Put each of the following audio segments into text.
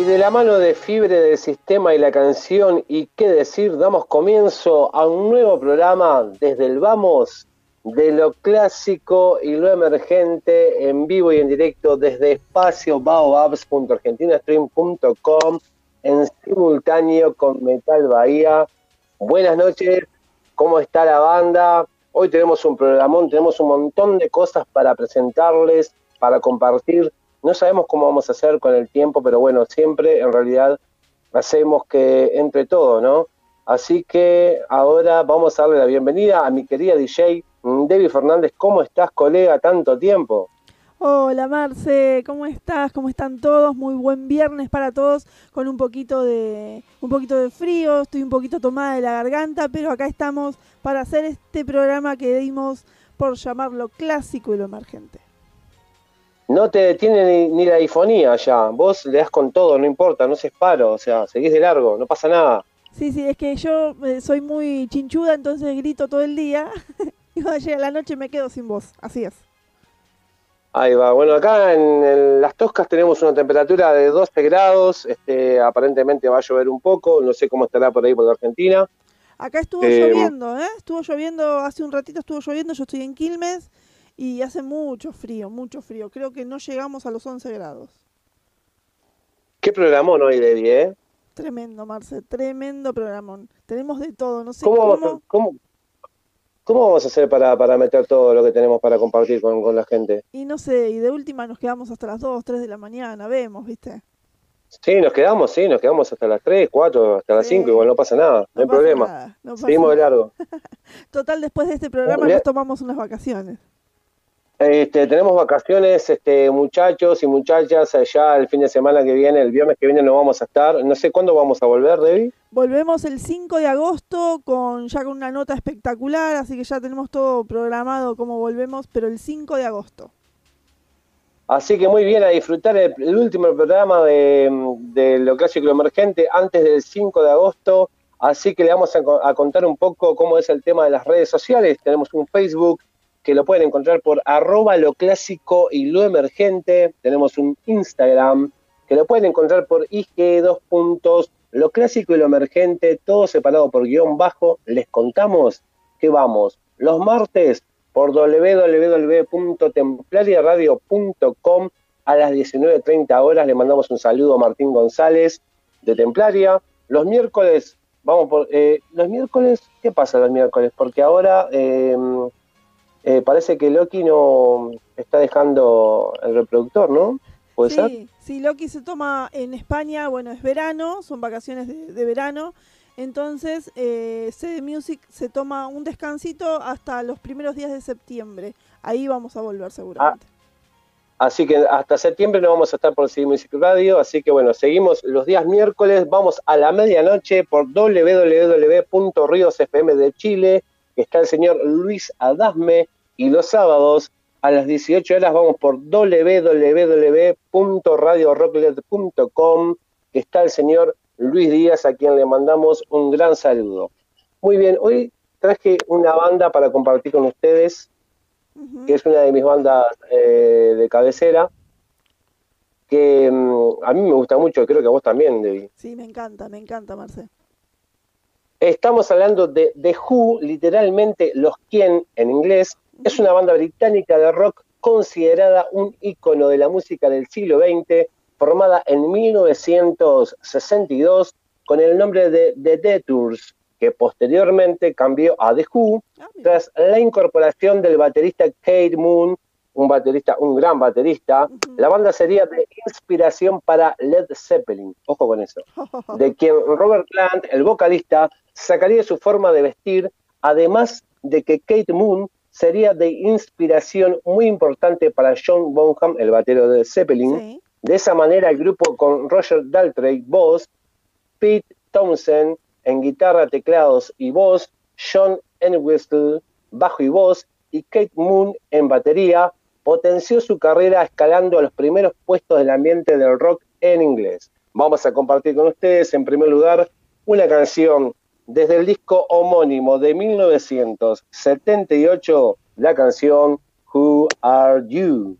Y de la mano de Fibre del Sistema y la canción Y qué decir, damos comienzo a un nuevo programa desde el Vamos de lo clásico y lo emergente en vivo y en directo desde espacio baobabs.argentinastream.com en simultáneo con Metal Bahía. Buenas noches, ¿cómo está la banda? Hoy tenemos un programón, tenemos un montón de cosas para presentarles, para compartir no sabemos cómo vamos a hacer con el tiempo, pero bueno, siempre en realidad hacemos que entre todo, ¿no? Así que ahora vamos a darle la bienvenida a mi querida DJ, Debbie Fernández. ¿Cómo estás, colega? Tanto tiempo. Hola Marce, ¿cómo estás? ¿Cómo están todos? Muy buen viernes para todos, con un poquito de un poquito de frío, estoy un poquito tomada de la garganta, pero acá estamos para hacer este programa que dimos por llamarlo clásico y lo emergente no te detiene ni, la ifonía ya. Vos le das con todo, no importa, no se paro, o sea, seguís de largo, no pasa nada. Sí, sí, es que yo eh, soy muy chinchuda, entonces grito todo el día y cuando llega la noche me quedo sin voz, así es. Ahí va, bueno, acá en, Las Toscas tenemos una temperatura de 12 grados, este, aparentemente va a llover un poco, no sé cómo estará por ahí por la Argentina. Acá estuvo eh, lloviendo, ¿eh? Estuvo lloviendo, hace un ratito estuvo lloviendo, yo estoy en Quilmes y hace mucho frío, mucho frío. Creo que no llegamos a los 11 grados. ¿Qué programón hoy, Debbie, eh? Tremendo, Marce, tremendo programón. Tenemos de todo, no sé cómo... ¿Cómo, cómo, vamos a hacer para, para, meter todo lo que tenemos para compartir con, con la gente? Y no sé, y de última nos quedamos hasta las 2, 3 de la mañana, vemos, ¿viste? Sí, nos quedamos, sí, nos quedamos hasta las 3, 4, hasta las 5, igual no pasa nada, no, hay problema. Seguimos de largo. Total, después de este programa nos tomamos unas vacaciones. Este, tenemos vacaciones, este, muchachos y muchachas, allá el fin de semana que viene, el viernes que viene no vamos a estar. No sé cuándo vamos a volver, Debbie. Volvemos el 5 de agosto con ya con una nota espectacular, así que ya tenemos todo programado cómo volvemos, pero el 5 de agosto. Así que muy bien, a disfrutar el, último programa de, de, lo clásico y lo emergente antes del 5 de agosto. Así que le vamos a, a contar un poco cómo es el tema de las redes sociales. Tenemos un Facebook, que lo pueden encontrar por arroba lo clásico y lo emergente. Tenemos un Instagram que lo pueden encontrar por IG dos puntos, lo clásico y lo emergente, todo separado por guion bajo. Les contamos que vamos los martes por www.templariaradio.com a las 19.30 horas. Le mandamos un saludo a Martín González de Templaria. Los miércoles, vamos por... Eh, los miércoles, ¿qué pasa los miércoles? Porque ahora... Eh, eh, parece que Loki no está dejando el reproductor, ¿no? ¿Puede sí, ser? Sí, Loki se toma en España, bueno, es verano, son vacaciones de, verano, entonces eh, CD Music se toma un descansito hasta los primeros días de septiembre. Ahí vamos a volver seguramente. Ah, así que hasta septiembre no vamos a estar por CD Music Radio, así que bueno, seguimos los días miércoles, vamos a la medianoche por www.riosfm de Chile, está el señor Luis Adasme y los sábados a las 18 horas vamos por www.radiorocklet.com está el señor Luis Díaz a quien le mandamos un gran saludo. Muy bien, hoy traje una banda para compartir con ustedes, que es una de mis bandas eh, de cabecera, que mm, a mí me gusta mucho, creo que a vos también, Debbie. Sí, me encanta, me encanta, Marce. Estamos hablando de The Who, literalmente los quien en inglés. Es una banda británica de rock considerada un ícono de la música del siglo XX, formada en 1962 con el nombre de The Detours, que posteriormente cambió a The Who ah, tras la incorporación del baterista Kate Moon un baterista, un gran baterista. La banda sería de inspiración para Led Zeppelin, ojo con eso, de quien Robert Plant, el vocalista, sacaría su forma de vestir, además de que Kate Moon sería de inspiración muy importante para John Bonham, el batero de Zeppelin. De esa manera el grupo con Roger Daltrey, voz, Pete Townsend en guitarra, teclados y voz, John Entwistle, bajo y voz, y Kate Moon en batería, potenció su carrera escalando a los primeros puestos del ambiente del rock en inglés. Vamos a compartir con ustedes, en primer lugar, una canción desde el disco homónimo de 1978, la canción Who Are You?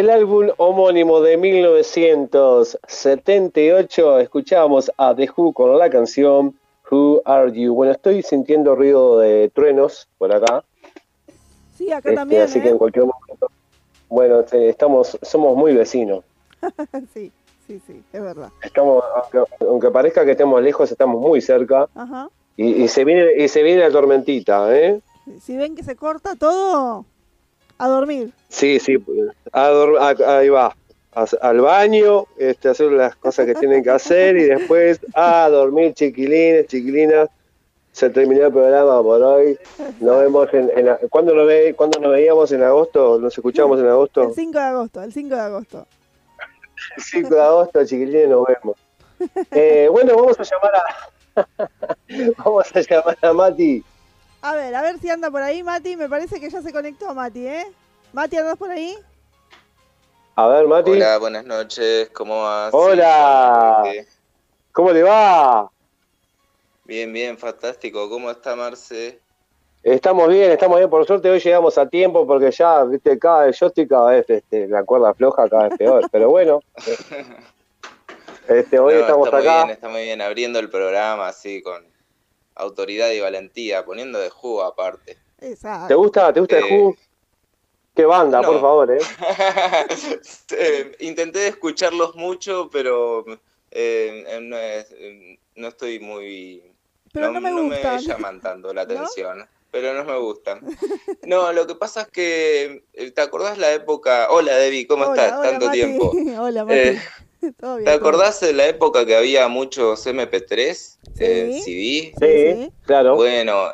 Desde el álbum homónimo de 1978 escuchábamos a The Who con la canción Who Are You. Bueno, estoy sintiendo ruido de truenos por acá. Sí, acá este, también. Así que en ¿eh? cualquier momento. Bueno, estamos, somos muy vecinos. sí, sí, sí, es verdad. Estamos, aunque, parezca que estemos lejos, estamos muy cerca. Ajá. Y, se viene y se viene la tormentita, ¿eh? Si ven que se corta todo, a dormir. Sí, sí, ahí va. al baño, este, hacer las cosas que tienen que hacer y después a dormir, chiquilines, chiquilinas. Se terminó el programa por hoy. Nos vemos en. en ¿cuándo, nos ve, nos veíamos en agosto? ¿Nos escuchamos en agosto? El 5 de agosto, el 5 de agosto. El 5 de agosto, chiquilines, nos vemos. Eh, bueno, vamos a llamar a. vamos a llamar a Mati. A ver, a ver si anda por ahí, Mati. Me parece que ya se conectó Mati, ¿eh? Mati, ¿andas por ahí? A ver, Mati. Hola, buenas noches. ¿Cómo vas? Hola. ¿Cómo le va? Bien, bien, fantástico. ¿Cómo está Marce? Estamos bien, estamos bien. Por suerte hoy llegamos a tiempo porque ya, viste, cada vez yo estoy cada vez este, la cuerda floja, cada vez peor. Pero bueno, este, hoy estamos está acá. Muy bien, está muy bien abriendo el programa así con autoridad y valentía, poniendo de jugo aparte. Exacto. ¿Te gusta, te gusta de jugo? Qué banda, por favor, ¿eh? ¿eh? Intenté escucharlos mucho, pero eh, no, estoy muy... Pero no, me, llaman tanto la atención. Pero no me gustan. No, lo que pasa es que, eh, ¿te acordás la época? Hola, Debbie, ¿cómo estás? Tanto tiempo. Hola, Mati. ¿Te acordás de la época que había muchos MP3 en CD? Sí, claro. Bueno,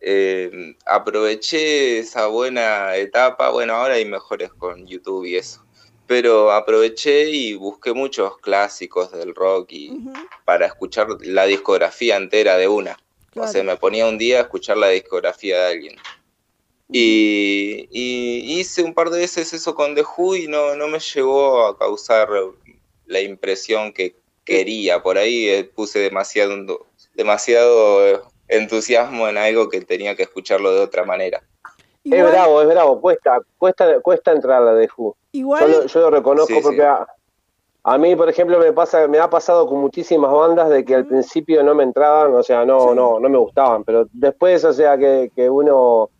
eh, aproveché esa buena etapa. Bueno, ahora hay mejores con YouTube y eso. Pero aproveché y busqué muchos clásicos del rock y para escuchar la discografía entera de una. O sea, me ponía un día a escuchar la discografía de alguien. Y, y, hice un par de veces eso con The Who y no, no me llegó a causar la impresión que quería. Por ahí eh, puse demasiado, demasiado entusiasmo en algo que tenía que escucharlo de otra manera. Es bravo, es bravo, cuesta, cuesta, cuesta entrar a la de Who. Igual... Yo, lo reconozco porque A, mí, por ejemplo, me pasa, me ha pasado con muchísimas bandas de que al principio no me entraban, o sea, no, no, no me gustaban, pero después, o sea, que, que uno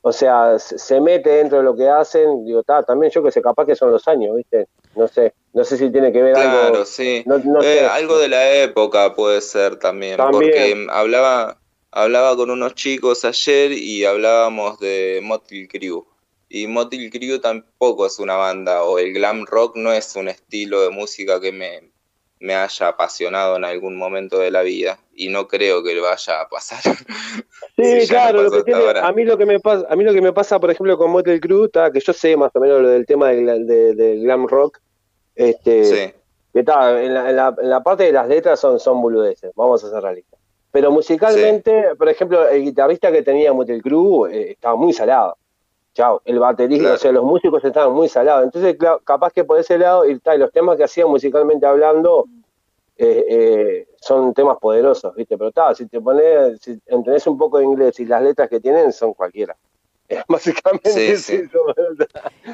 o sea, se mete dentro de lo que hacen, digo, está, también yo que sé, capaz que son los años, ¿viste? No sé, no sé si tiene que ver algo. Claro, sí. Eh, algo de la época puede ser también, porque hablaba, hablaba con unos chicos ayer y hablábamos de Motley Crue. Y Motley Crue tampoco es una banda, o el glam rock no es un estilo de música que me, me haya apasionado en algún momento de la vida y no creo que vaya a pasar. Sí, claro, lo que a mí lo que me pasa, a mí lo que me pasa, por ejemplo, con Motel Crue, que yo sé más o menos lo del tema del, glam rock, este, sí. que está, en la, en, la, parte de las letras son, son boludeces, vamos a ser realistas. Pero musicalmente, por ejemplo, el guitarrista que tenía Motel Crue eh, estaba muy salado. Chao, el baterista, o sea, los músicos estaban muy salados. Entonces, capaz que por ese lado, y, los temas que hacían musicalmente hablando, eh, eh, son temas poderosos, ¿viste? Pero está, si te pones, si entendés un poco de inglés y las letras que tienen son cualquiera. Básicamente sí,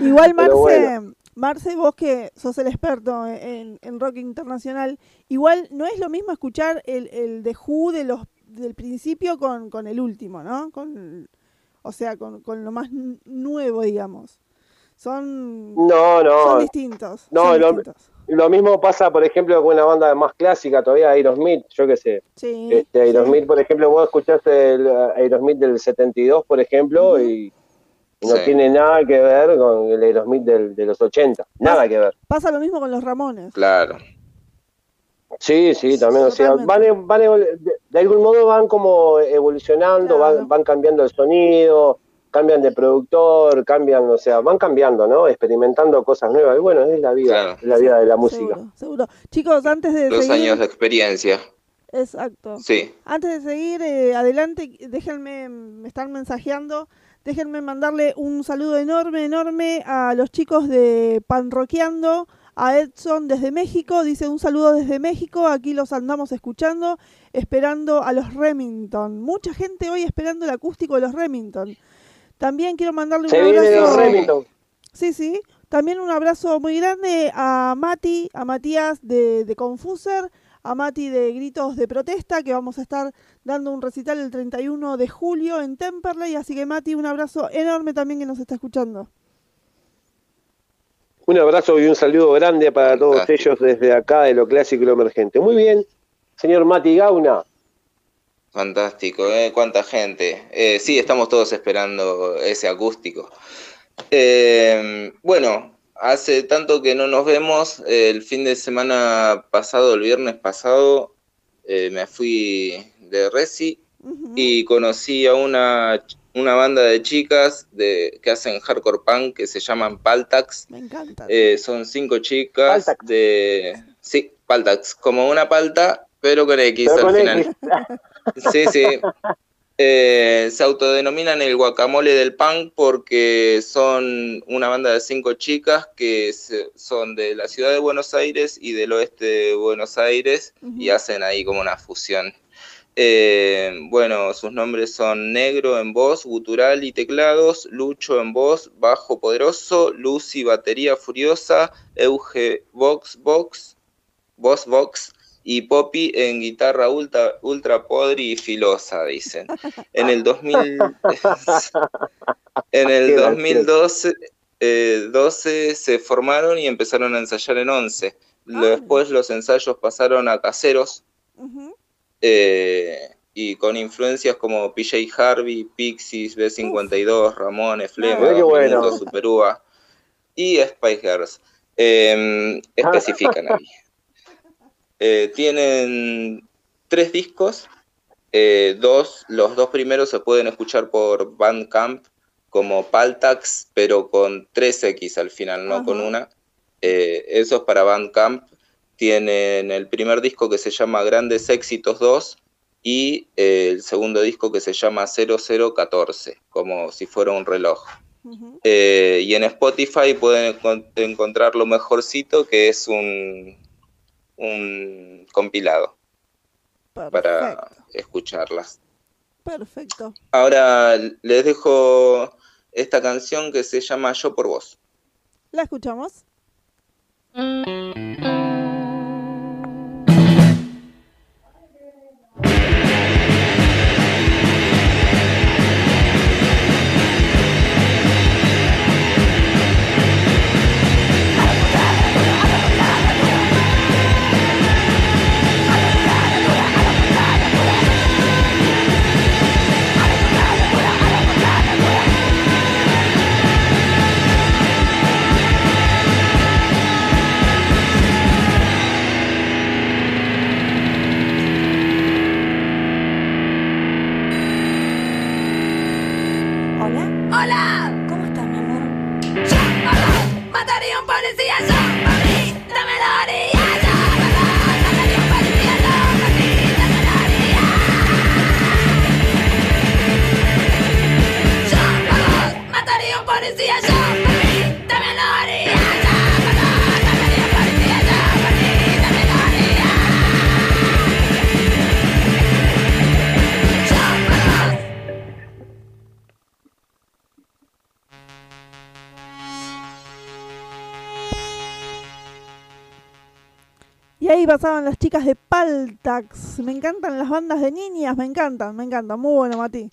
Igual, Marce, Marce, vos que sos el experto en, rock internacional, igual no es lo mismo escuchar el, el de Who de los, del principio con, con el último, ¿no? Con, o sea, con, con lo más nuevo, digamos. Son, no, no, son distintos. No, son lo, distintos. Lo mismo pasa, por ejemplo, con una banda más clásica todavía, Aerosmith, yo qué sé. Sí, este, Aerosmith, por ejemplo, vos escuchaste el uh, Aerosmith del 72, por ejemplo, y, no tiene nada que ver con el Aerosmith del, de los 80. Nada que ver. Pasa lo mismo con los Ramones. Claro. Sí, sí, también. O sea, van, van, de, algún modo van como evolucionando, van, van cambiando el sonido cambian de productor, cambian, o sea, van cambiando, ¿no? Experimentando cosas nuevas. Y bueno, es la vida, es la vida de la música. Seguro, Chicos, antes de Dos años de experiencia. Exacto. Sí. Antes de seguir eh, adelante, déjenme, me están mensajeando, déjenme mandarle un saludo enorme, enorme a los chicos de Panroqueando, a Edson desde México, dice un saludo desde México, aquí los andamos escuchando, esperando a los Remington. Mucha gente hoy esperando el acústico de los Remington. También quiero mandarle un abrazo. Remington. Sí, sí. También un abrazo muy grande a Mati, a Matías de, de Confuser, a Mati de Gritos de Protesta, que vamos a estar dando un recital el 31 de julio en Temperley. Así que Mati, un abrazo enorme también que nos está escuchando. Un abrazo y un saludo grande para todos ellos desde acá de lo clásico y lo emergente. Muy bien, señor Mati Gauna. Fantástico, ¿eh? Cuánta gente. Eh, sí, estamos todos esperando ese acústico. Eh, bueno, hace tanto que no nos vemos. El fin de semana pasado, el viernes pasado, eh, me fui de Resi y conocí a una, una banda de chicas de, que hacen hardcore punk que se llaman Paltax. Me encanta. Eh, son cinco chicas de... Sí, Paltax, como una palta, pero con X al final. Sí, sí. Eh, se autodenominan el guacamole del punk porque son una banda de cinco chicas que son de la ciudad de Buenos Aires y del oeste de Buenos Aires y hacen ahí como una fusión. Eh, bueno, sus nombres son Negro en voz, gutural y teclados, Lucho en voz, bajo poderoso, Lucy batería furiosa, Euge Vox Vox, Voz Vox y Poppy en guitarra ultra, ultra podri y filosa, dicen. En el 2000, en el 2012 12 se formaron y empezaron a ensayar en 11. Ah. Después los ensayos pasaron a caseros eh, y con influencias como PJ Harvey, Pixies, B52, Ramones, Flema, ah, bueno. Superúa y Spice Girls. Em, especifican ahí. Eh, tienen tres discos, eh, dos, los dos primeros se pueden escuchar por Bandcamp como Paltax, pero con 3X al final, no con una. Eh, esos para Bandcamp tienen el primer disco que se llama Grandes Éxitos 2 y el segundo disco que se llama 0014, como si fuera un reloj. y en Spotify pueden encontrar lo mejorcito, que es un, un compilado para escucharlas. Perfecto. Ahora les dejo esta canción que se llama Yo por vos. ¿La escuchamos? Pasaban las chicas de Paltax. Me encantan las bandas de niñas, me encantan, me encantan. Muy bueno, Mati.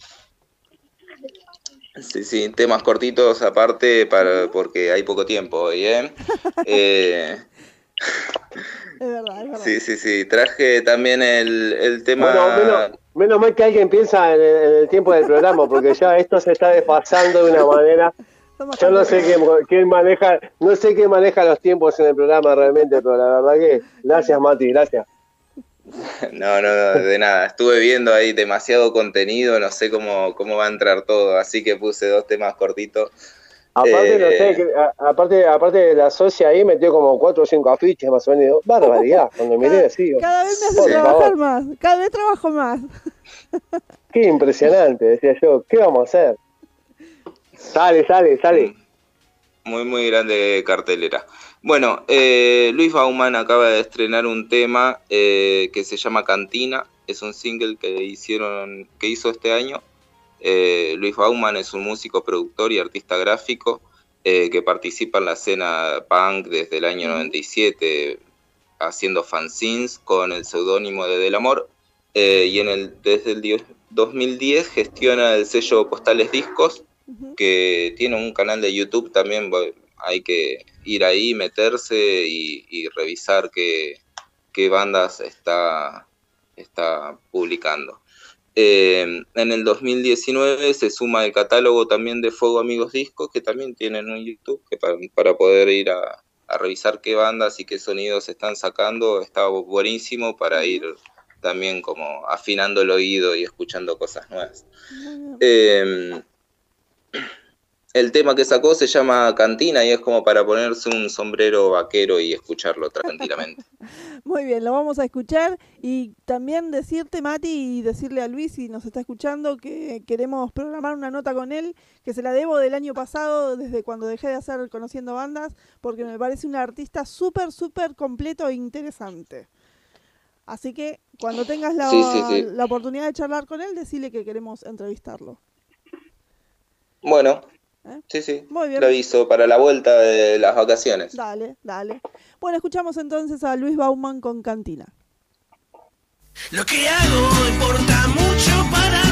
Sí, sí, temas cortitos aparte para, porque hay poco tiempo hoy, ¿eh? eh es verdad, es verdad. Sí, sí, sí. Traje también el, tema. Bueno, menos, mal que alguien piensa en el, tiempo del programa, porque ya esto se está desfasando de una manera. Yo no sé quién, maneja, no sé quién maneja los tiempos en el programa realmente, pero la verdad que gracias Mati, gracias. No, no, de nada. Estuve viendo ahí demasiado contenido, no sé cómo, cómo va a entrar todo, así que puse dos temas cortitos. Aparte, no sé, eh, aparte, aparte de la socia ahí metió como cuatro o cinco afiches más o menos. Barbaridad, cuando miré así. Cada vez me hace trabajar más, cada vez trabajo más. Qué impresionante, decía yo. ¿Qué vamos a hacer? Sale, sale, sale. Muy, muy grande cartelera. Bueno, eh, Luis Bauman acaba de estrenar un tema eh, que se llama Cantina. Es un single que hicieron, que hizo este año. Eh, Luis Bauman es un músico, productor y artista gráfico. eh, que participa en la escena punk desde el año 97, haciendo fanzines con el seudónimo de Del Amor, y en el, desde el 2010 gestiona el sello Postales Discos, que tiene un canal de YouTube también, hay que ir ahí, meterse y, revisar qué, qué, bandas está, está publicando. Eh, en el 2019 se suma el catálogo también de Fuego Amigos Discos, que también tienen un YouTube que para, poder ir a, revisar qué bandas y qué sonidos están sacando. Está buenísimo para ir también como afinando el oído y escuchando cosas nuevas. Eh, el tema que sacó se llama Cantina y es como para ponerse un sombrero vaquero y escucharlo tranquilamente. Muy bien, lo vamos a escuchar y también decirte, Mati, y decirle a Luis si nos está escuchando que queremos programar una nota con él, que se la debo del año pasado, desde cuando dejé de hacer Conociendo Bandas, porque me parece un artista súper, súper completo e interesante. Así que cuando tengas la, la oportunidad de charlar con él, decirle que queremos entrevistarlo. Bueno, ¿Eh? Sí, sí. Muy bien. Lo aviso para la vuelta de las vacaciones. Dale, dale. Bueno, escuchamos entonces a Luis Bauman con Cantina. Lo que hago importa mucho para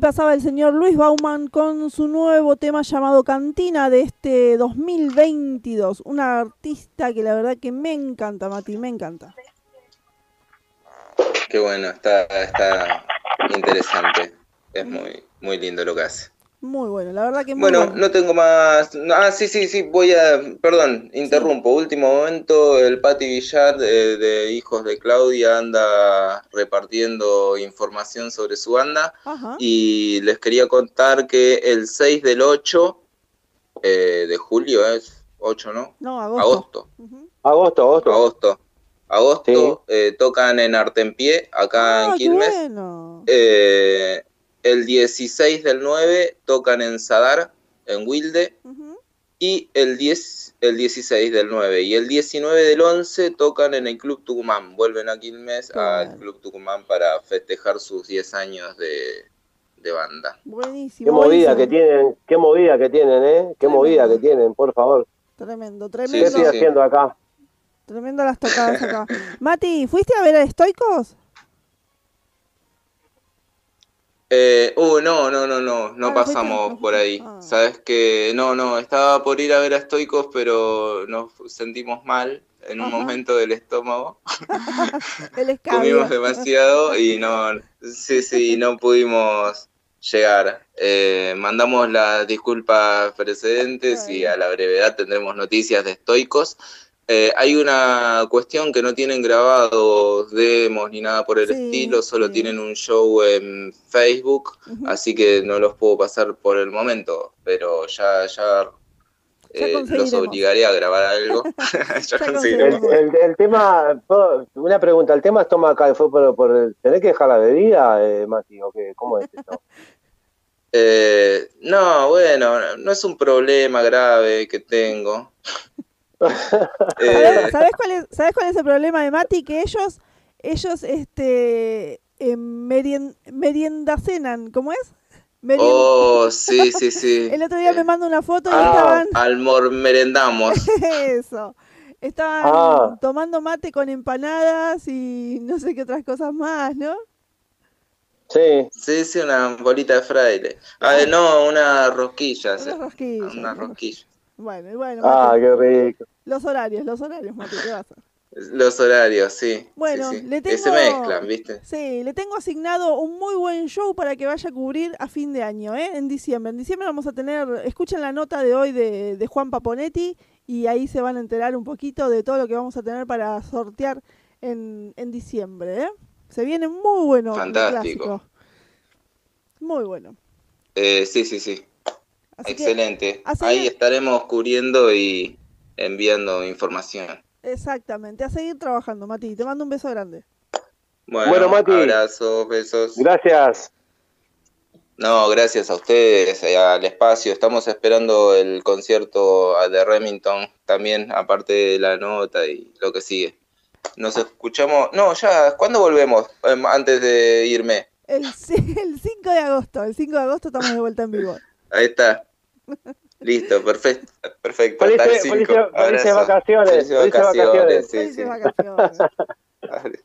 pasaba el señor Luis Bauman con su nuevo tema llamado Cantina de este 2022. Una artista que la verdad que me encanta, Mati, me encanta. Qué bueno, está, está interesante. Es muy, muy lindo lo que hace. Muy bueno, la verdad que muy bueno. no tengo más. Ah, sí, sí, sí, voy a. Perdón, interrumpo. Último momento, el Pati Villar de, Hijos de Claudia anda repartiendo información sobre su banda. Y les quería contar que el 6 del 8 eh, de julio es 8, ¿no? No, agosto. Agosto, agosto. Agosto. Agosto, eh, tocan en Artempié, acá en ah, Quilmes. Bueno. Eh, el 16 del 9 tocan en Sadar, en Wilde. Y el, 10, el 16 del 9 y el 19 del 11 tocan en el Club Tucumán. Vuelven aquí el mes al Club Tucumán para festejar sus 10 años de, banda. Buenísimo. Qué movida que tienen, qué movida que tienen, ¿eh? Qué movida que tienen, por favor. Tremendo, tremendo. ¿Qué estoy haciendo acá? Tremendo las tocadas acá. Mati, ¿fuiste a ver a Estoicos? Eh, uh, no, no, no, no, no ah, pasamos por ahí. Ah. Sabes que no, no, estaba por ir a ver a Stoicos, pero nos sentimos mal en un momento del estómago. Comimos demasiado y no, sí, sí, no pudimos llegar. Eh, mandamos las disculpas precedentes y a la brevedad tendremos noticias de Stoicos. Eh, hay una cuestión que no tienen grabados demos ni nada por el estilo, solo tienen un show en Facebook, así que no los puedo pasar por el momento, pero ya, ya eh, los obligaría a grabar algo. el, tema, una pregunta, ¿el tema estomacal fue por, por tener que dejar la bebida, eh, Mati? ¿o qué? ¿Cómo es esto? Eh, no, bueno, no es un problema grave que tengo. Eh, ¿Sabes, cuál es, ¿Sabes cuál es el problema de Mati? Que ellos, ellos, este, eh, merienda cenan, ¿cómo es? Oh, sí, sí, sí. El otro día me manda una foto y ah, estaban... merendamos. Eso. Estaban ah. tomando mate con empanadas y no sé qué otras cosas más, ¿no? Sí. Sí, sí, una bolita de fraile. Ah, no, una rosquilla. Una rosquilla. Una rosquilla. Bueno, bueno. Ah, qué rico. Los horarios, los horarios, Mati, ¿qué vas a los horarios, sí. Bueno, le tengo. Se mezclan, ¿viste? Sí, le tengo asignado un muy buen show para que vaya a cubrir a fin de año, ¿eh? En diciembre. En diciembre vamos a tener. Escuchen la nota de hoy de, de Juan Paponetti y ahí se van a enterar un poquito de todo lo que vamos a tener para sortear en, en diciembre, ¿eh? Se viene muy bueno. Fantástico. Muy bueno. Eh, sí, sí, sí. Excelente. ahí estaremos cubriendo y enviando información. Exactamente, a seguir trabajando, Mati. Te mando un beso grande. Bueno, Mati. Abrazos, besos. Gracias. No, gracias a ustedes, eh, al espacio. Estamos esperando el concierto de Remington también, aparte de la nota y lo que sigue. Nos escuchamos. No, ya, ¿cuándo volvemos? Em, antes de irme. El, el 5 de agosto. El 5 de agosto estamos de vuelta en vivo. Ahí está. Listo, perfecto. perfecto. Felices, felices, vacaciones. Felices vacaciones.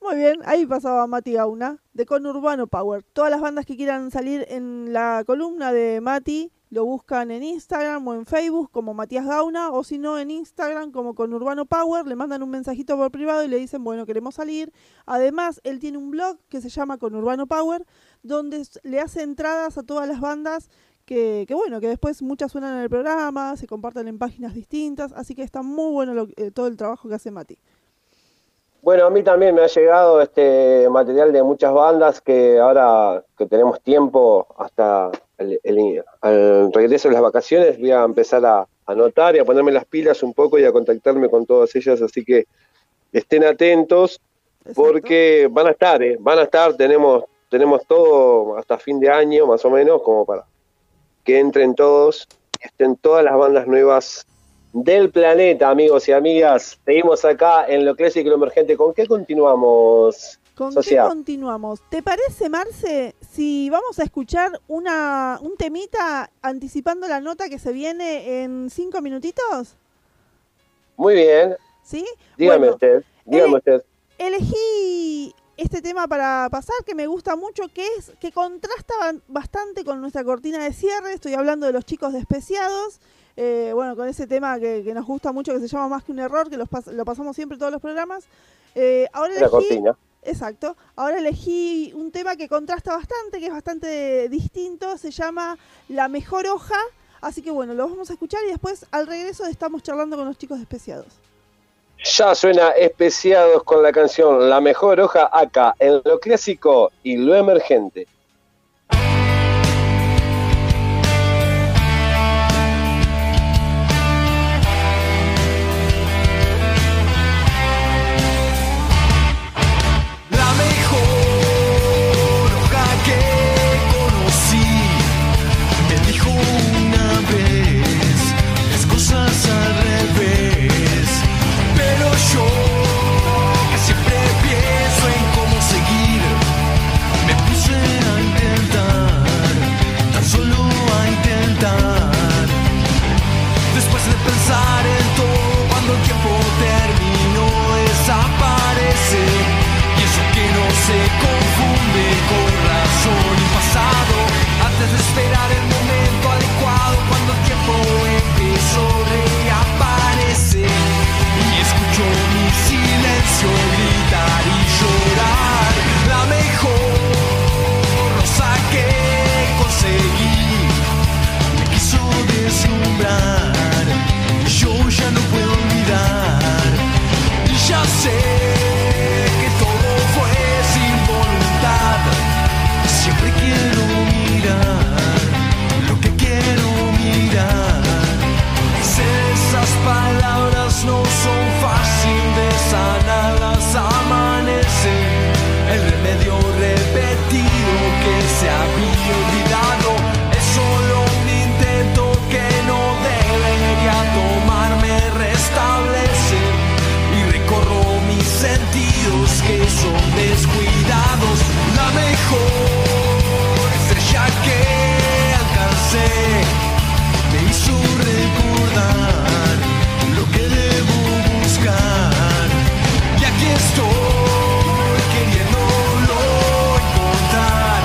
Muy bien, ahí pasaba Mati Gauna, de Conurbano Power. Todas las bandas que quieran salir en la columna de Mati lo buscan en Instagram o en Facebook como Matías Gauna, o si no en Instagram como Conurbano Power, le mandan un mensajito por privado y le dicen, bueno, queremos salir. Además, él tiene un blog que se llama Conurbano Power, donde le hace entradas a todas las bandas que, bueno, que después muchas suenan en el programa, se comparten en páginas distintas, así que está muy bueno eh, todo el trabajo que hace Mati. Bueno, a mí también me ha llegado este material de muchas bandas que ahora que tenemos tiempo hasta el, regreso de las vacaciones voy a empezar a anotar y a ponerme las pilas un poco y a contactarme con todas ellas, así que estén atentos porque van a estar, ¿eh? van a estar, tenemos tenemos todo hasta fin de año más o menos como para que entren todos, estén todas las bandas nuevas del planeta, amigos y amigas. Seguimos acá en lo clásico y lo emergente. ¿Con qué continuamos? ¿Con qué continuamos? ¿Te parece, Marce, si vamos a escuchar una, un temita anticipando la nota que se viene en cinco minutitos? Muy bien. ¿Sí? Dígame usted, dígame usted. Elegí este tema para pasar que me gusta mucho, que es que contrasta bastante con nuestra cortina de cierre. Estoy hablando de los chicos despreciados. Eh, bueno, con ese tema que, nos gusta mucho, que se llama Más que un error, que lo pasamos siempre en todos los programas. Eh, ahora elegí, cortina. Exacto. Ahora elegí un tema que contrasta bastante, que es bastante distinto. Se llama La mejor hoja. Así que bueno, lo vamos a escuchar y después al regreso estamos charlando con los chicos despreciados. Ya suena especiados con la canción La mejor hoja acá, en lo clásico y lo emergente. lo que debo buscar. Y aquí estoy queriéndolo encontrar.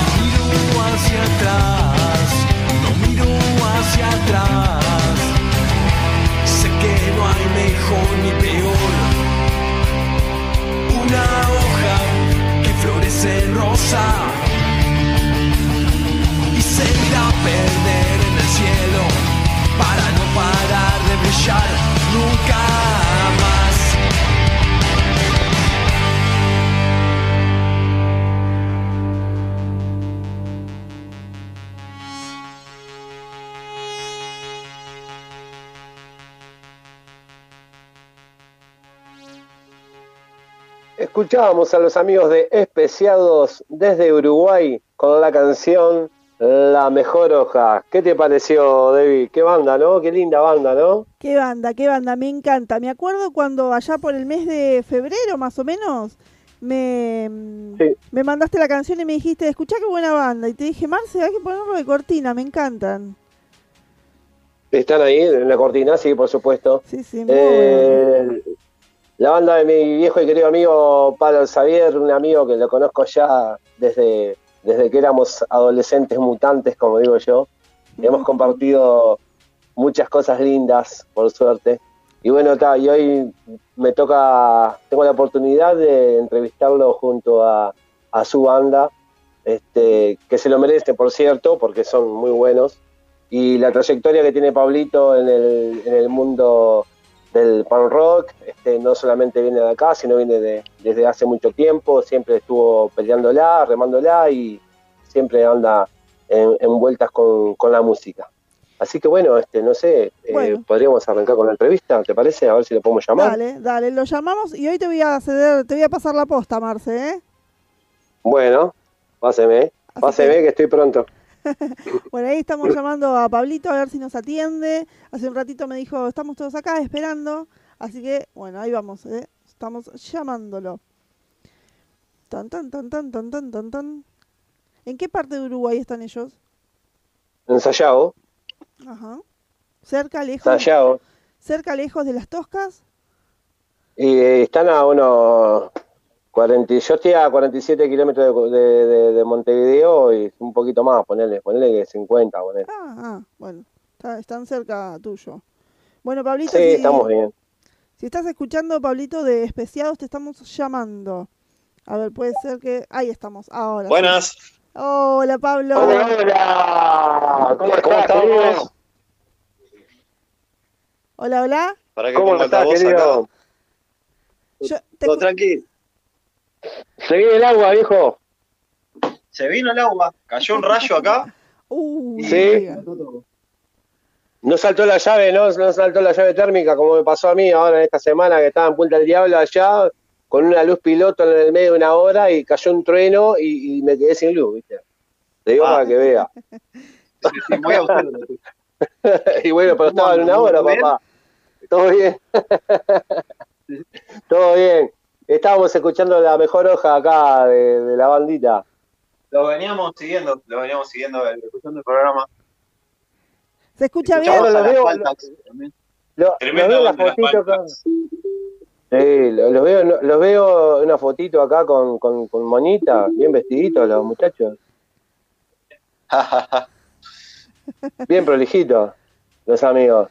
Y miro hacia atrás, no miro hacia atrás. Sé que no hay mejor ni peor. Una hoja que florece en rosa. y Se irá a perder en el cielo para no parar de brillar nunca más. Escuchábamos a los amigos de Especiados desde Uruguay con la canción La Mejor Hoja. ¿Qué te pareció, David? Qué banda, ¿no? Qué linda banda, ¿no? Qué banda, qué banda, me encanta. Me acuerdo cuando allá por el mes de febrero, más o menos, me, Sí. me mandaste la canción y me dijiste, escuchá qué buena banda. Y te dije, Marce, hay que ponerlo de cortina, me encantan. ¿Están ahí en la cortina? Sí, por supuesto. Sí, sí, muy bueno. Eh, la banda de mi viejo y querido amigo Pablo Xavier, un amigo que lo conozco ya desde, desde que éramos adolescentes mutantes, como digo yo. Hemos compartido muchas cosas lindas, por suerte. Y bueno, ta, y hoy me toca, tengo la oportunidad de entrevistarlo junto a, a su banda, este, que se lo merece, por cierto, porque son muy buenos. Y la trayectoria que tiene Pablito en el, en el mundo del punk rock, este, no solamente viene de acá, sino viene de, desde hace mucho tiempo, siempre estuvo peleándola, remándola y siempre anda en, en vueltas con, con la música. Así que bueno, este, no sé, eh, podríamos arrancar con la entrevista, ¿te parece? A ver si lo podemos llamar. Dale, dale, lo llamamos y hoy te voy a ceder, te voy a pasar la posta, Marce, ¿eh? Bueno, páseme, Así páseme que- que estoy pronto. Bueno, ahí estamos llamando a Pablito a ver si nos atiende. Hace un ratito me dijo, estamos todos acá esperando. Así que, bueno, ahí vamos, ¿eh? Estamos llamándolo. Tan, tan, tan, tan, tan, tan, tan, tan. ¿En qué parte de Uruguay están ellos? Ensayado, Ajá. Cerca, lejos. ensayado. Cerca, lejos de las Toscas. Y eh, están a unos 40, yo estoy a 47 kilómetros de, de- de- de Montevideo y un poquito más, ponele, ponele que 50, ponele. Ah, ah, bueno. está- están cerca tuyo. Bueno, Pablito, Sí, si, estamos bien. si estás escuchando, Pablito, de Especiados, te estamos llamando. A ver, puede ser que... Ahí estamos, ahora. sí. Buenas. Hola, Pablo. Hola, ¿cómo estás? Hola, hola. ¿Para qué ¿Cómo estás, querido? acá? Yo te Todo escu- tranqui. Se viene el agua, viejo. Se vino el agua. Cayó un rayo acá. Uh, Sí. No saltó la llave, ¿no? No saltó la llave térmica, como me pasó a mí ahora en esta semana que estaba en Punta del Diablo allá, con una luz piloto en el medio de una hora y cayó un trueno y, y me quedé sin luz, ¿viste? Te digo Ah. para que vea. Sí, sí, muy y bueno, pero estaba en una ¿Cómo hora, papá. ¿Todo bien? Todo bien. Estábamos escuchando la mejor hoja acá de, de la bandita. Lo veníamos siguiendo, lo veníamos siguiendo, eh, escuchando el programa. ¿Se escucha bien? Lo veo-. Lo, lo Tremendo veo en la banda de las fotito acá. faltas. Sí, lo- los veo, en- los veo una fotito acá con, con, con monita, bien vestiditos los muchachos, bien prolijitos, los amigos.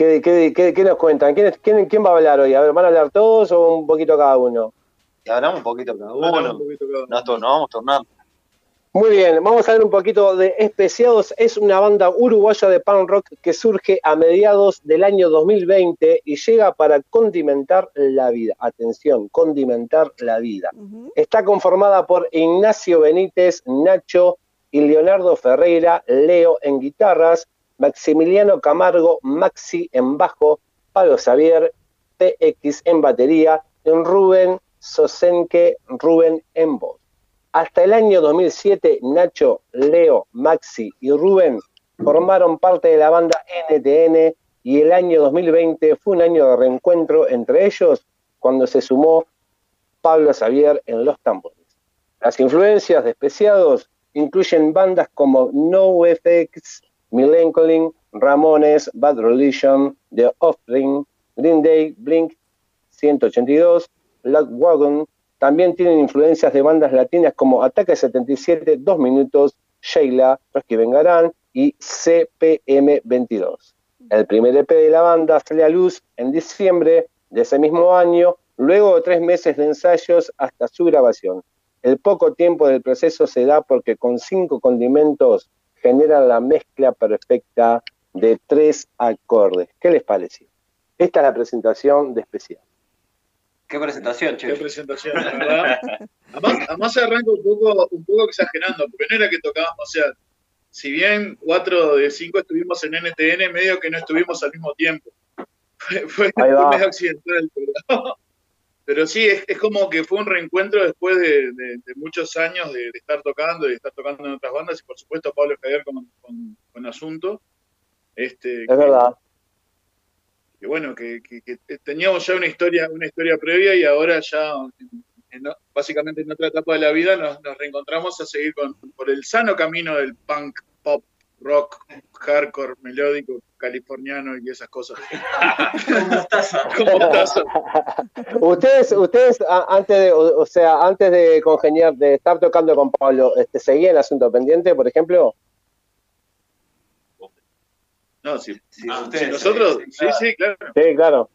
¿Qué, qué, qué, qué nos cuentan? ¿Quién, es- quién, ¿Quién va a hablar hoy? A ver, ¿van a hablar todos o un poquito cada uno? y hablamos un poquito cada uno. Nos, to- nos vamos turnando. Muy bien, vamos a ver un poquito de Especiados. Es una banda uruguaya de punk rock que surge a mediados del año 2020 y llega para condimentar la vida. Atención, condimentar la vida. Está conformada por Ignacio Benítez, Nacho y Leonardo Ferreira, Leo en guitarras, Maximiliano Camargo, Maxi en bajo, Pablo Xavier, PX en batería, y Rubén Sosenque, Rubén en voz. Hasta el año 2007, Nacho, Leo, Maxi y Rubén formaron parte de la banda NTN y el año 2020 fue un año de reencuentro entre ellos cuando se sumó Pablo Xavier en los tambores. Las influencias de Especiados incluyen bandas como NoFX, Millencolin, Ramones, Bad Religion, The Offspring, Green Day, Blink 182, Black Wagon. También tienen influencias de bandas latinas como Ataque 77, Dos Minutos, Sheila, Los que Vengarán y CPM 22. El primer EP de la banda sale a luz en diciembre de ese mismo año, luego de tres meses de ensayos hasta su grabación. El poco tiempo del proceso se da porque con cinco condimentos generan la mezcla perfecta de tres acordes. ¿Qué les pareció? Esta es la presentación de especial. Qué presentación, che. Qué presentación, la verdad. Además, además se arranca un poco, un poco exagerando, porque no era que tocábamos, o sea, si bien cuatro de cinco estuvimos en NTN, medio que no estuvimos al mismo tiempo. Fue, fue, Ahí va. fue medio accidental el programa. Pero sí, es, es como que fue un reencuentro después de, de- de muchos años de, de estar tocando y de estar tocando en otras bandas, y por supuesto Pablo Javier con, con, con Asunto. Este, Es que- verdad. que bueno, que, que- que teníamos ya una historia, una historia previa y ahora ya, en- en- básicamente en otra etapa de la vida, nos, nos reencontramos a seguir con, por el sano camino del punk, rock, hardcore, melódico, californiano y esas cosas. Como. Como ustedes, ustedes a- antes de, o, o sea, antes de congeniar, de estar tocando con Pablo, este, ¿seguían el asunto pendiente, por ejemplo? No, si, Sí, si ustedes, nosotros, sí, sí, claro. sí, claro. Sí, claro.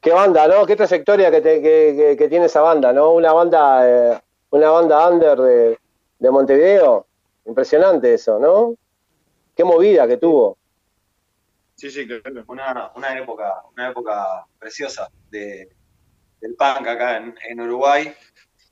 Qué banda, ¿no? Qué trayectoria que, te- que, que- que tiene esa banda, ¿no? Una banda, eh, una banda under de, de Montevideo. Impresionante eso, ¿no? Qué movida que tuvo. Sí, sí, claro. Una, una época, una época preciosa de, del punk acá en, en Uruguay.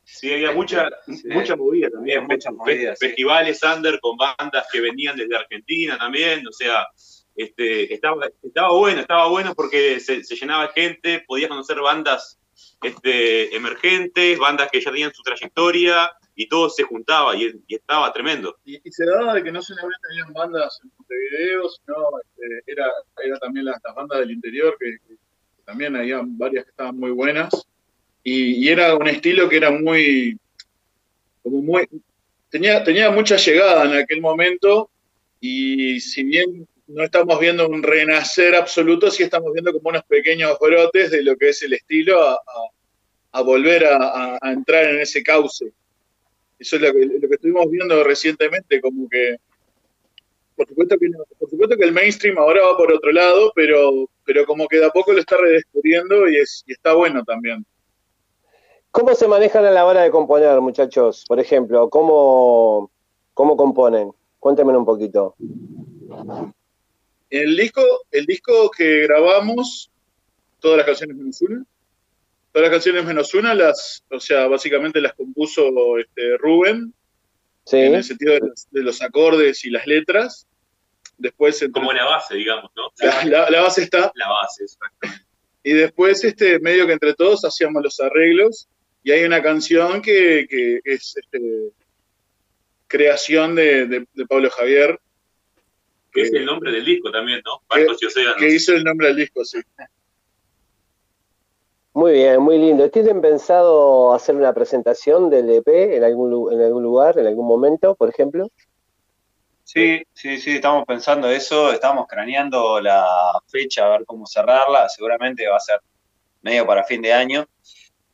Sí, había mucha, Sí. mucha movida también. Había mucha Fe- movida, sí. Festivales under con bandas que venían desde Argentina también. O sea, este, estaba, estaba bueno, estaba bueno porque se, se llenaba de gente, podías conocer bandas este, emergentes, bandas que ya tenían su trayectoria y todo se juntaba y, estaba tremendo. Y, se daba de que no solamente habían bandas en Montevideo, sino este, era, también las, bandas del interior, que, que también había varias que estaban muy buenas. Y, era un estilo que era muy, como muy, tenía, tenía mucha llegada en aquel momento, y si bien no estamos viendo un renacer absoluto, sí estamos viendo como unos pequeños brotes de lo que es el estilo a, volver a- a entrar en ese cauce. Eso es lo que, lo que estuvimos viendo recientemente, como que, por supuesto que, no- por supuesto que el mainstream ahora va por otro lado, pero, pero como que de a poco lo está redescubriendo y, es, y está bueno también. ¿Cómo se manejan a la hora de componer, muchachos? Por ejemplo, ¿cómo, cómo componen? Cuéntenme un poquito. El disco, el disco que grabamos, todas las canciones menos una, todas las canciones menos una, las, o sea, básicamente las compuso este, Rubén, ¿Sí? en el sentido de los, de los acordes y las letras. Después, entre- Como la base, digamos, ¿no? la, la- la base está, La base, exacto. y después, este, medio que entre todos hacíamos los arreglos, y hay una canción que, que es este, creación de, de- de Pablo Javier, Que es el nombre del disco también, ¿no? Barcos y Océanos. que hizo el nombre del disco, sí. Muy bien, muy lindo. ¿Tienen pensado hacer una presentación del EP en algún, en algún lugar, en algún momento, por ejemplo? Sí, sí, sí, estamos pensando eso, estamos craneando la fecha, a ver cómo cerrarla, seguramente va a ser medio para fin de año.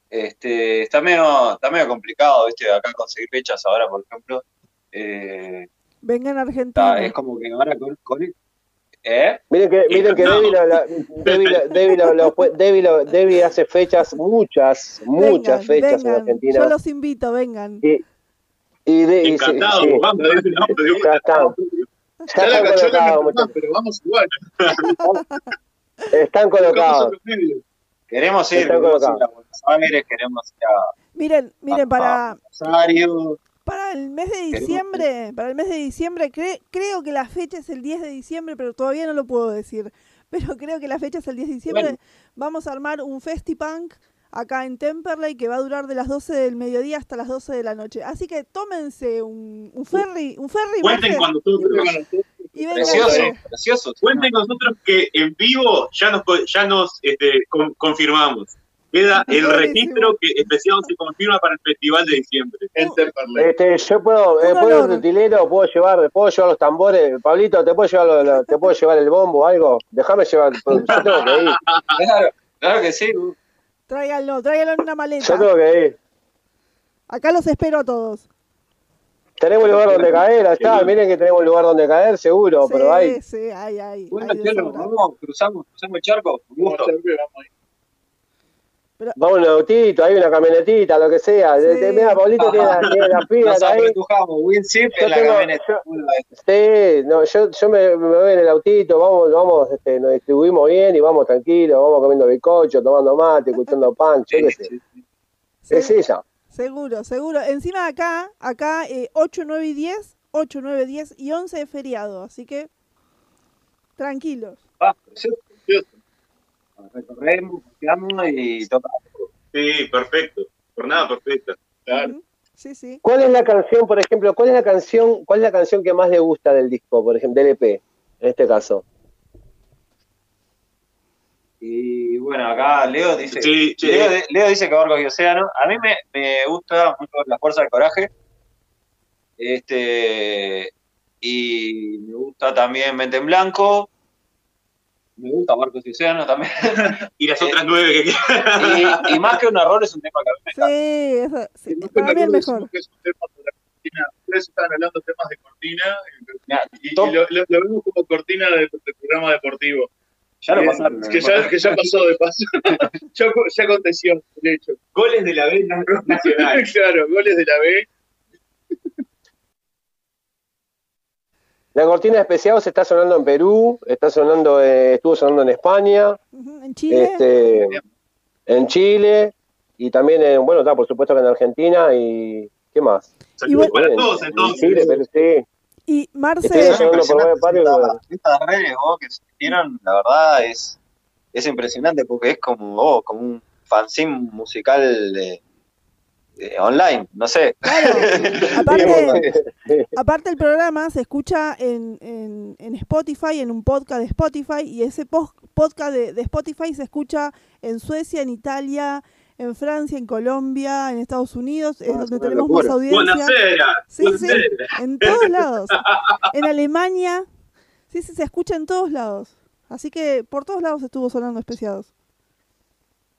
Este, está medio, está medio complicado, viste, acá conseguir fechas ahora, por ejemplo. Eh, Vengan a está- Argentina. es como que ahora con, con- ¿eh? Miren que, miren que Debbie, lo- lo- Debbie lo- Debbie lo- lo fue- Debbie lo- Debbie hace fechas, muchas, muchas Vengan, fechas en. Argentina. Yo los invito, vengan. Y, y de- y sí, Encantado, sí, vamos, vamos, de una. ya la me pero vamos igual. Están colocados. Queremos ir, queremos ir a Buenos Aires, queremos ir a, Miren, miren, a- para, a Rosario. Para el mes de diciembre, para el mes de diciembre, cre- creo que la fecha es el 10 de diciembre, pero todavía no lo puedo decir. Pero creo que la fecha es el 10 de diciembre. Bueno. Vamos a armar un Festipunk acá en Temperley que va a durar de las 12 del mediodía hasta las 12 de la noche. Así que tómense un, un ferry, un ferry Cuenten con nosotros. y. Precioso, precioso. Cuenten con nosotros que en vivo ya nos, ya nos este, con- confirmamos. Queda el registro que especial se confirma para el festival de diciembre. Este, yo puedo, eh, Un puedo de utilero, puedo llevar, puedo llevar los tambores. Pablito, ¿te puedo llevar, lo- lo- te puedo llevar el bombo o algo? Déjame llevar, yo tengo que ir. Claro, claro que sí. Tráiganlo, tráiganlo en una Yo maleta. tengo que ir. Acá los espero a todos. Tenemos lugar donde caer allá, miren que tenemos lugar donde caer, seguro, sí, pero hay. sí, hay, hay. Bueno, vamos, cruzamos, cruzamos el charco. Un gusto. Vamos a ver, vamos a ir. Vamos en un autito, hay una camionetita, lo que sea. Sí. De- Mira, Paulito tiene la, tiene la pila Nos ahí. apretujamos, Will Zip Yo en la tengo- camioneta. Sí, no, yo, yo me, me voy en el autito, vamos, vamos, este, nos distribuimos bien y vamos tranquilos, vamos comiendo bizcocho, tomando mate, escuchando pan, yo qué sé. Sí, Es ella. Seguro, seguro. Encima acá, acá eh, 8, 9 y 10, 8, 9, 10 y 11 de feriado, así que tranquilos. Ah, precioso. Recorremos, paseamos y tocamos. Sí, perfecto. Jornada perfecta. Claro. Sí, sí. ¿Cuál es la canción, por ejemplo, cuál es la canción, cuál es la canción que más le gusta del disco, por ejemplo, del EP, en este caso? Y bueno, acá Leo dice, Sí, sí. Leo, Leo dice que Barcos y Océano. A mí me, me gusta mucho La Fuerza del Coraje. Este, y me gusta también Mente en Blanco. Me gusta Barcos y Océano también. Y las otras nueve que quedan. y, y más que un error es un tema que a mí me Sí, eso- sí, para mí el mejor. que es un tema para cortina. Ustedes están hablando de temas de cortina y, lo, lo- lo vemos como cortina de, de programa deportivo. Ya lo Eh, pasaron. que, ya, que ya pasó de paso. ya, ya aconteció, de hecho. Goles de la B nacional. claro, goles de la B. La cortina de especiados está sonando en Perú, está sonando, eh, estuvo sonando en España, En Chile, este, en Chile y también, en, bueno, está por supuesto que en Argentina y ¿qué más? Saludos bueno- para todos En- en entonces. Chile, pero sí. y Marce, lugares. Estas redes vos, que se hicieron, la verdad es, es impresionante porque es como, oh, como un fanzine musical de- de online, no sé. claro, aparte, aparte el programa se escucha en, en, en Spotify, en un podcast de Spotify, y ese podcast de, de Spotify se escucha en Suecia, en Italia, en Francia, en Colombia, en Estados Unidos, es Ah, donde tenemos locura. más audiencia. Buenasera. Sí, sí, en todos lados. En Alemania, sí, sí, se escucha en todos lados. Así que por todos lados estuvo sonando especiados.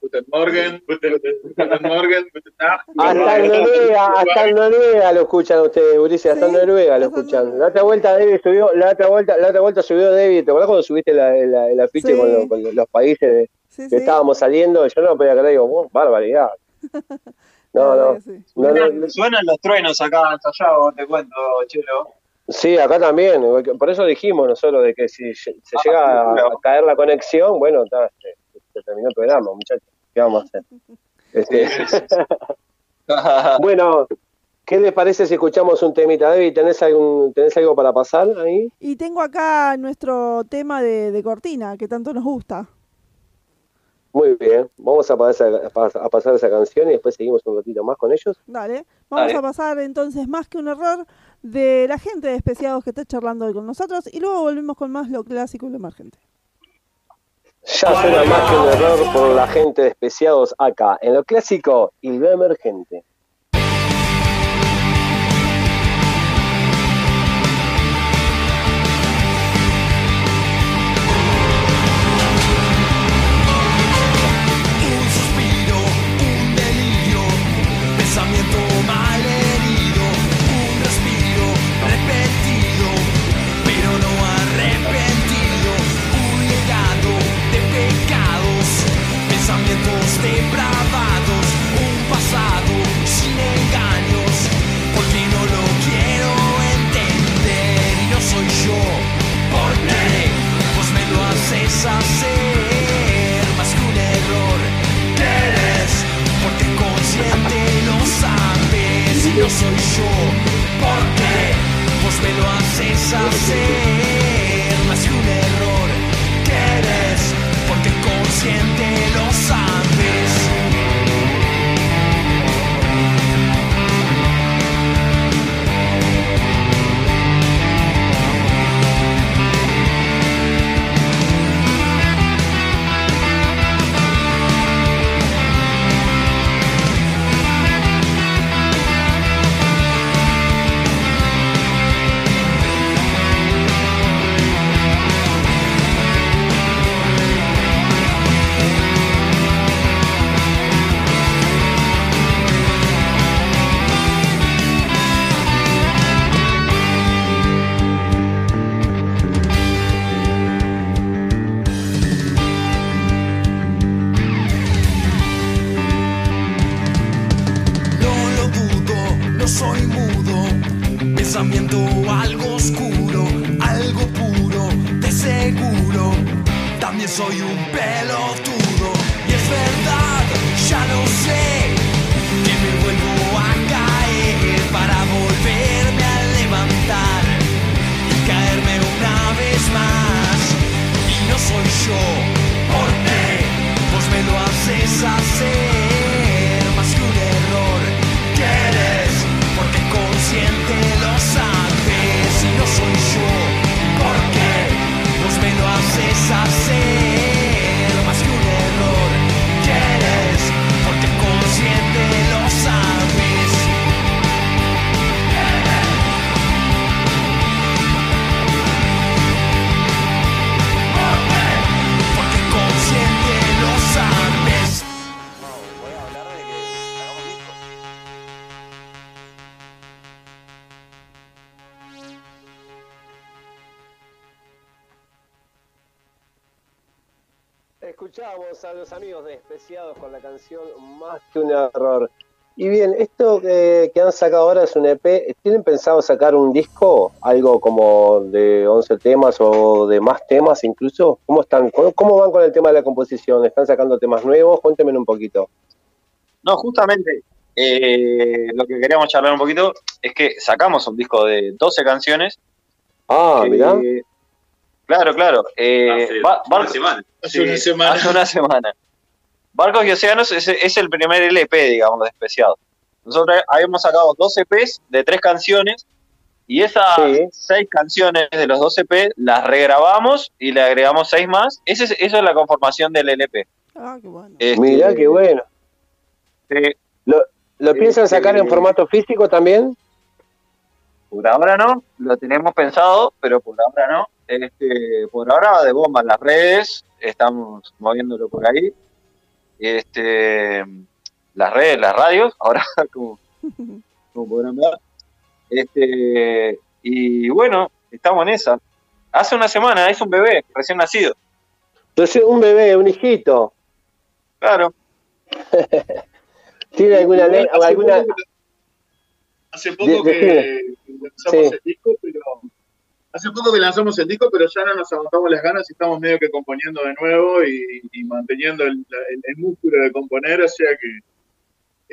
Guten Morgen, Guten, Guten Morgen, Guten Nacht. Hasta en Noruega, hasta en Noruega lo escuchan ustedes, Ulises, hasta en Sí, Noruega lo en escuchan. La otra vuelta David subió, la otra vuelta, la otra vuelta subió David, ¿te acuerdas cuando subiste la, la- el afiche Sí. con, lo- con los países de- Sí, que sí. estábamos saliendo? Yo no lo podía creer, digo, "Oh, barbaridad. No, no, no, no, Suenan, los truenos acá ensayados, te cuento, Chelo. Sí, acá también. Por eso dijimos nosotros de que si se Ah, llega a caer la conexión, bueno, está, se, se terminó el programa, muchachos. ¿Qué vamos a hacer? Este, bueno, ¿qué les parece si escuchamos un temita? David, ¿tenés, algún, ¿tenés algo para pasar ahí? Y tengo acá nuestro tema de, de cortina, que tanto nos gusta. Muy bien, vamos a pasar, a pasar esa canción y después seguimos un ratito más con ellos. Dale. Vamos Dale. a pasar entonces más que un error de la gente de Especiados que está charlando hoy con nosotros y luego volvemos con más lo clásico y lo emergente. Ya suena más que un error por la gente de especiados acá, en lo clásico y lo emergente. Sacado ahora es un EP. ¿Tienen pensado sacar un disco? Algo como de 11 temas o de más temas incluso. ¿Cómo están? ¿Cómo, van con el tema de la composición? ¿Están sacando temas nuevos? Cuéntenme un poquito. No, justamente eh, lo que queríamos charlar un poquito es que sacamos un disco de 12 canciones. Ah, que- mirá. Claro, claro. eh, Hace una semana. Hace una semana. Hace una semana. Barcos y Océanos es, es el primer LP, digamos, de Especiado. Nosotros habíamos sacado dos EPs de tres canciones y esas Sí. seis canciones de los dos EP las regrabamos y le agregamos seis más. Ese es- eso es la conformación del LP. Ah, qué bueno. Este, Mirá qué bueno. eh, ¿Lo, lo Eh, piensan sacar en formato físico también? Por ahora no, lo tenemos pensado, pero por ahora no. Este, por ahora va de bomba en las redes, estamos moviéndolo por ahí. Este, las redes, las radios, ahora como, como podrán ver. Este, y bueno, estamos en esa. Hace una semana, es un bebé recién nacido. Entonces, un bebé, un hijito. Claro, ¿Tiene alguna, ne- hace alguna, poco que- Hace poco De- que, decime. que lanzamos Sí. el disco, pero hace poco que lanzamos el disco, pero ya no nos aguantamos las ganas y estamos medio que componiendo de nuevo y, y manteniendo el, el- el músculo de componer, o sea que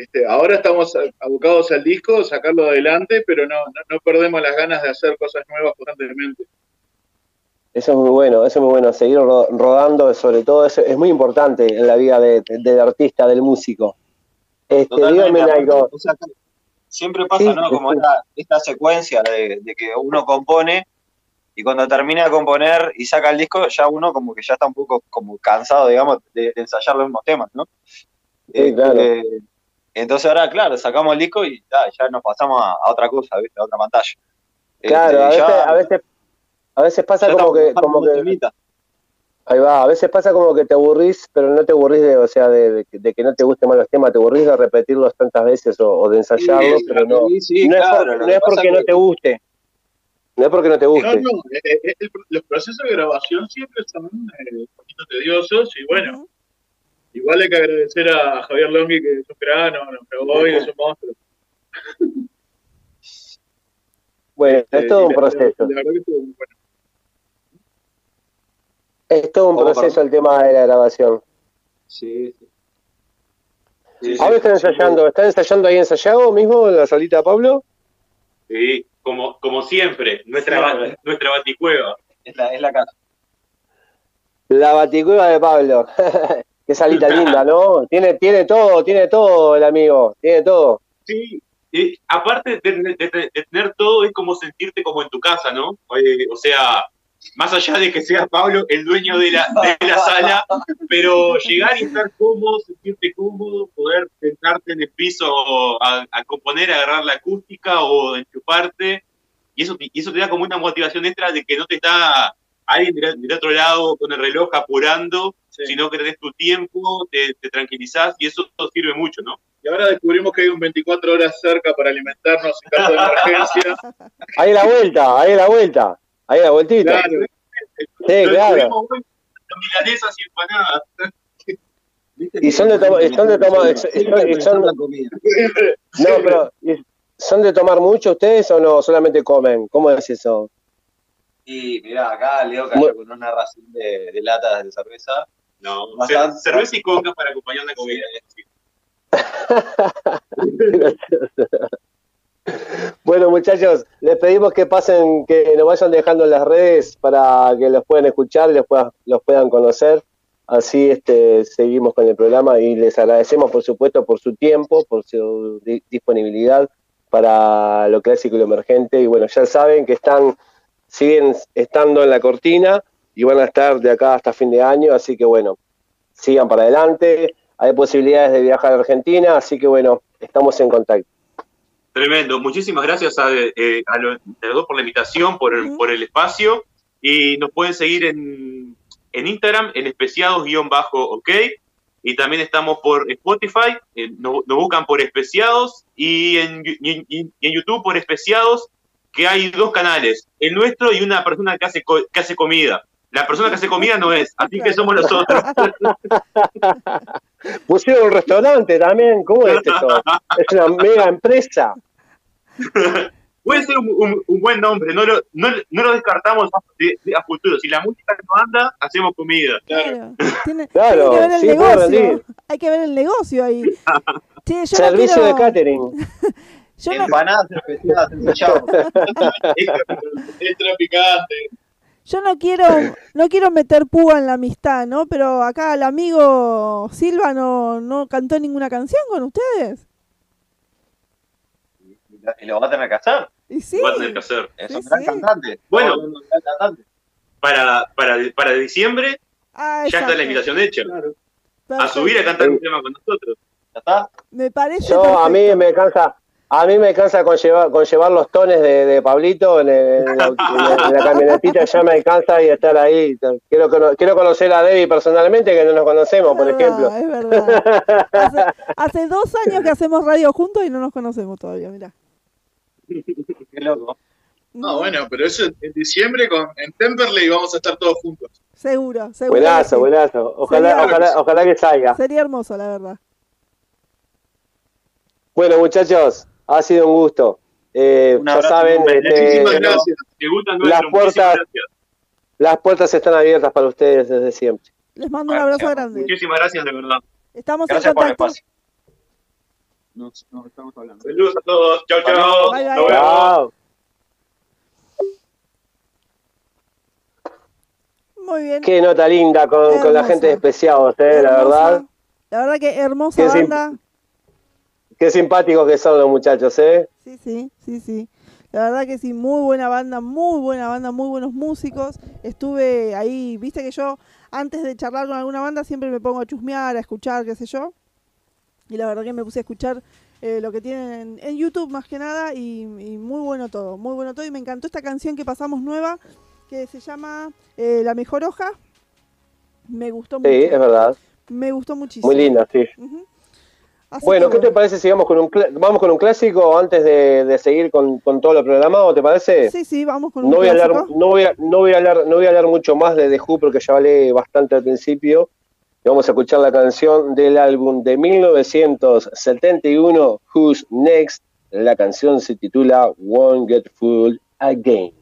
este, ahora estamos abocados al disco, sacarlo adelante, pero no, no, no perdemos las ganas de hacer cosas nuevas constantemente. Eso es muy bueno, eso es muy bueno, seguir ro- rodando, sobre todo eso es muy importante en la vida de- del artista, del músico. Este, díganme algo, o sea, siempre pasa, Sí, ¿no? Como sí. esta, esta secuencia de, de que uno compone y cuando termina de componer y saca el disco, ya uno como que ya está un poco como cansado, digamos, de, de ensayar los mismos temas, ¿no? Sí, claro. Eh, entonces ahora, claro, sacamos el disco y ya, ya nos pasamos a, a otra cosa, ¿viste? A otra pantalla. claro, a Este, veces, ya- a veces, a veces pasa como que, como que, temita. ahí va, a veces pasa como que te aburrís, pero no te aburrís de, o sea, de, de que- de que no te gusten más los temas, te aburrís de repetirlos tantas veces o, o de ensayarlos, Sí, pero no, sí, sí, no es, claro, lo no es porque es no te guste, no es porque no te No, guste. no, eh, eh, el- los procesos de grabación siempre son eh, un poquito tediosos y bueno. Igual hay que agradecer a Javier Longhi que es un grano, nos pegó y es un monstruo. Bueno, es Eh, todo un proceso, La verdad que estuvo muy bueno. es todo un ¿Cómo, proceso el tema de la grabación. Sí, sí. Sí, Ahora sí, están ensayando, ¿están ensayando ahí ensayado mismo en la salita de Pablo? Sí, como, como siempre, nuestra, nuestra baticueva. Es la, es la casa. La baticueva de Pablo. Qué salita linda, ¿no? Tiene, tiene todo, tiene todo el amigo, tiene todo. Sí, y aparte de, de- de- tener todo, es como sentirte como en tu casa, ¿no? O sea, más allá de que sea Pablo el dueño de la, de la sala, pero llegar y estar cómodo, sentirte cómodo, poder sentarte en el piso a, componer, agarrar la acústica o enchufarte, y eso, y eso te da como una motivación extra de que no te está alguien del otro lado con el reloj apurando, Sí. sino que tenés tu tiempo, te, te tranquilizás, y eso sirve mucho, ¿no? Y ahora descubrimos que hay un 24 horas cerca para alimentarnos en caso de emergencia. Ahí la vuelta, ahí la vuelta, ahí la vueltita. Claro, Sí, claro. milanesas y empanadas. Y son de son de toma, y son- no, pero ¿Son de tomar mucho ustedes o no? ¿Solamente comen? ¿Cómo es eso? Y mirá, acá Leo cayó con una ración de, de latas de cerveza. No, Bastante. cer- cerveza y coca para acompañar la comida. Bueno, muchachos, les pedimos que pasen, que nos vayan dejando en las redes para que los puedan escuchar, los puedan, los puedan conocer. Así este, seguimos con el programa y les agradecemos, por supuesto, por su tiempo, por su di- disponibilidad para lo clásico y lo emergente. Y bueno, ya saben que están, siguen estando en la cortina y van a estar de acá hasta fin de año. Así que bueno, sigan para adelante. Hay posibilidades de viajar a Argentina, así que bueno, estamos en contacto. Tremendo. Muchísimas gracias a, eh, a los, dos por la invitación, por el, por el espacio. Y nos pueden seguir en, en Instagram, en especiados-ok. Y también estamos por Spotify, eh, nos, nos buscan por especiados. Y en, y, y- y en YouTube por especiados, que hay dos canales, el nuestro y una persona que hace, co- que hace comida. La persona que hace comida no es, así que somos nosotros. Pusieron un restaurante también, ¿cómo es eso? Es una mega empresa. Puede ser un, un- un buen nombre, no lo, no, no lo descartamos a, de- de- a futuro. Si la música no anda, hacemos comida. Claro. Tiene, Claro, tiene que ver el sí, negocio. Hay que ver el negocio ahí. Che, no Servicio quiero- de catering. yo no- Empanadas especiadas en chavo. Extra picante. Yo no quiero, no quiero meter púa en la amistad, ¿no? Pero acá el amigo Silva no, no cantó ninguna canción con ustedes. Y lo va a tener que hacer. Y sí. Lo va a tener que hacer. Es Sí, un gran sí. cantante. Bueno. Gran cantante. Para, para, para diciembre Ah, ya está la invitación hecha. A subir a cantar un tema con nosotros. ¿Ya está? Me parece Yo a mí me cansa, a mí me cansa con llevar, con llevar los tones de, de Pablito en, el- en la, en la camionetita, ya me cansa y estar ahí. Quiero, quiero conocer a Debbie personalmente, que no nos conocemos, por verdad, ejemplo. Es verdad. Hace, hace dos años que hacemos radio juntos y no nos conocemos todavía, mirá. Qué loco. No, bueno, pero eso en diciembre con, en Temperley vamos a estar todos juntos. Seguro, seguro. Buenazo, sí. buenazo. Ojalá, Sería- ojalá, ojalá que salga. Sería hermoso, la verdad. Bueno, muchachos, ha sido un gusto. Eh, Un ya saben, este, Las puertas- gracias. las puertas están abiertas para ustedes desde siempre. Les mando un abrazo grande. Muchísimas gracias, de verdad. Estamos Gracias en por el contacto. espacio. Nos, nos estamos hablando. Saludos a todos. Chao, chao. Bye, bye. Nos vemos. Chao. Muy bien. Qué nota linda con, con la gente de Especiados, eh, la verdad. La verdad que hermosa banda. Qué simpáticos que son los muchachos, ¿eh? Sí, sí, sí, sí. La verdad que sí, muy buena banda, muy buena banda, muy buenos músicos. Estuve ahí, viste que yo antes de charlar con alguna banda siempre me pongo a chusmear, a escuchar, qué sé yo. Y la verdad que me puse a escuchar eh, lo que tienen en, en YouTube más que nada y, y muy bueno todo, muy bueno todo. Y me encantó esta canción que pasamos nueva que se llama eh, La Mejor Hoja. Me gustó mucho. Sí, es verdad. Me gustó muchísimo. Muy linda, sí. Así Bueno, que ¿qué te parece si vamos con un, vamos con un clásico antes de, de seguir con, con todo lo programado? ¿Te parece? Sí, sí, vamos con un No voy, a hablar, clásico. no, voy a, no, voy a hablar, no voy a hablar mucho más de The Who porque ya hablé bastante al principio. Y vamos a escuchar la canción del álbum de 1971, Who's Next. La canción se titula Won't Get Fooled Again.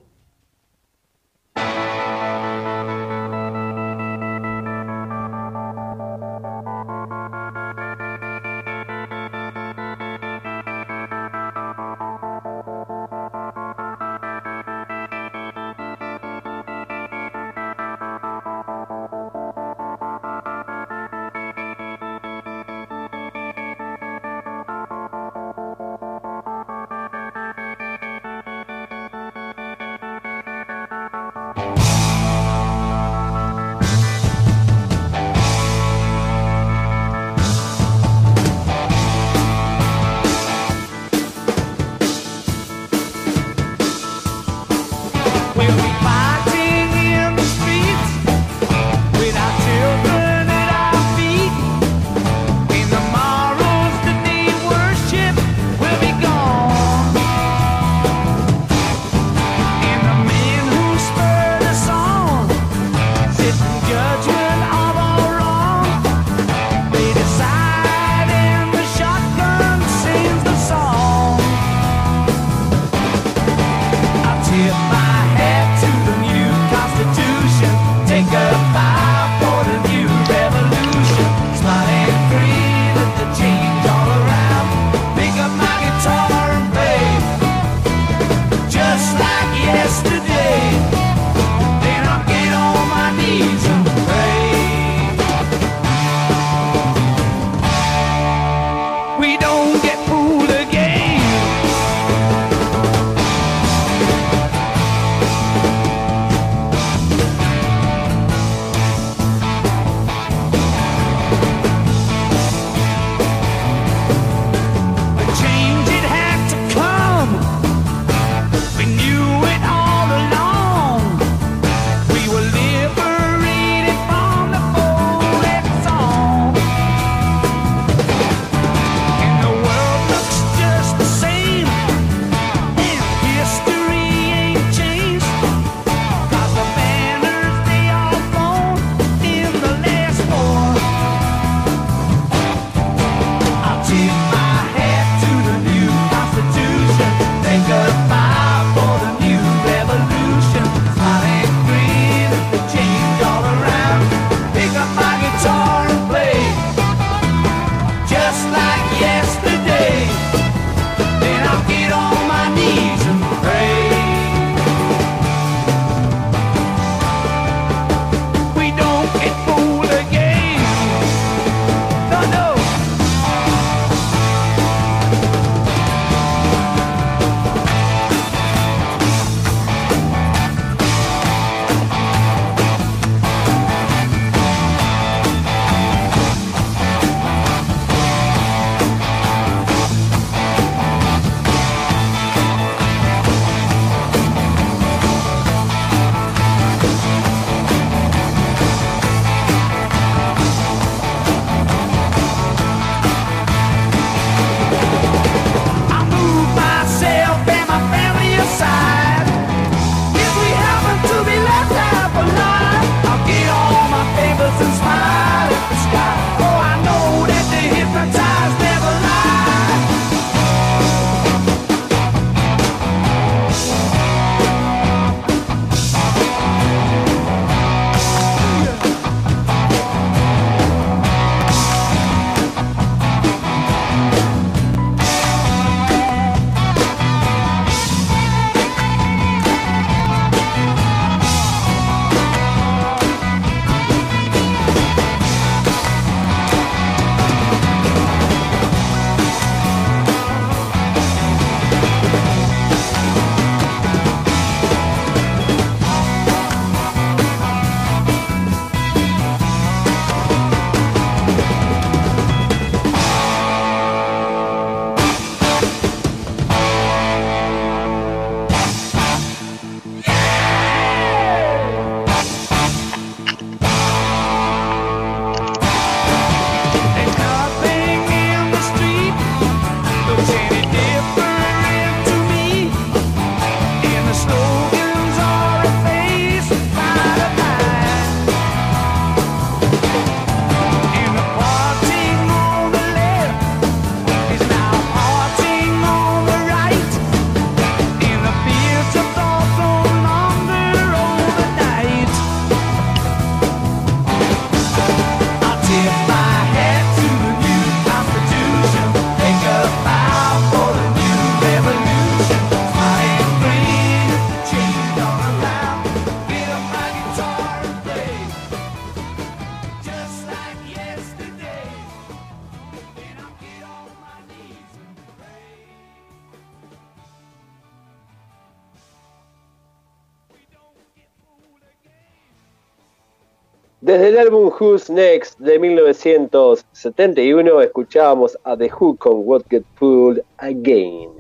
Desde el álbum Who's Next de 1971 escuchábamos a The Who con What Get Pulled Again.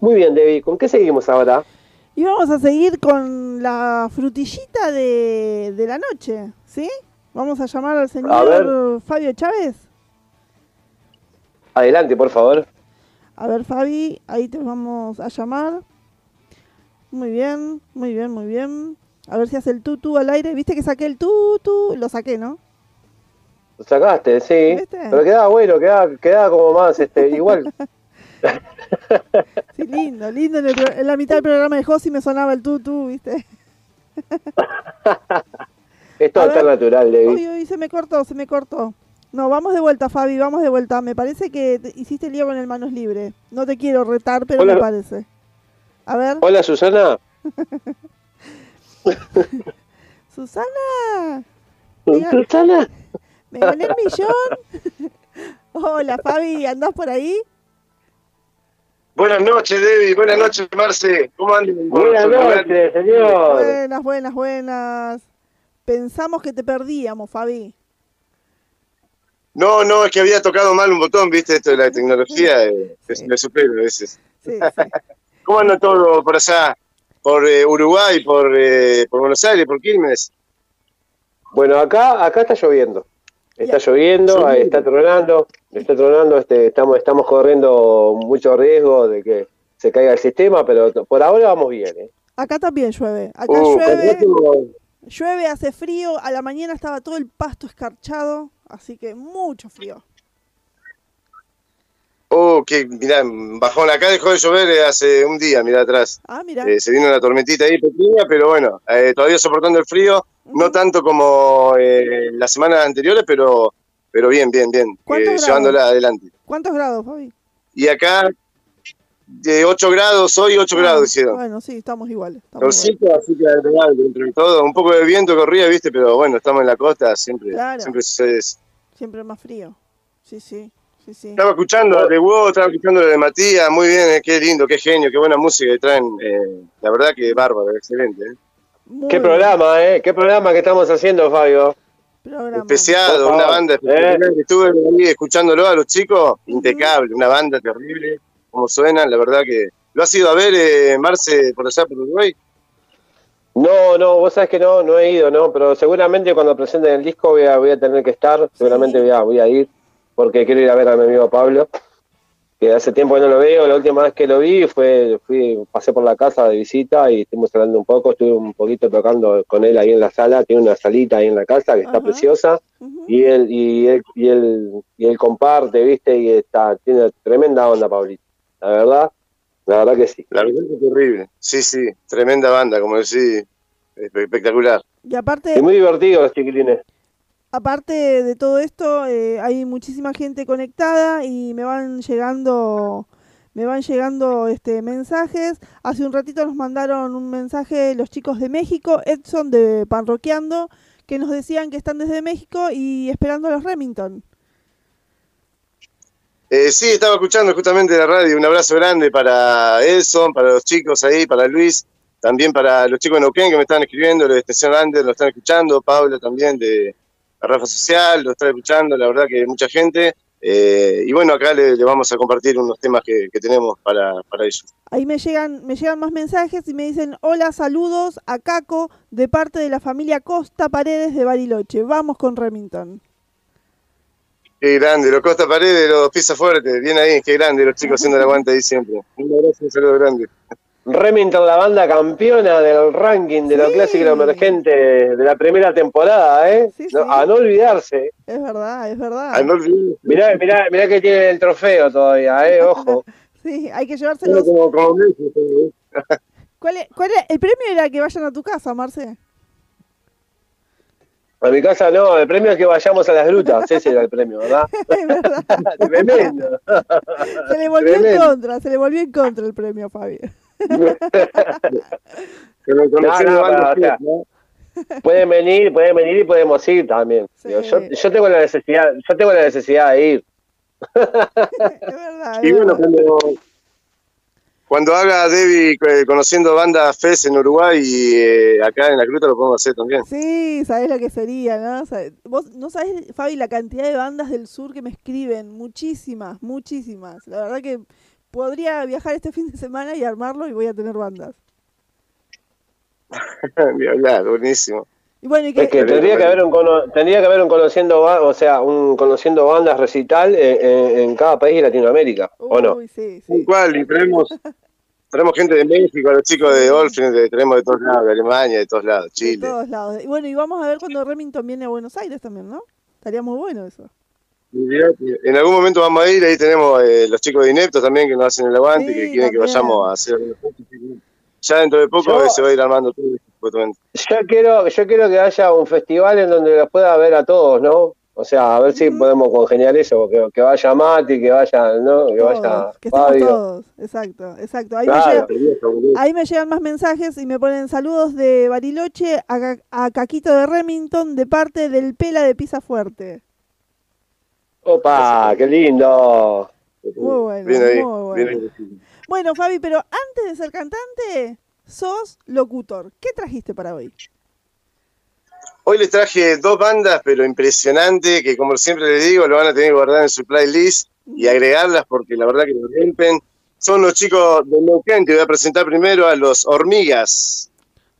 Muy bien, Debbie, ¿con qué seguimos ahora? Y vamos a seguir con la frutillita de, de la noche, ¿sí? Vamos a llamar al señor Fabio Chávez. Adelante, por favor. A ver, Fabi, ahí te vamos a llamar. Muy bien, muy bien, muy bien. A ver si hace el tutu al aire. ¿Viste que saqué el tutu? Lo saqué, ¿no? Lo sacaste, sí. Pero quedaba bueno, quedaba, quedaba como más este, igual. sí, lindo, lindo. En, la mitad del programa de Josi me sonaba el tutu, ¿viste? es todo tan natural, David. Uy, uy, se me cortó, se me cortó. No, vamos de vuelta, Fabi, vamos de vuelta. Me parece que hiciste lío con el manos libre. No te quiero retar, pero me parece. A ver. Hola, Susana. Susana. Susana. Me gané el millón. Hola, Fabi, ¿andás por ahí? Buenas noches, Debbie. Buenas noches, Marce. ¿Cómo andan? Buenas noches, señor. Buenas, buenas, buenas. Pensamos que te perdíamos, Fabi. No, no, es que había tocado mal un botón, viste, esto de la tecnología, eh, me supero a veces. Sí, ¿Cómo anda todo por allá? Por eh, Uruguay, por, eh, por Buenos Aires, por Quilmes. Bueno, acá, acá está lloviendo. Está lloviendo, está tronando, está tronando, este, estamos, estamos corriendo mucho riesgo de que se caiga el sistema, pero por ahora vamos bien. ¿eh? Acá también llueve. Acá uh, llueve, llueve, hace frío, a la mañana estaba todo el pasto escarchado, Así que mucho frío. Oh, que, mirá, bajón, acá dejó de llover eh, hace un día, mirá atrás. Ah, mira. Eh, se vino una tormentita ahí pequeña, pero bueno, eh, todavía soportando el frío, no tanto como las semanas anteriores, pero, pero bien, bien, bien, llevándola adelante. ¿Cuántos grados, Fabi? Y acá de 8 grados, hoy 8 ah, grados hicieron. Bueno, sí, estamos iguales. así que dentro de todo. Un poco de viento corría, viste, pero bueno, estamos en la costa, siempre, siempre sucede eso. Siempre más frío. Sí, sí. Sí, sí. Estaba escuchando de Hugo, estaba escuchando de Matías, muy bien, eh, qué lindo, qué genio, qué buena música que traen. Eh, la verdad que bárbaro, excelente. Eh. Qué programa, ¿eh? Qué programa que estamos haciendo, Fabio. Especial, una banda especial. Estuve ahí escuchándolo a los chicos, impecable, una banda terrible como suenan, la verdad que... ¿Lo has ido a ver, eh, Marce, por allá, por Uruguay? No, no, vos sabés que no, no he ido, ¿no? Pero seguramente cuando presenten el disco voy a, voy a tener que estar, seguramente voy a, voy a ir, porque quiero ir a ver a mi amigo Pablo, que hace tiempo que no lo veo, la última vez que lo vi fue, fui, pasé por la casa de visita y estuvimos hablando un poco, estuve un poquito tocando con él ahí en la sala, tiene una salita ahí en la casa que está preciosa, y él, y él, y él, y él comparte, viste, y está, tiene tremenda onda, Pablito la verdad, la verdad que sí. La verdad que es terrible. Sí, sí, tremenda banda, como decís, espectacular. Y aparte... Es muy divertido los chiquilines. Aparte de todo esto, eh, hay muchísima gente conectada y me van llegando me van llegando este mensajes. Hace un ratito nos mandaron un mensaje los chicos de México, Edson de Panroqueando, que nos decían que están desde México y esperando a los Remington. Eh, sí, estaba escuchando justamente la radio. Un abrazo grande para Edson, para los chicos ahí, para Luis, también para los chicos de Neuquén que me están escribiendo, los de Estación Andes lo están escuchando, Pablo también de la Rafa Social lo está escuchando, la verdad que mucha gente. Eh, y bueno, acá le, vamos a compartir unos temas que, tenemos para, para, ellos. Ahí me llegan, me llegan más mensajes y me dicen, hola, saludos a Caco de parte de la familia Costa Paredes de Bariloche. Vamos con Remington. Qué grande, los Costa Paredes, los Pisa Fuerte, bien ahí, qué grande, los chicos haciendo la aguanta ahí siempre. Un abrazo, un saludo grande. Remington, la banda campeona del ranking de los clásicos emergentes de la primera temporada, ¿eh? a no olvidarse. Es verdad, es verdad. A no olvidarse. Mirá, mirá, mirá que tiene el trofeo todavía, ¿eh? Ojo. sí, hay que llevárselo. ¿Cuál, es, ¿Cuál es? El premio era que vayan a tu casa, Marce. A mi casa no, el premio es que vayamos a las grutas, ese era el premio, ¿verdad? Es verdad. Tremendo. Se le volvió en contra, se le volvió en contra el premio, Fabi. Pueden venir, pueden venir y podemos ir también. Yo, yo, tengo la necesidad, yo tengo la necesidad de ir. Es verdad. Y bueno, cuando, cuando haga Debbie eh, conociendo bandas FES en Uruguay y eh, acá en la Gruta lo podemos hacer también. Sí, sabes lo que sería, ¿no? Sabes- Vos no sabés, Fabi, la cantidad de bandas del sur que me escriben. Muchísimas, muchísimas. La verdad que podría viajar este fin de semana y armarlo y voy a tener bandas. Ni hablar, buenísimo. Y bueno, y Es que tendría que haber un cono- tendría que haber un conociendo o sea, un conociendo bandas recital en, en- en cada país de Latinoamérica, ¿o no? Sí, Tal cual, y traemos, traemos gente de México, los chicos de de- traemos de todos lados, de Alemania, de todos lados, de Chile. todos lados. Y bueno, y vamos a ver cuando Remington viene a Buenos Aires también, ¿no? Estaría muy bueno eso. En algún momento vamos a ir, ahí tenemos eh, los chicos de Ineptos también que nos hacen el aguante, que quieren que vayamos a hacer. Ya dentro de poco Yo- eh, se va a ir armando todo. Yo quiero, yo quiero que haya un festival en donde los pueda ver a todos, ¿no? O sea, a ver si podemos congeniar eso, que, que vaya Mati, que vaya, ¿no? Que vaya Todos, que estemos Fabio. todos. Exacto, exacto. Ahí, me Claro. llega- ahí me llegan más mensajes y me ponen saludos de Bariloche a, Ca- a Caquito de Remington de parte del Pela de Pisa Fuerte. Opa, qué lindo. Muy bueno, Bien ahí, muy bueno. bien ahí. Bueno, Fabi, pero antes de ser cantante, sos locutor. ¿Qué trajiste para hoy? Hoy les traje dos bandas, pero impresionante, que como siempre les digo, lo van a tener que guardar en su playlist y agregarlas porque la verdad que lo rompen. Son los chicos de Neuquén, te voy a presentar primero a los Hormigas.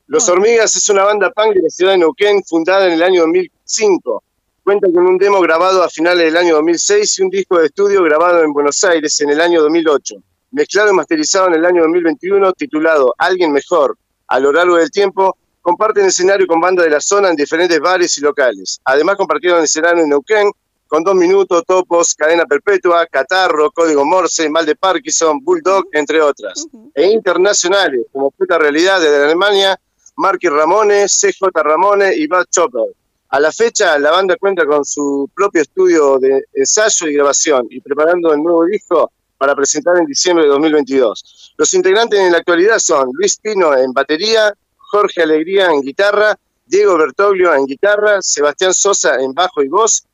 Los Hormigas es una banda punk de la ciudad de Neuquén, fundada en el año 2005. Cuenta con un demo grabado a finales del año 2006 y un disco de estudio grabado en Buenos Aires en el año 2008. Mezclado y masterizado en el año 2021, titulado Alguien Mejor. A lo largo del tiempo, comparten escenario con bandas de la zona en diferentes bares y locales. Además, compartieron escenario en Neuquén con Dos Minutos, Topos, Cadena Perpetua, Catarro, Código Morse, Mal de Parkinson, Bulldog, entre otras. E internacionales, como Puta Realidad desde Alemania, Marky Ramone, CJ Ramone y Bad Chopper. A la fecha, la banda cuenta con su propio estudio de ensayo y grabación y preparando el nuevo disco para presentar en diciembre de 2022. Los integrantes en la actualidad son Luis Pino en batería, Jorge Alegría en guitarra, Diego Bertoglio en guitarra, Sebastián Sosa en bajo y voz,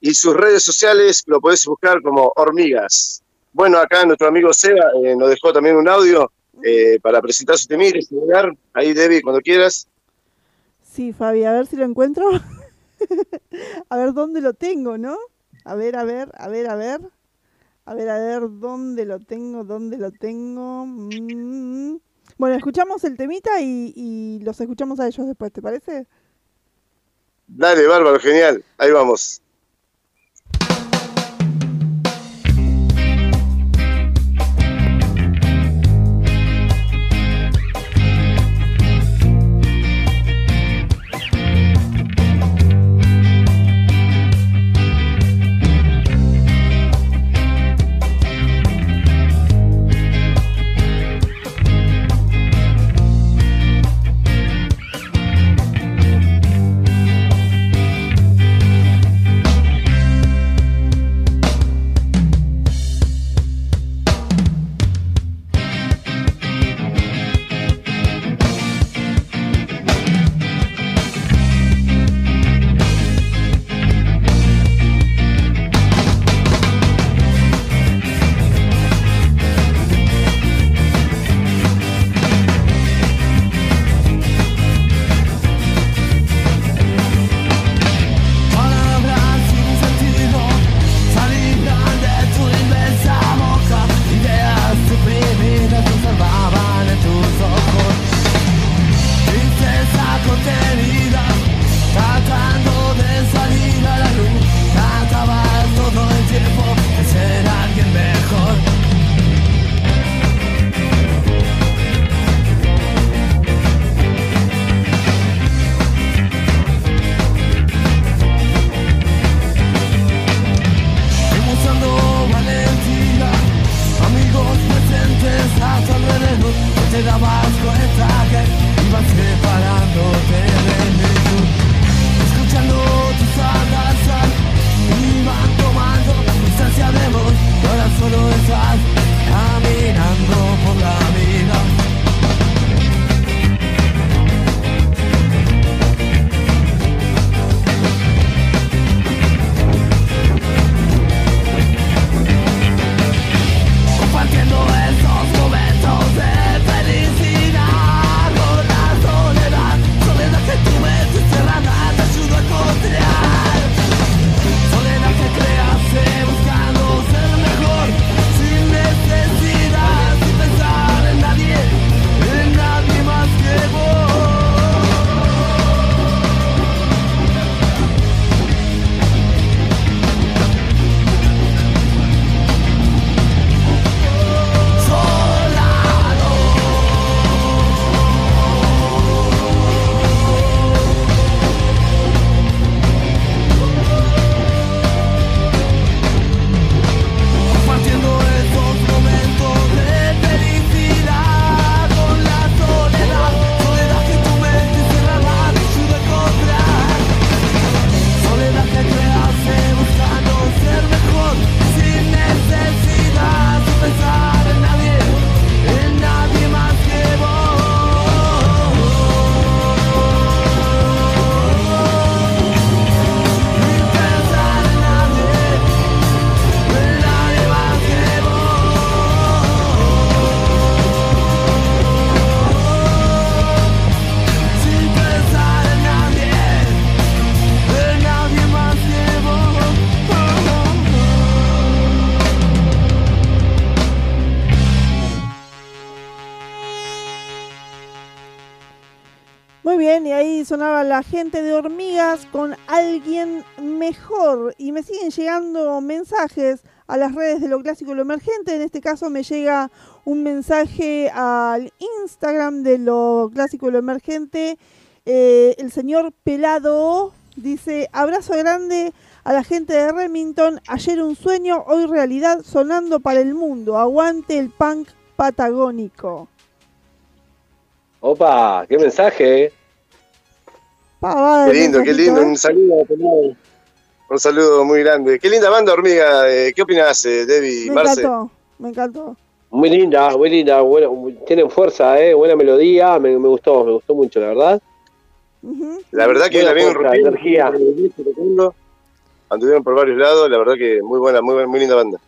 y sus redes sociales lo podés buscar como Hormigas. Bueno, acá nuestro amigo Seba eh, nos dejó también un audio eh, para presentar su temir, este lugar. Ahí, Debbie, cuando quieras. Sí, Fabi, a ver si lo encuentro. a ver dónde lo tengo, ¿no? A ver, a ver, a ver, a ver. A ver, a ver, ¿dónde lo tengo? ¿Dónde lo tengo? Mm. Bueno, escuchamos el temita y, y los escuchamos a ellos después, ¿te parece? Dale, bárbaro, genial. Ahí vamos. La gente de hormigas con alguien mejor. Y me siguen llegando mensajes a las redes de lo clásico y lo emergente. En este caso me llega un mensaje al Instagram de lo clásico y lo emergente. Eh, el señor Pelado dice, abrazo grande a la gente de Remington. Ayer un sueño, hoy realidad, sonando para el mundo. Aguante el punk patagónico. Opa, qué mensaje. Qué lindo, qué lindo. Un saludo, un saludo muy grande. Qué linda banda, hormiga. Eh, ¿Qué opinas, eh, Debbie? Me encantó, me encantó. Muy linda, muy linda. Bueno, tienen fuerza, ¿eh? buena melodía. Me, gustó, me gustó mucho, la verdad. La verdad que la vieron energía. Anduvieron por varios lados. La verdad que muy buena, muy, muy linda banda.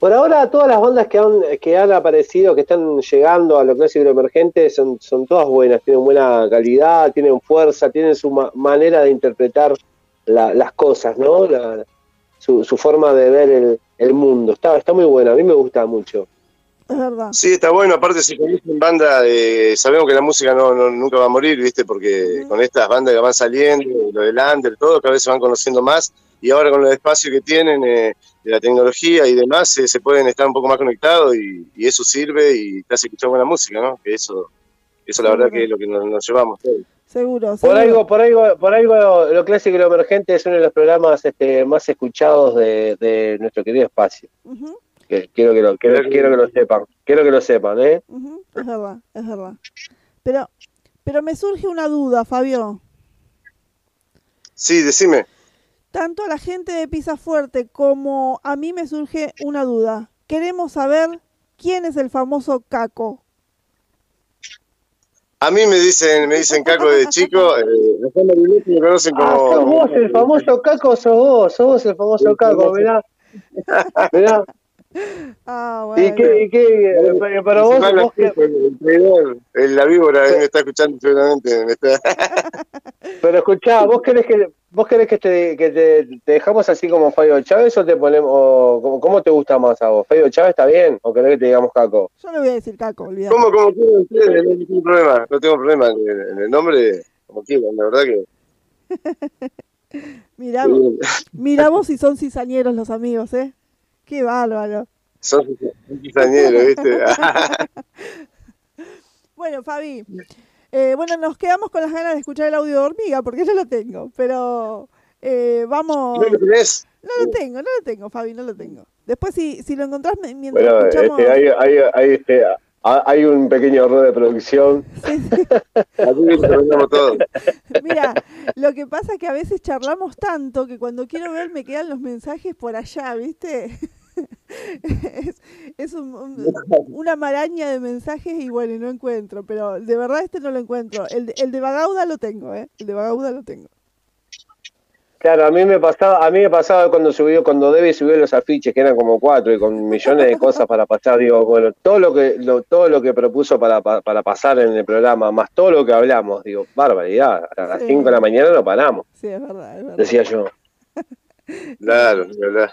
Por ahora, todas las bandas que han, que han aparecido, que están llegando a lo clásico emergente, son, son todas buenas, tienen buena calidad, tienen fuerza, tienen su manera de interpretar las cosas, ¿no? su, forma de ver el, mundo. Está, está muy buena, a mí me gusta mucho. Es verdad. Sí, está bueno. Aparte, si conocen banda, eh, sabemos que la música no, nunca va a morir, ¿viste? Porque con estas bandas que van saliendo, lo del under, todo, cada vez se van conociendo más. Y ahora con el espacio que tienen, eh, de la tecnología y demás, se pueden estar un poco más conectados y, eso sirve y te hace escuchar buena música, ¿no? Que eso, eso la verdad que es lo que nos, llevamos Seguro, Por algo, por algo, por algo, lo clásico y lo emergente es uno de los programas este, más escuchados de, nuestro querido espacio. quiero que lo, quiero, que lo sepan, quiero que lo sepan, ¿eh? Es verdad, es verdad. Pero, pero me surge una duda, Fabio. Sí, decime tanto a la gente de Pisa Fuerte como a mí me surge una duda. Queremos saber quién es el famoso Caco. A mí me dicen, me dicen Caco de chico, eh, me conocen como... Ah, sos vos el famoso Caco, sos vos, sos vos el famoso Caco, mirá. mirá. Ah, bueno. ¿Y qué, y qué eh, para vos, vos que... el, la víbora me está escuchando seguramente. Pero escuchá, vos querés que ¿Vos querés que te, que te, dejamos así como Fabio Chávez o te ponemos, o, ¿cómo te gusta más a vos? ¿Fabio Chávez está bien o querés que te digamos Caco? Yo le voy a decir Caco, olvidate. ¿Cómo, cómo quieren ustedes? No tengo problema, no tengo problema en el nombre, como quieran, la verdad que... mirá, mirá vos si son cizañeros los amigos, ¿eh? Qué bárbaro. Son cizañeros, ¿viste? bueno, Fabi, eh, bueno, nos quedamos con las ganas de escuchar el audio de hormiga, porque yo lo tengo, pero eh, vamos... ¿No lo tenés? No lo tengo, no lo tengo, Fabi, no lo tengo. Después, si, si lo encontrás mientras bueno, escuchamos... Este, hay, hay, hay, este, hay un pequeño error de producción. Sí, todo. Mira, lo que pasa es que a veces charlamos tanto que cuando quiero ver me quedan los mensajes por allá, ¿viste? es, una maraña de mensajes y bueno, no encuentro, pero de verdad este no lo encuentro. El de, el de Bagauda lo tengo, ¿eh? El de Bagauda lo tengo. Claro, a mí me pasaba, a mí me pasaba cuando subió, cuando Debbie subió los afiches, que eran como cuatro y con millones de cosas para pasar, digo, bueno, todo lo que, todo lo que propuso para, para pasar en el programa, más todo lo que hablamos, digo, barbaridad, a las cinco de la mañana no paramos. Sí, es verdad, es verdad. Decía yo. claro, es verdad.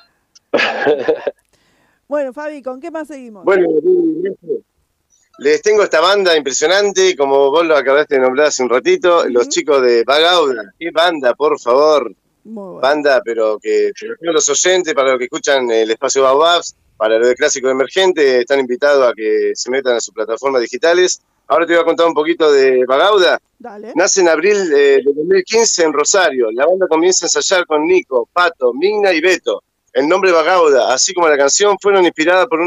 Bueno, Fabi, ¿con qué más seguimos? Bueno, les tengo esta banda impresionante, como vos lo acabaste de nombrar hace un ratito, los chicos de Bagauda. ¿Qué banda, por favor? Banda, pero que los oyentes, para los que escuchan el espacio Baobabs, para lo de clásico emergente, están invitados a que se metan a sus plataformas digitales. Ahora te voy a contar un poquito de Bagauda. Nace en abril de 2015 en Rosario. La banda comienza a ensayar con Nico, Pato, Migna y Beto. El nombre Bagauda, así como la canción, fueron inspiradas por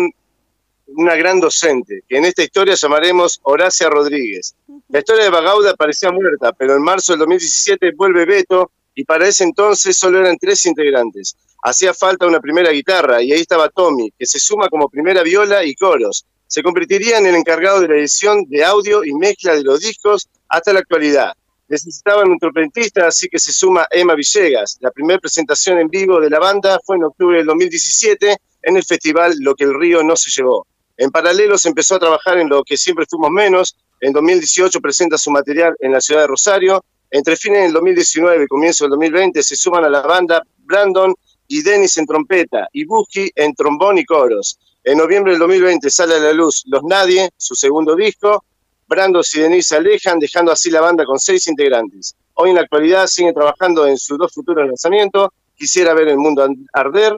una gran docente, que en esta historia llamaremos Horacia Rodríguez. La historia de Bagauda parecía muerta, pero en marzo del 2017 vuelve Beto y para ese entonces solo eran tres integrantes. Hacía falta una primera guitarra y ahí estaba Tommy, que se suma como primera viola y coros. Se convertiría en el encargado de la edición de audio y mezcla de los discos hasta la actualidad necesitaban un trompetista, así que se suma Emma Villegas. La primera presentación en vivo de la banda fue en octubre del 2017 en el festival Lo que el río no se llevó. En paralelo se empezó a trabajar en lo que siempre fuimos menos. En 2018 presenta su material en la ciudad de Rosario. Entre fines del 2019 y comienzo del 2020 se suman a la banda Brandon y Dennis en trompeta y Buki en trombón y coros. En noviembre del 2020 sale a la luz Los Nadie, su segundo disco, Brandos y Denise se alejan, dejando así la banda con seis integrantes. Hoy en la actualidad siguen trabajando en sus dos futuros lanzamientos. Quisiera ver el mundo arder.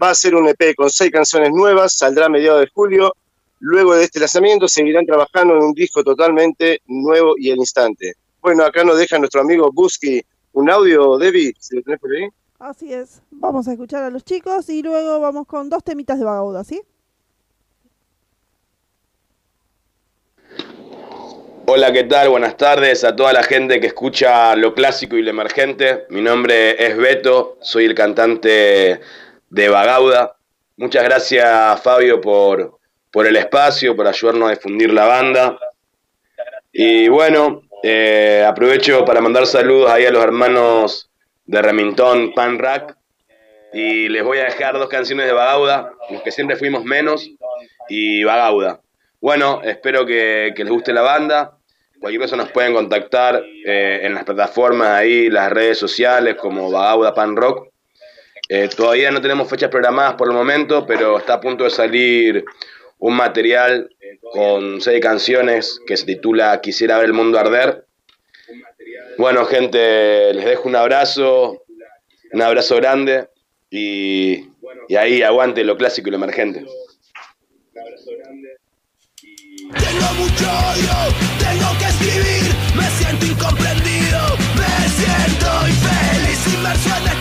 Va a ser un EP con seis canciones nuevas, saldrá a mediados de julio. Luego de este lanzamiento seguirán trabajando en un disco totalmente nuevo y al instante. Bueno, acá nos deja nuestro amigo Busky un audio, Debbie, si lo tenés por ahí. Así es. Vamos a escuchar a los chicos y luego vamos con dos temitas de vagauda, ¿sí? Hola, ¿qué tal? Buenas tardes a toda la gente que escucha lo clásico y lo emergente. Mi nombre es Beto, soy el cantante de Vagauda. Muchas gracias, Fabio, por, por el espacio, por ayudarnos a difundir la banda. Y bueno, eh, aprovecho para mandar saludos ahí a los hermanos de Remington Pan Rack. Y les voy a dejar dos canciones de Vagauda, los que siempre fuimos menos, y Vagauda. Bueno, espero que, les guste la banda. Cualquier cosa nos pueden contactar eh, en las plataformas ahí, las redes sociales como Vagauda Pan Rock. Eh, todavía no tenemos fechas programadas por el momento, pero está a punto de salir un material con seis canciones que se titula Quisiera ver el mundo arder. Bueno, gente, les dejo un abrazo, un abrazo grande y, y ahí aguante lo clásico y lo emergente. Tengo mucho odio, tengo que escribir, me siento incomprendido, me siento infeliz, inmerso en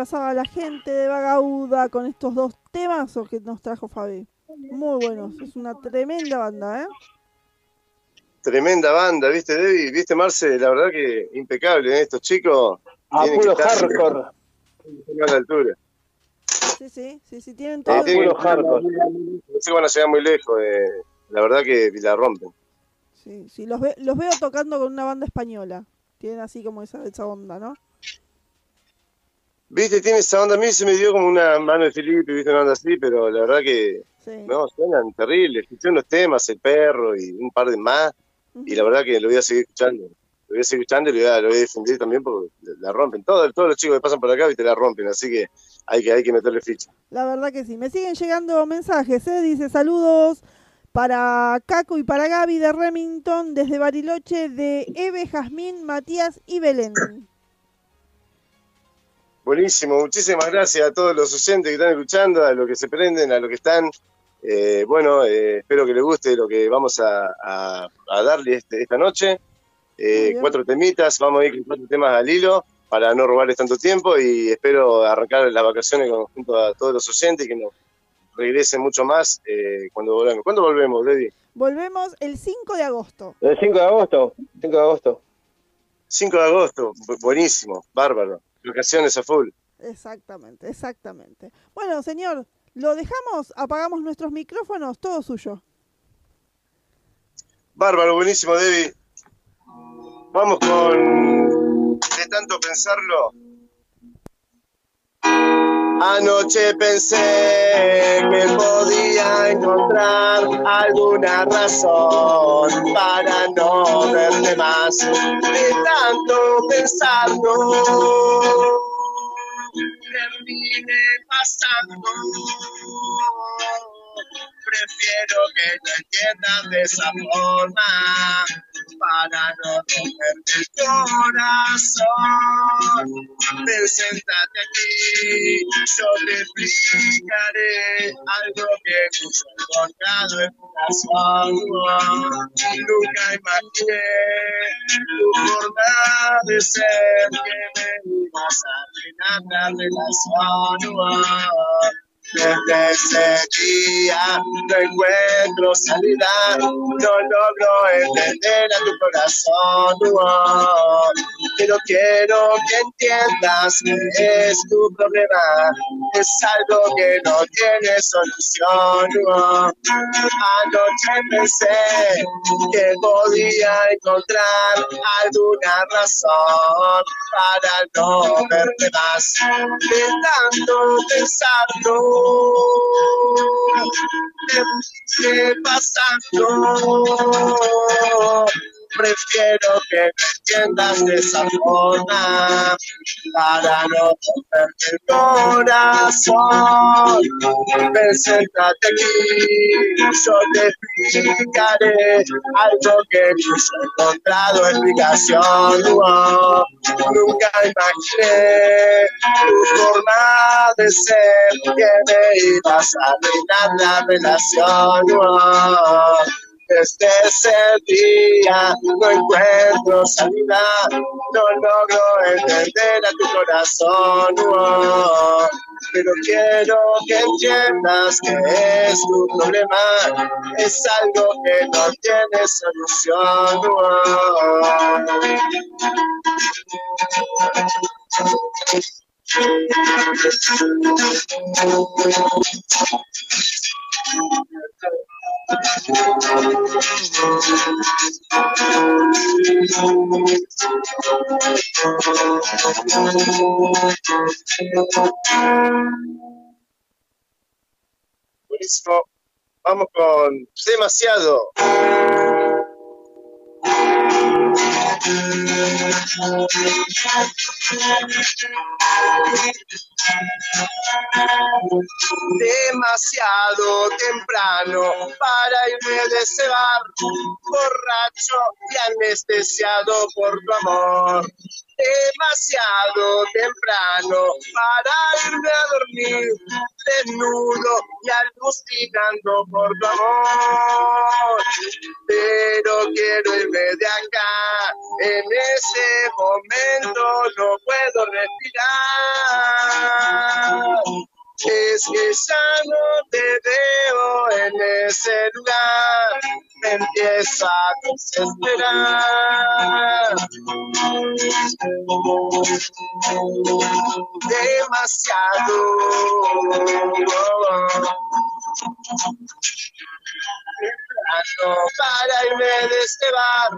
pasaba la gente de Vagauda con estos dos temas o que nos trajo Fabi. Muy buenos, es una tremenda banda, ¿eh? Tremenda banda, ¿viste, Debbie? ¿Viste, Marce? La verdad que impecable, ¿eh? estos chicos. A puro hardcore. A la altura. Sí, sí, sí, sí, tienen todo. puro hardcore. No sé van a llegar muy lejos, eh. la verdad que la rompen. Sí, sí, los, los veo tocando con una banda española. Tienen así como esa, esa onda, ¿no? Viste, tiene esa onda. A mí se me dio como una mano de Felipe, viste, una onda así, pero la verdad que no, suenan terribles. Escuché unos temas, El Perro y un par de más, y la verdad que lo voy a seguir escuchando. Lo voy a seguir escuchando y lo voy a, lo voy a defender también porque la rompen. Todos, todos los chicos que pasan por acá, viste, la rompen, así que hay que, hay que meterle ficha. La verdad que sí. Me siguen llegando mensajes, ¿eh? Dice saludos para Caco y para Gaby de Remington desde Bariloche de Eve, Jazmín, Matías y Belén. Buenísimo, muchísimas gracias a todos los oyentes que están escuchando, a los que se prenden, a los que están. Eh, bueno, eh, espero que les guste lo que vamos a, darle este, esta noche. Eh, cuatro temitas, vamos a ir con cuatro temas al hilo para no robarles tanto tiempo y espero arrancar las vacaciones junto a todos los oyentes y que nos regresen mucho más cuando volvemos. ¿Cuándo volvemos, Lady? Volvemos el 5 de agosto. El 5 de agosto, 5 de agosto. 5 de agosto, buenísimo, bárbaro. Locaciones a full. Exactamente, exactamente. Bueno, señor, lo dejamos, apagamos nuestros micrófonos, todo suyo. Bárbaro, buenísimo, Debbie. Vamos con. De tanto pensarlo. Anoche pensé que podía encontrar alguna razón para no verte más. De tanto pensarlo termine pasando. Prefiero que te entiendas de esa forma para no romperte el corazón. Ven, sentate aquí, yo te explicaré algo que hemos encontrado en corazón. Nunca imaginé tu forma de ser que me ibas a arruinar la relación. Desde ese día no encuentro salida, no logro entender a tu corazón. pero quiero que entiendas que es tu problema, es algo que no tiene solución. Anoche pensé que podía encontrar alguna razón para no verte más, de tanto pensarlo ¿Qué pasando? Prefiero que me entiendas de esa forma para no romperte el corazón. Ven, sentate aquí, yo te explicaré algo que no he encontrado explicación. nunca imaginé tu forma de ser que me ibas a arruinar la relación desde ese día no encuentro salida, no logro entender a tu corazón. pero quiero que entiendas que es tu problema, es algo que no tiene solución. Buenísimo. Vamos con demasiado. Demasiado temprano para irme de ese bar, borracho y anestesiado por tu amor demasiado temprano para irme a dormir, desnudo y alucinando por tu amor. Pero quiero irme de acá, en ese momento no puedo respirar. Es que ya no te veo en ese lugar, me empiezo a desesperar. Demasiado para irme de este bar,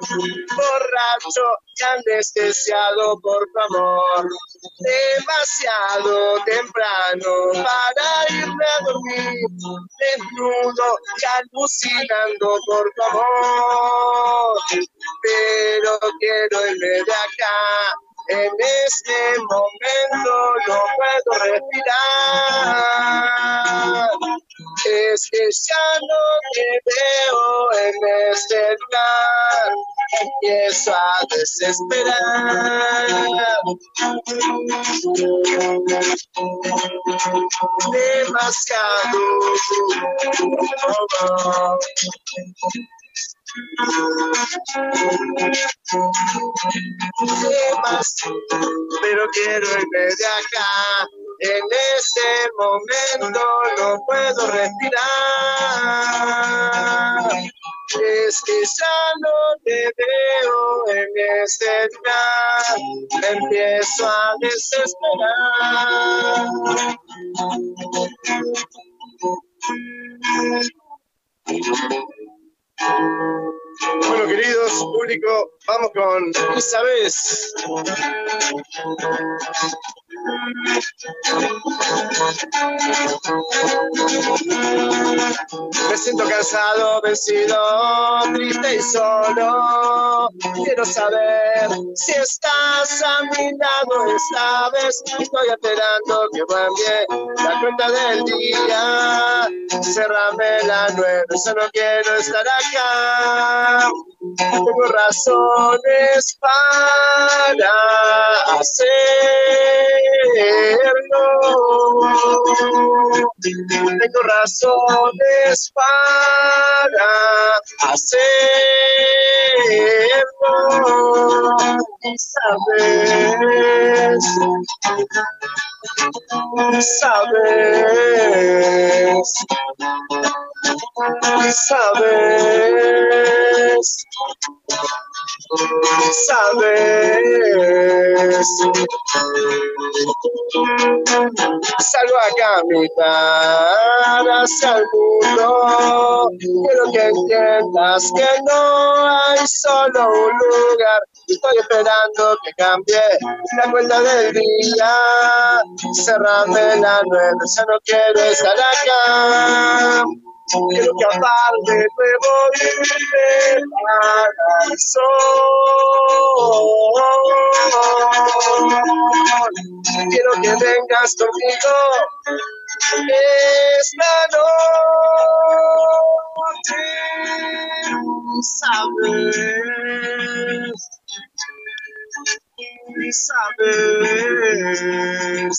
borracho y anestesiado por tu amor. Demasiado temprano para irme a dormir, desnudo y alucinando por tu amor. Pero quiero irme de acá en este momento no puedo respirar. Es que ya no te veo en este lugar. Empiezo a desesperar. Demasiado pero quiero irme de acá. En este momento no puedo respirar. Es que ya no te veo en este lugar. empiezo a desesperar. Bueno, queridos público, vamos con Isabel. Me siento cansado, vencido, triste y solo. Quiero saber si estás a mi lado esta vez. Estoy esperando que cambie la cuenta del día. Cerrame la nueve, yo no quiero estar acá. Tengo razones para hacerlo. Tengo razones para hacerlo. Sabes, sabes, sabes, sabes. Salgo a caminar hacia el mundo. Quiero que entiendas que no hay solo un lugar. Estoy esperando que cambie la cuenta del día. Cerrame la nueve, ya no quiero estar acá. Quiero que aparte nuevo irme para el sol. Quiero que vengas conmigo esta noche. Sabes, sabes,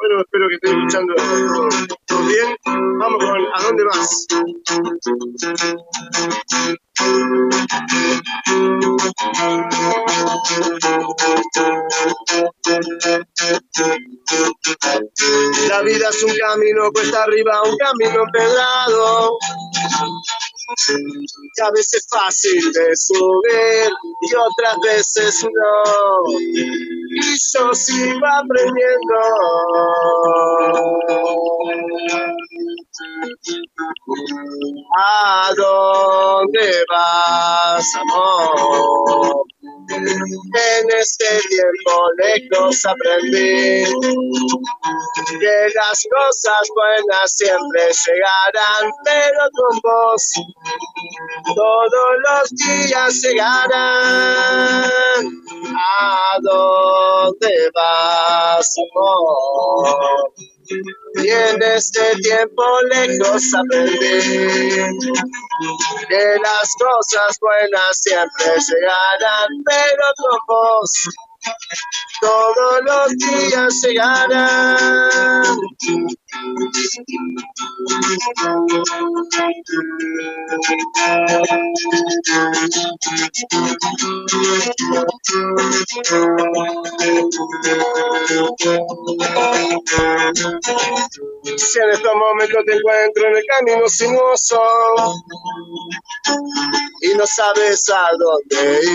Bueno, espero que estén escuchando todo bien. Vamos con ¿A dónde vas? La vida es un camino cuesta arriba, un camino empedrado. Y a veces fácil de subir y otras veces no. Y yo sigo aprendiendo. ¿A dónde vas, amor? En este tiempo lejos aprendí que las cosas buenas siempre llegarán, pero con vos todos los días llegarán. ¿A dónde vas, amor? Y en este tiempo lejos aprendí que las cosas buenas siempre llegarán, pero con vos todos los días llegarán. Si en estos momentos te encuentro en el camino sinuoso y no sabes a dónde ir,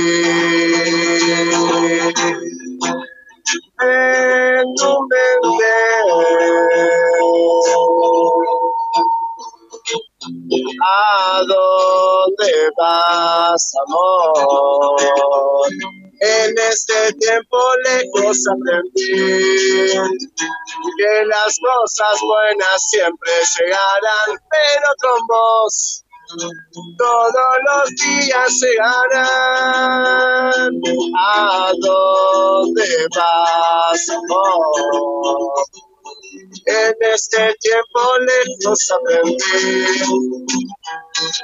en tu mente ¿A dónde vas, amor? En este tiempo lejos aprendí que las cosas buenas siempre llegarán, pero con vos todos los días llegarán. ¿A dónde vas? En este tiempo lejos aprendí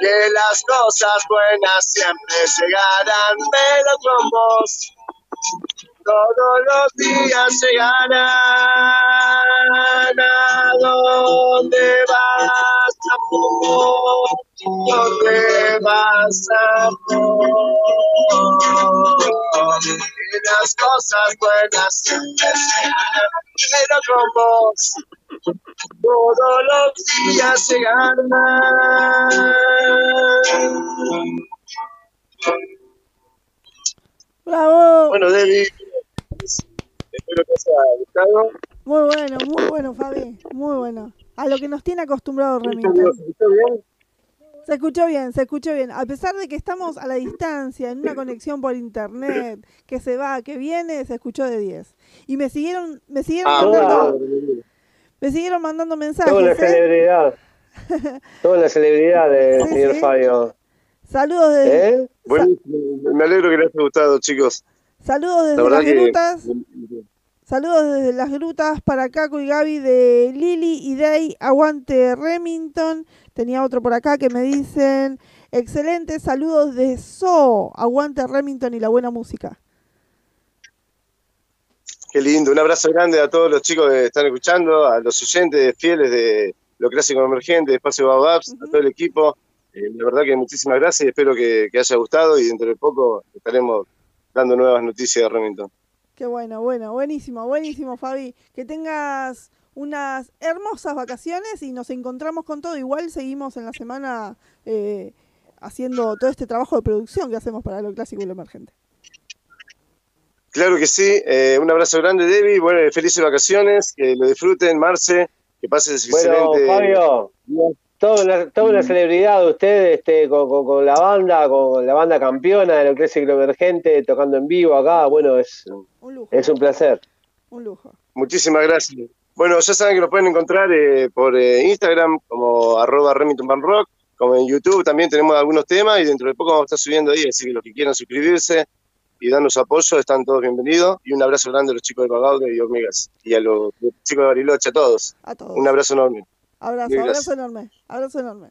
que las cosas buenas siempre llegarán, pero con vos todos los días llegarán. ¿A dónde vas, amor? ¿Dónde vas, amor? Que las cosas buenas siempre pero con vos todos los días llegarán. ¡Bravo! Bueno, Debbie, espero que os haya gustado. Muy bueno, muy bueno, Fabi. Muy bueno. A lo que nos tiene acostumbrado Remington. ¿Se escuchó bien? Se escuchó bien, se escuchó bien. A pesar de que estamos a la distancia, en una conexión por internet, que se va, que viene, se escuchó de 10. Y me siguieron, me siguieron Ah, mandando, bueno. me siguieron mandando mensajes. Toda una ¿eh? celebridad. Toda una celebridad del Sí, señor sí. Fabio. Saludos de, ¿Eh? Buenísimo. Me alegro que les haya gustado, chicos. Saludos desde las que grutas. Saludos desde las grutas para Caco y Gaby de Lili y Day. Aguante Remington. Tenía otro por acá que me dicen. Excelente, saludos de So. Aguante Remington y la buena música. Qué lindo. Un abrazo grande a todos los chicos que están escuchando, a los oyentes fieles de Lo Clásico Emergente, de Espacio Baobabs, a todo el equipo. Eh, la verdad que muchísimas gracias y espero que, que haya gustado y dentro de poco estaremos dando nuevas noticias de Remington. Qué bueno, bueno, buenísimo, buenísimo, Fabi. Que tengas unas hermosas vacaciones y nos encontramos con todo. Igual seguimos en la semana eh, haciendo todo este trabajo de producción que hacemos para lo clásico y lo emergente. Claro que sí. Eh, un abrazo grande, Debbie. Bueno, felices vacaciones, que lo disfruten, Marce, que pases Bueno, excelente. Fabio, toda una, toda una celebridad usted este, con, con- con la banda, con la banda campeona de lo que es el emergente, tocando en vivo acá. Bueno, es, Un lujo, es un placer. un lujo. Muchísimas gracias. Bueno, ya saben que lo pueden encontrar eh, por eh, Instagram como arroba Remington Band Rock, como en YouTube también tenemos algunos temas y dentro de poco vamos a estar subiendo ahí, así que los que quieran suscribirse y darnos apoyo están todos bienvenidos. Y un abrazo grande a los chicos de Bagaude y Hormigas y a los chicos de Bariloche, a todos. A todos. Un abrazo enorme. Abrazo, abrazo enorme, abrazo enorme.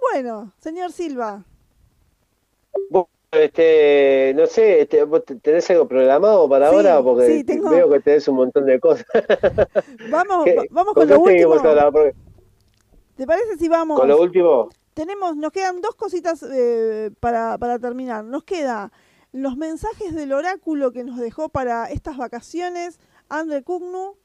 Bueno, señor Silva, este, no sé, este, ¿vos tenés algo programado para ahora? Porque veo que tenés un montón de cosas. Vamos, vamos con lo último. ¿Te parece si vamos? Con lo último. Tenemos, nos quedan dos cositas eh, para, para terminar. Nos queda los mensajes del oráculo que nos dejó para estas vacaciones André Cugnu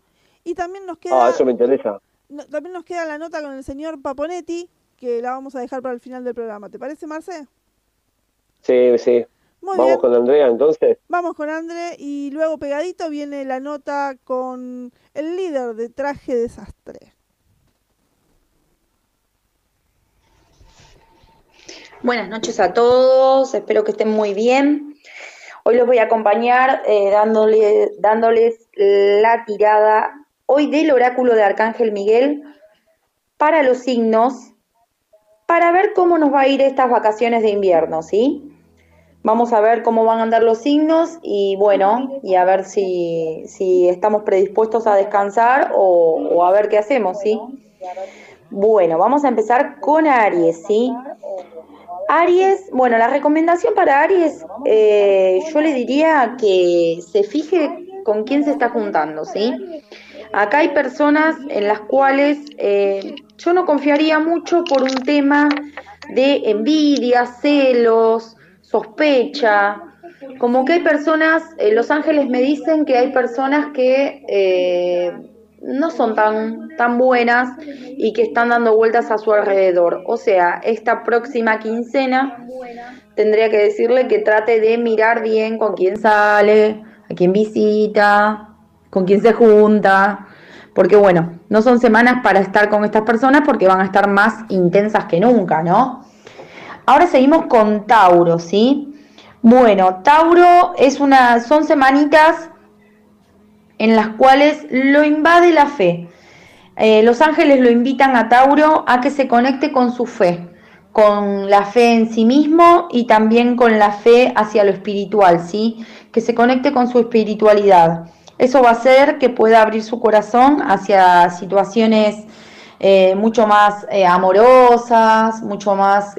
y también nos queda... Ah, eso me interesa. también nos queda la nota con el señor Paponetti que la vamos a dejar para el final del programa. ¿Te parece, Marce? Sí, sí. Vamos con Andrea entonces. Vamos con André y luego pegadito viene la nota con el líder de traje desastre. Buenas noches a todos, espero que estén muy bien. Hoy los voy a acompañar eh, dándoles la tirada hoy del oráculo de Arcángel Miguel para los signos, para ver cómo nos va a ir estas vacaciones de invierno, ¿sí? Vamos a ver cómo van a andar los signos y bueno, y a ver si, estamos predispuestos a descansar o, o a ver qué hacemos, ¿sí? Bueno, vamos a empezar con Aries, ¿sí? Aries, bueno, la recomendación para Aries, eh, yo le diría que se fije con quién se está juntando, ¿sí? Acá hay personas en las cuales eh, yo no confiaría mucho por un tema de envidia, celos, sospecha. Como que hay personas, eh, Los Ángeles me dicen que hay personas que no son tan, tan buenas y que están dando vueltas a su alrededor. O sea, esta próxima quincena tendría que decirle que trate de mirar bien con quién sale, a quién visita, con quién se junta. Porque bueno, no son semanas para estar con estas personas porque van a estar más intensas que nunca, ¿no? Ahora seguimos con Tauro, ¿sí? Bueno, Tauro es una, son semanitas en las cuales lo invade la fe. Eh, los ángeles lo invitan a Tauro a que se conecte con su fe, con la fe en sí mismo y también con la fe hacia lo espiritual, ¿sí? Que se conecte con su espiritualidad. Eso va a hacer que pueda abrir su corazón hacia situaciones eh, mucho más eh, amorosas, mucho más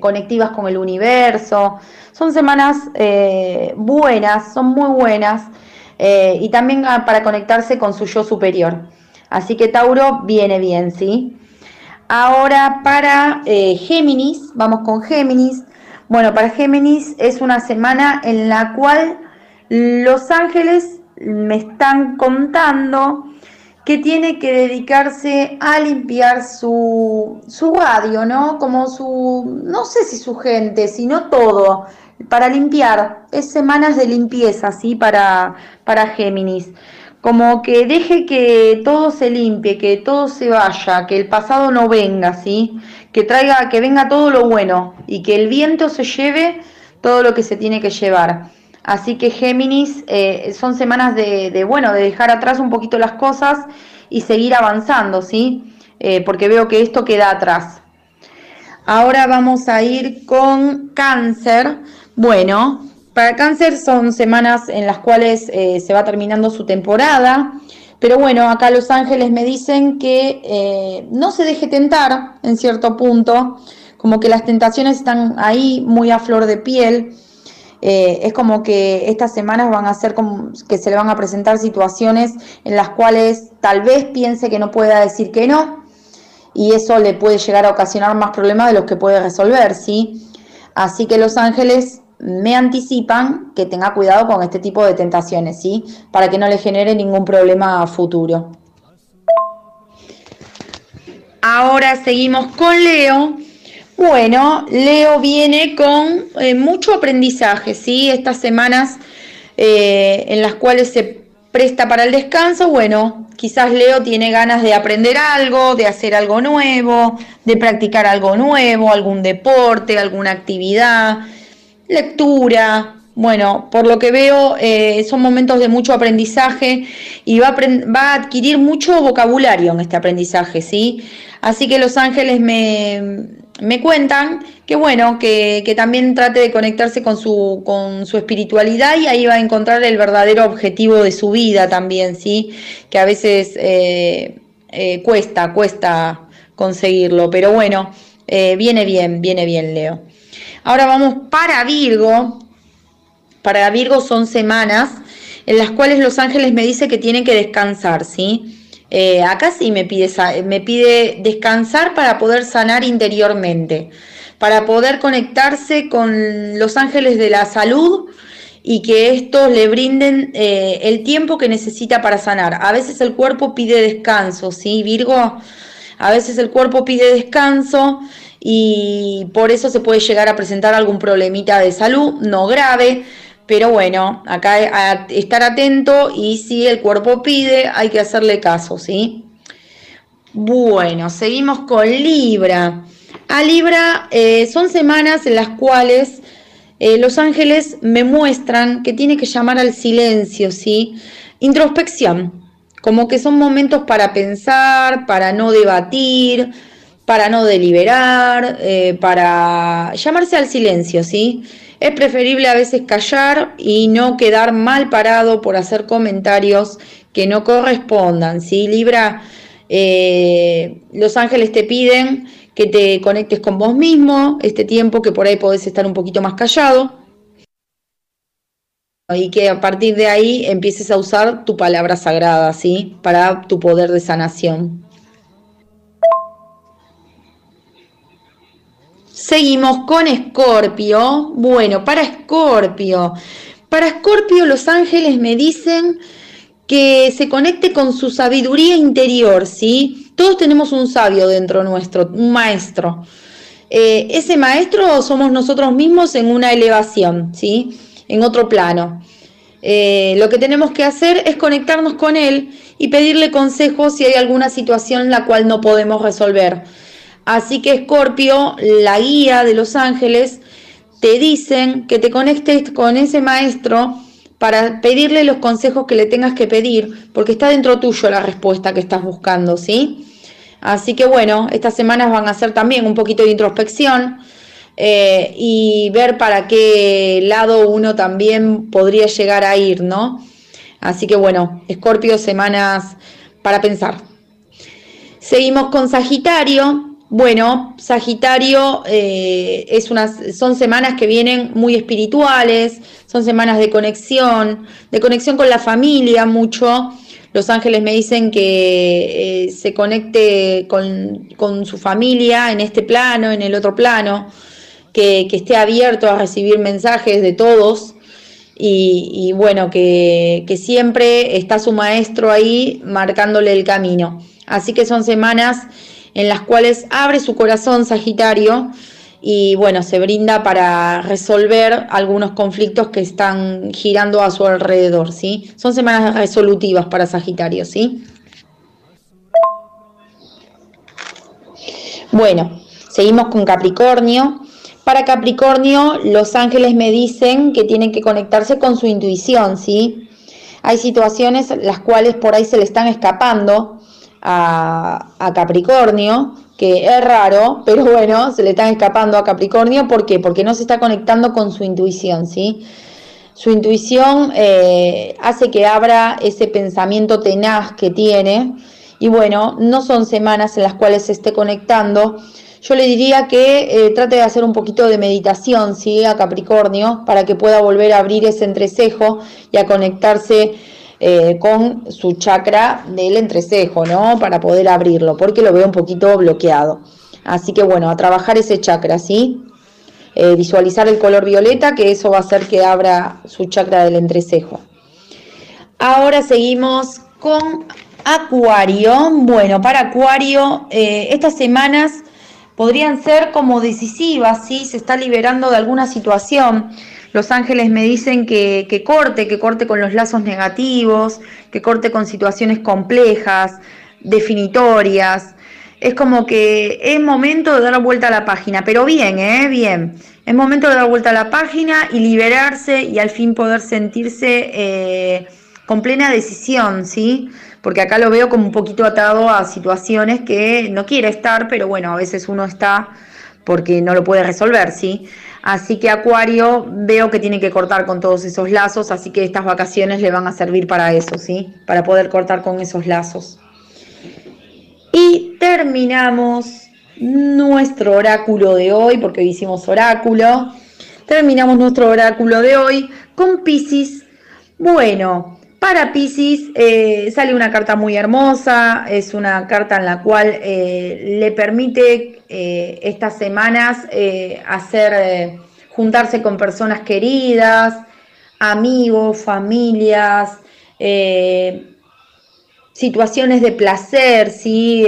conectivas con el universo. Son semanas buenas, son muy buenas eh, y también ah, para conectarse con su yo superior. Así que Tauro viene bien, ¿sí? Ahora para eh, Géminis, vamos con Géminis. Bueno, para Géminis es una semana en la cual los ángeles me están contando que tiene que dedicarse a limpiar su, su radio, ¿no? Como su, no sé si su gente, sino todo, para limpiar, es semanas de limpieza, ¿sí? Para, para Géminis. Como que deje que todo se limpie, que todo se vaya, que el pasado no venga, ¿sí? Que traiga, que venga todo lo bueno y que el viento se lleve todo lo que se tiene que llevar. Así que Géminis eh, son semanas de, bueno, de dejar atrás un poquito las cosas y seguir avanzando, ¿sí? Eh, porque veo que esto queda atrás. Ahora vamos a ir con cáncer. Bueno, para cáncer son semanas en las cuales eh, se va terminando su temporada, pero bueno, acá Los Ángeles me dicen que no se deje tentar en cierto punto, como que las tentaciones están ahí muy a flor de piel. Eh, es como que estas semanas van a ser como que se le van a presentar situaciones en las cuales tal vez piense que no pueda decir que no y eso le puede llegar a ocasionar más problemas de los que puede resolver, ¿sí? Así que los ángeles me anticipan que tenga cuidado con este tipo de tentaciones, ¿sí? Para que no le genere ningún problema futuro. Ahora seguimos con Leo. Bueno, Leo viene con eh, mucho aprendizaje, ¿sí? Estas semanas eh, en las cuales se presta para el descanso, bueno, quizás Leo tiene ganas de aprender algo, de hacer algo nuevo, de practicar algo nuevo, algún deporte, alguna actividad lectura. Bueno, por lo que veo, eh, son momentos de mucho aprendizaje y va a, adquirir mucho vocabulario en este aprendizaje, ¿sí? Así que los ángeles me, cuentan que, bueno, que, también trate de conectarse con su, con su espiritualidad y ahí va a encontrar el verdadero objetivo de su vida también, ¿sí? Que a veces eh, eh, cuesta, cuesta conseguirlo, pero bueno, viene bien, viene bien, Leo. Ahora vamos para Virgo. Para Virgo son semanas en las cuales los ángeles me dicen que tienen que descansar, ¿sí? Eh, acá sí me pide, me pide descansar para poder sanar interiormente, para poder conectarse con los ángeles de la salud y que estos le brinden eh, el tiempo que necesita para sanar. A veces el cuerpo pide descanso, ¿sí, Virgo? A veces el cuerpo pide descanso y por eso se puede llegar a presentar algún problemita de salud, no grave, pero bueno, acá estar atento y si el cuerpo pide, hay que hacerle caso, ¿sí? Bueno, seguimos con Libra. A Libra eh, son semanas en las cuales eh, los ángeles me muestran que tiene que llamar al silencio, ¿sí? Introspección, como que son momentos para pensar, para no debatir, para no deliberar, eh, para llamarse al silencio, ¿sí? Es preferible a veces callar y no quedar mal parado por hacer comentarios que no correspondan. ¿sí? Libra, eh, los ángeles te piden que te conectes con vos mismo, este tiempo que por ahí podés estar un poquito más callado. Y que a partir de ahí empieces a usar tu palabra sagrada, ¿sí? Para tu poder de sanación. Seguimos con Escorpio. Bueno, para Escorpio. Para Escorpio los ángeles me dicen que se conecte con su sabiduría interior, ¿sí? Todos tenemos un sabio dentro nuestro, un maestro. Eh, ese maestro somos nosotros mismos en una elevación, ¿sí? En otro plano. Eh, lo que tenemos que hacer es conectarnos con él y pedirle consejos si hay alguna situación la cual no podemos resolver. Así que Escorpio, la guía de los ángeles, te dicen que te conectes con ese maestro para pedirle los consejos que le tengas que pedir, porque está dentro tuyo la respuesta que estás buscando, ¿sí? Así que bueno, estas semanas van a ser también un poquito de introspección eh, y ver para qué lado uno también podría llegar a ir, ¿no? Así que bueno, Escorpio, semanas para pensar. Seguimos con Sagitario. Bueno, Sagitario eh, es unas, son semanas que vienen muy espirituales, son semanas de conexión, de conexión con la familia mucho. Los ángeles me dicen que eh, se conecte con, su familia en este plano, en el otro plano, que, esté abierto a recibir mensajes de todos y, bueno, que, que siempre está su maestro ahí marcándole el camino. Así que son semanas en las cuales abre su corazón Sagitario y bueno, se brinda para resolver algunos conflictos que están girando a su alrededor, ¿sí? Son semanas resolutivas para Sagitario, ¿sí? Bueno, seguimos con Capricornio. Para Capricornio, los ángeles me dicen que tienen que conectarse con su intuición, ¿sí? Hay situaciones las cuales por ahí se le están escapando, a, Capricornio, que es raro, pero bueno, se le están escapando a Capricornio. ¿Por qué? Porque no se está conectando con su intuición, ¿sí? Su intuición eh, hace que abra ese pensamiento tenaz que tiene. Y bueno, no son semanas en las cuales se esté conectando. Yo le diría que eh, trate de hacer un poquito de meditación, ¿sí? A Capricornio, para que pueda volver a abrir ese entrecejo y a conectarse eh, con su chakra del entrecejo, ¿no? Para poder abrirlo, porque lo veo un poquito bloqueado. Así que bueno, a trabajar ese chakra, ¿sí? Eh, visualizar el color violeta, que eso va a hacer que abra su chakra del entrecejo. Ahora seguimos con Acuario. Bueno, para Acuario, eh, estas semanas podrían ser como decisivas, ¿sí? Se está liberando de alguna situación los ángeles me dicen que, corte, que corte con los lazos negativos, que corte con situaciones complejas, definitorias. Es como que es momento de dar vuelta a la página, pero bien, ¿eh? Bien. Es momento de dar vuelta a la página y liberarse y al fin poder sentirse eh, con plena decisión, ¿sí? Porque acá lo veo como un poquito atado a situaciones que no quiere estar, pero bueno, a veces uno está porque no lo puede resolver, ¿sí? Así que Acuario veo que tiene que cortar con todos esos lazos, así que estas vacaciones le van a servir para eso, ¿sí? Para poder cortar con esos lazos. Y terminamos nuestro oráculo de hoy, porque hoy hicimos oráculo. Terminamos nuestro oráculo de hoy con Pisces. Bueno, para Pisces eh, sale una carta muy hermosa, es una carta en la cual eh, le permite eh, estas semanas hacer, juntarse con personas queridas, amigos, familias, situaciones de placer, ¿sí?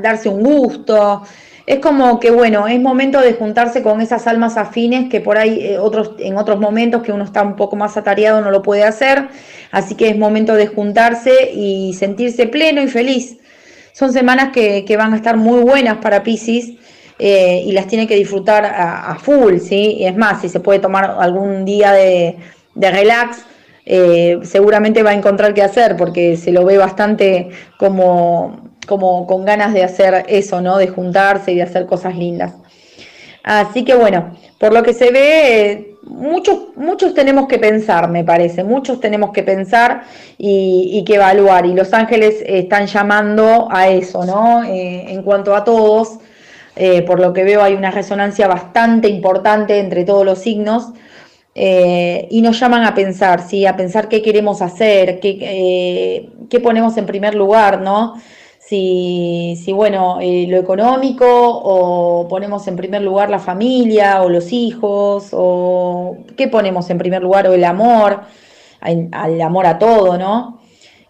darse un gusto. Es como que, bueno, es momento de juntarse con esas almas afines que por ahí eh, otros, en otros momentos que uno está un poco más atareado no lo puede hacer. Así que es momento de juntarse y sentirse pleno y feliz. Son semanas que, van a estar muy buenas para Pisces eh, y las tiene que disfrutar a, full, ¿sí? Y es más, si se puede tomar algún día de, relax, eh, seguramente va a encontrar qué hacer porque se lo ve bastante como como con ganas de hacer eso, ¿no? De juntarse y de hacer cosas lindas. Así que bueno, por lo que se ve, muchos, muchos tenemos que pensar, me parece, muchos tenemos que pensar y, que evaluar. Y los ángeles están llamando a eso, ¿no? Eh, en cuanto a todos, eh, por lo que veo hay una resonancia bastante importante entre todos los signos. Eh, y nos llaman a pensar, ¿sí? A pensar qué queremos hacer, qué, qué ponemos en primer lugar, ¿no? Si, bueno, eh, lo económico o ponemos en primer lugar la familia o los hijos o qué ponemos en primer lugar o el amor, al, amor a todo, ¿no?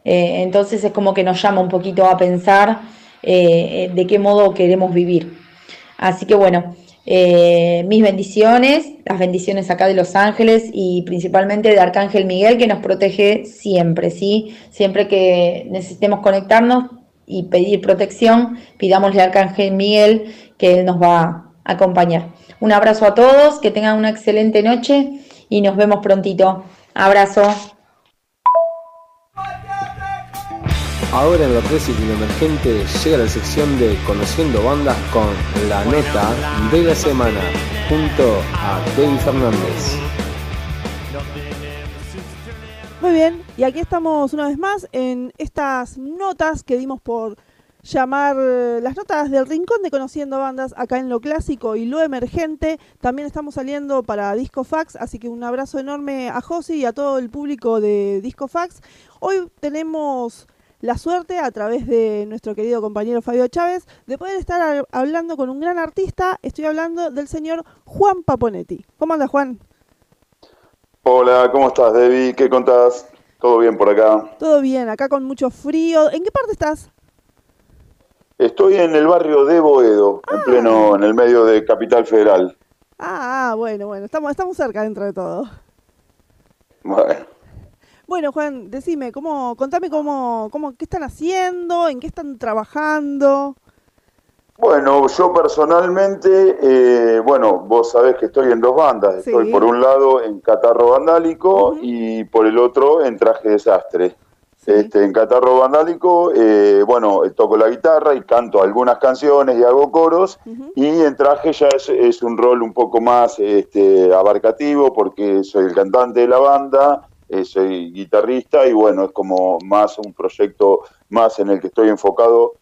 Eh, entonces es como que nos llama un poquito a pensar eh, de qué modo queremos vivir. Así que bueno, mis bendiciones, las bendiciones acá de Los Ángeles y principalmente de Arcángel Miguel que nos protege siempre, ¿sí? Siempre que necesitemos conectarnos, y pedir protección, pidámosle al Arcángel Miguel que él nos va a acompañar. Un abrazo a todos, que tengan una excelente noche y nos vemos prontito. Abrazo. Ahora en lo clásico y emergente llega la sección de Conociendo Bandas con la nota de la semana junto a David Fernández. Muy bien, y aquí estamos una vez más en estas notas que dimos por llamar eh, las notas del rincón de conociendo bandas acá en lo clásico y lo emergente. También estamos saliendo para Disco Fax, así que un abrazo enorme a Josi y a todo el público de Disco Fax. Hoy tenemos la suerte a través de nuestro querido compañero Fabio Chávez de poder estar hablando con un gran artista. Estoy hablando del señor Juan Paponetti. ¿Cómo anda Juan? Hola, ¿cómo estás, Debbie? ¿Qué contás? ¿Todo bien por acá? Todo bien, acá con mucho frío. ¿En qué parte estás? Estoy en el barrio de Boedo, en ah. pleno, en el medio de Capital Federal. Ah, ah, bueno, bueno, estamos, estamos cerca dentro de todo. Bueno. Bueno, Juan, decime, cómo, contame cómo, cómo, qué están haciendo, en qué están trabajando. Bueno, yo personalmente, eh, bueno, vos sabés que estoy en dos bandas. Estoy por un lado en Catarro Vandálico y por el otro en Traje Desastre. Este, en Catarro Vandálico, eh, bueno, toco la guitarra y canto algunas canciones y hago coros. Y en Traje ya es, un rol un poco más este, abarcativo porque soy el cantante de la banda, eh, soy guitarrista y bueno, es como más un proyecto más en el que estoy enfocado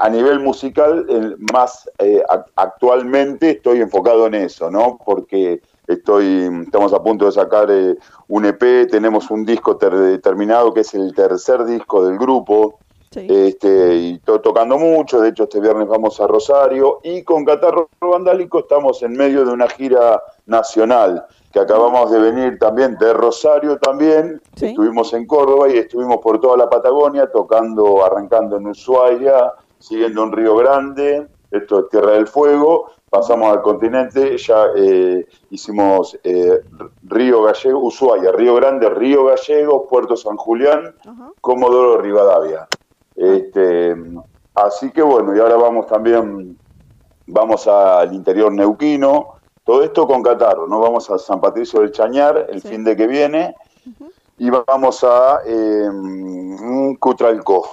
a nivel musical, más eh, actualmente estoy enfocado en eso, ¿no? Porque estoy, estamos a punto de sacar eh, un EP, tenemos un disco terminado que es el tercer disco del grupo. Este, y estoy tocando mucho, de hecho este viernes vamos a Rosario y con Catarro Vandálico estamos en medio de una gira nacional que acabamos de venir también de Rosario también, estuvimos en Córdoba y estuvimos por toda la Patagonia tocando, arrancando en Ushuaia, siguiendo en Río Grande, esto es Tierra del Fuego, pasamos al continente, ya eh, hicimos eh, Río Gallego, Ushuaia, Río Grande, Río Gallego, Puerto San Julián, Comodoro Rivadavia. Este, así que bueno, y ahora vamos también, vamos al interior neuquino, todo esto con Catarro, ¿no? Vamos a San Patricio del Chañar el fin de que viene y vamos a eh, Cutralcó.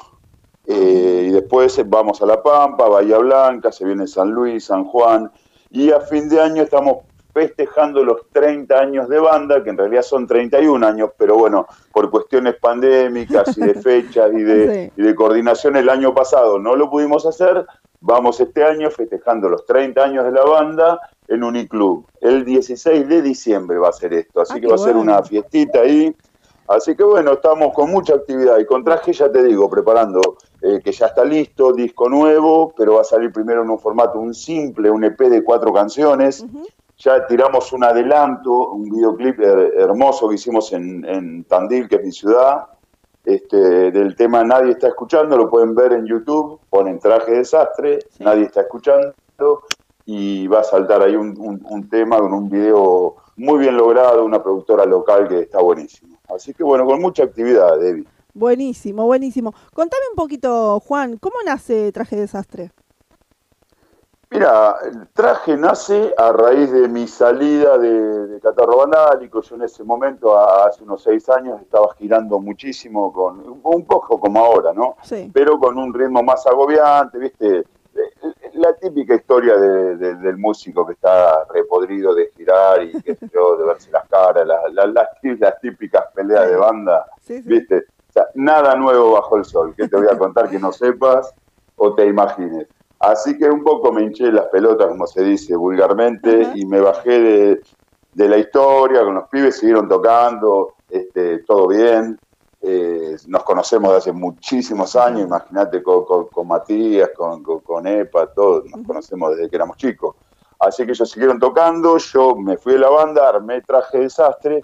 Eh, y después vamos a La Pampa, Bahía Blanca, se viene San Luis, San Juan, y a fin de año estamos festejando los 30 años de banda, que en realidad son 31 años, pero bueno, por cuestiones pandémicas y de fechas y de, y de coordinación el año pasado no lo pudimos hacer, vamos este año festejando los 30 años de la banda en Uniclub. El 16 de diciembre va a ser esto, así Ah, que va a ser una fiestita ahí. Así que bueno, estamos con mucha actividad y con traje ya te digo, preparando eh, que ya está listo, disco nuevo, pero va a salir primero en un formato, un simple, un EP de cuatro canciones. Ya tiramos un adelanto, un videoclip her- hermoso que hicimos en, en Tandil, que es mi ciudad, este, del tema Nadie está escuchando, lo pueden ver en YouTube, ponen traje desastre, Nadie está escuchando, y va a saltar ahí un, un- un tema con un video muy bien logrado, una productora local que está buenísimo. Así que bueno, con mucha actividad, Debbie. Buenísimo, buenísimo. Contame un poquito, Juan, ¿cómo nace Traje Desastre? Mira, el traje nace a raíz de mi salida de, de Catarro Vandálico. Yo en ese momento, a- hace unos seis años, estaba girando muchísimo, con un poco como ahora, ¿no? Sí. Pero con un ritmo más agobiante, ¿viste? La típica historia de- de- del músico que está repodrido de girar y qué sé yo, de verse las caras, la- la- las, tí- las típicas peleas de banda, ¿viste? O sea, nada nuevo bajo el sol. ¿Qué te voy a contar que no sepas o te imagines? Así que un poco me hinché las pelotas, como se dice vulgarmente, y me bajé de, de la historia, con los pibes siguieron tocando, este, todo bien. Eh, nos conocemos de hace muchísimos años, imagínate con, con- con Matías, con, con, con Epa, todos nos conocemos desde que éramos chicos. Así que ellos siguieron tocando, yo me fui de la banda, armé traje desastre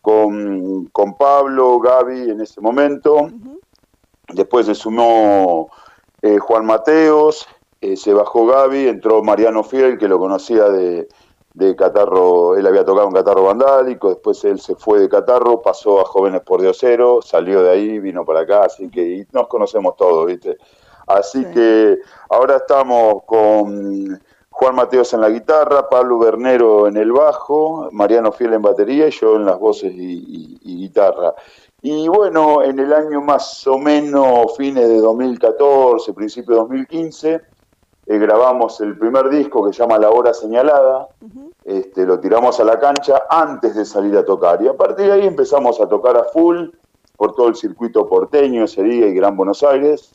con, con Pablo, Gaby en ese momento. Después se sumó eh, Juan Mateos, eh, se bajó Gaby, entró Mariano Fiel, que lo conocía de, de Catarro, él había tocado en Catarro Vandálico, después él se fue de Catarro, pasó a Jóvenes por Diosero, salió de ahí, vino para acá, así que y nos conocemos todos, ¿viste? Así que ahora estamos con Juan Mateos en la guitarra, Pablo Bernero en el bajo, Mariano Fiel en batería y yo en las voces y, y- y guitarra. Y bueno, en el año más o menos fines de 2014, principio de 2015, eh, grabamos el primer disco que se llama La Hora Señalada, este, lo tiramos a la cancha antes de salir a tocar y a partir de ahí empezamos a tocar a full por todo el circuito porteño ese día y Gran Buenos Aires.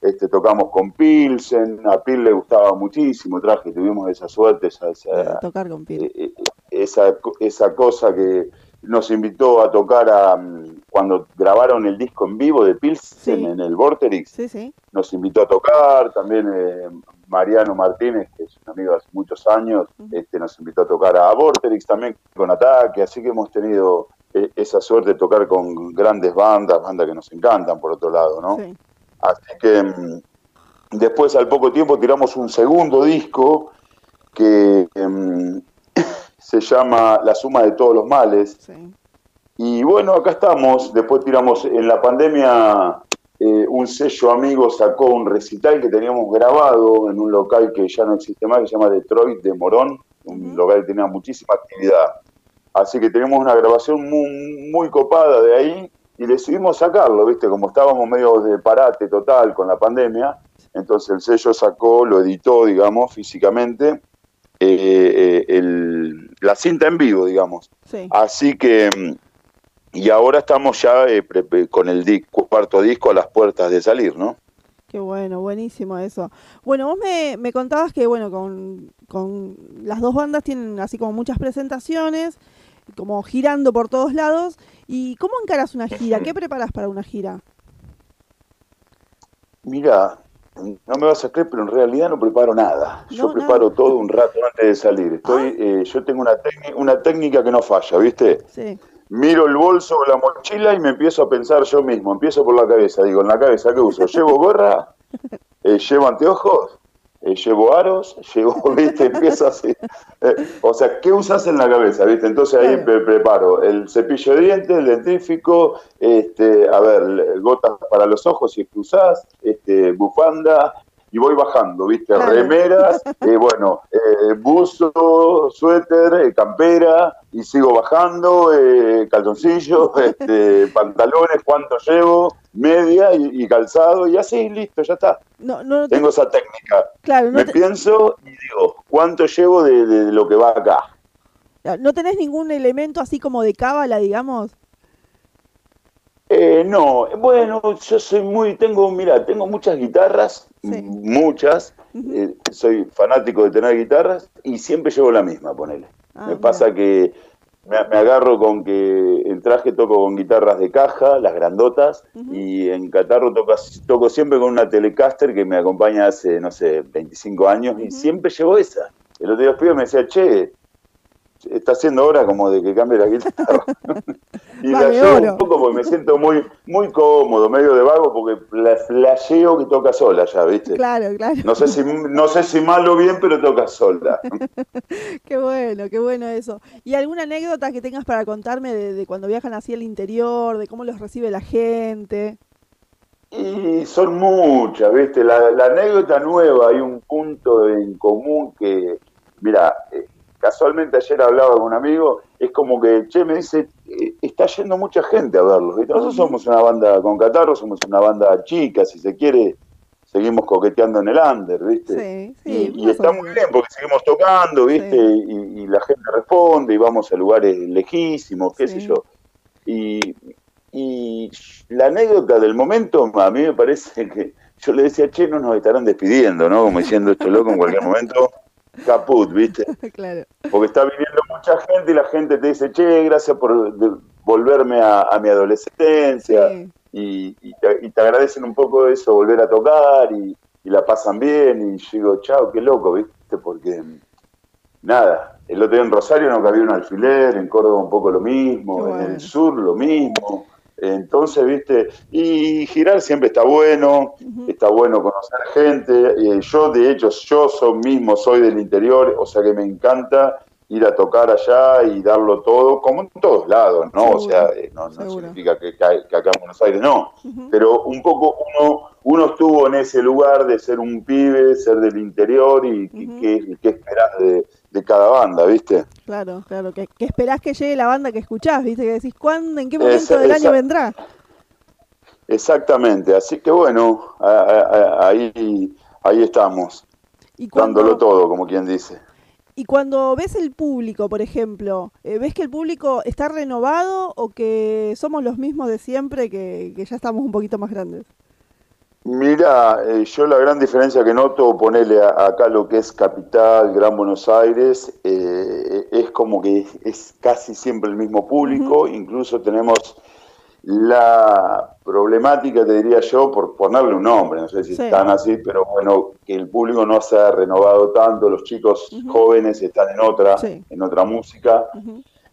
Este, tocamos con Pilsen, a Pil le gustaba muchísimo, traje, tuvimos esa suerte, esa, esa, Tocar con Pil. eh, esa, esa cosa que nos invitó a tocar a, mm, cuando grabaron el disco en vivo de Pilsen en el Vorterix. Sí, sí. Nos invitó a tocar, también eh, Mariano Martínez, que es un amigo de hace muchos años, este, nos invitó a tocar a Vorterix también con Ataque, así que hemos tenido eh, esa suerte de tocar con grandes bandas, bandas que nos encantan por otro lado, ¿no? Así que mm, después al poco tiempo tiramos un segundo disco que mm, se llama La suma de todos los males. Y bueno, acá estamos. Después tiramos en la pandemia, eh, un sello amigo sacó un recital que teníamos grabado en un local que ya no existe más, que se llama Detroit de Morón, un local que tenía muchísima actividad. Así que tenemos una grabación muy, muy copada de ahí y decidimos sacarlo, ¿viste? Como estábamos medio de parate total con la pandemia, entonces el sello sacó, lo editó, digamos, físicamente, eh, eh, el- la cinta en vivo, digamos. Sí. Así que, mm, y ahora estamos ya eh, pre- pre- con el di- cuarto disco a las puertas de salir, ¿no? Qué bueno, buenísimo eso. Bueno, vos me, me contabas que, bueno, con, con las dos bandas tienen así como muchas presentaciones, como girando por todos lados. ¿Y cómo encaras una gira? ¿Qué preparas para una gira? Mira, no me vas a creer, pero en realidad no preparo nada. Yo preparo todo un rato antes de salir. Estoy, eh, yo tengo una, una técnica que no falla, ¿viste? Sí. Miro el bolso o la mochila y me empiezo a pensar yo mismo. Empiezo por la cabeza. Digo, en la cabeza, ¿qué uso? ¿Llevo gorra? Eh, ¿Llevo anteojos? Eh, ¿Llevo aros? ¿Llevo, viste? Empiezo así. Eh, o sea, ¿qué usas en la cabeza, viste? Entonces ahí pre- preparo el cepillo de dientes, el dentífrico, este, a ver, gotas para los ojos si es que usás, este, bufanda, y voy bajando, viste, remeras, eh, bueno, eh, buzo, suéter, campera, y sigo bajando, eh, calzoncillos, este, pantalones, cuánto llevo, media y, y calzado, y así, listo, ya está. No, no, no te- Tengo esa técnica. claro, Me te- pienso y digo, ¿cuánto llevo de, de lo que va acá? no tenés ningún elemento así como de cábala, digamos. Eh, no, bueno, yo soy muy, tengo, mira, tengo muchas guitarras, muchas, eh, soy fanático de tener guitarras y siempre llevo la misma, ponele. Ah, me pasa que me, me agarro con que el traje toco con guitarras de caja, las grandotas, y en catarro toco, toco siempre con una Telecaster que me acompaña hace, no sé, 25 años y siempre llevo esa. El otro día fui me decía, che, está haciendo hora como de que cambie la guitarra. y la llevo oro. un poco porque me siento muy muy cómodo, medio de vago, porque la flasheo que toca sola ya, ¿viste? Claro, claro. No sé si no sé si mal o bien, pero toca sola. Qué bueno, qué bueno eso. ¿Y alguna anécdota que tengas para contarme de, de cuando viajan así al interior, de cómo los recibe la gente? Y son muchas, ¿viste? La, la anécdota nueva, hay un punto en común que, mira, eh, casualmente ayer hablaba con un amigo, es como que, che, me dice, eh, está yendo mucha gente a verlos, ¿viste? Nosotros somos una banda con catarro, somos una banda chica, si se quiere, seguimos coqueteando en el under, ¿viste? Sí, sí. y, y está muy bien porque seguimos tocando, ¿viste? Y, y la gente responde y vamos a lugares lejísimos, qué sé yo. Y, y la anécdota del momento, a mí me parece que yo le decía, che, no nos estarán despidiendo, ¿no? Como diciendo esto loco en cualquier momento, caput, ¿viste? claro. Porque está viniendo mucha gente y la gente te dice, che, gracias por de- volverme a, a mi adolescencia. Y, y te, y te agradecen un poco eso, volver a tocar y, y la pasan bien. Y yo digo, chao, qué loco, ¿viste? Porque, nada, el otro día en Rosario no cabía un alfiler, en Córdoba un poco lo mismo, en el sur lo mismo. Entonces, viste, y girar siempre está bueno, está bueno conocer gente. Eh, yo, de hecho, yo soy mismo soy del interior, o sea que me encanta ir a tocar allá y darlo todo, como en todos lados, ¿no? O sea, eh, no, no significa que, que acá en Buenos Aires no, pero un poco uno, uno estuvo en ese lugar de ser un pibe, ser del interior y y qué, qué esperás de, de cada banda, ¿viste? Claro, claro. Que, que esperás que llegue la banda que escuchás, ¿viste? Que decís, ¿cuándo, en qué momento del año vendrá? Exactamente, así que bueno, a- a- a- ahí, ahí estamos, Y cuando, dándolo todo, como quien dice. y cuando ves el público, por ejemplo, eh, ¿ves que el público está renovado o que somos los mismos de siempre, que, que ya estamos un poquito más grandes? Mira, eh, yo la gran diferencia que noto, ponerle acá lo que es Capital, Gran Buenos Aires, eh, es como que es, es casi siempre el mismo público, incluso tenemos la problemática, te diría yo, por ponerle un nombre, no sé si Sí. están así, pero bueno, que el público no se ha renovado tanto, los chicos jóvenes están en otra, en otra música,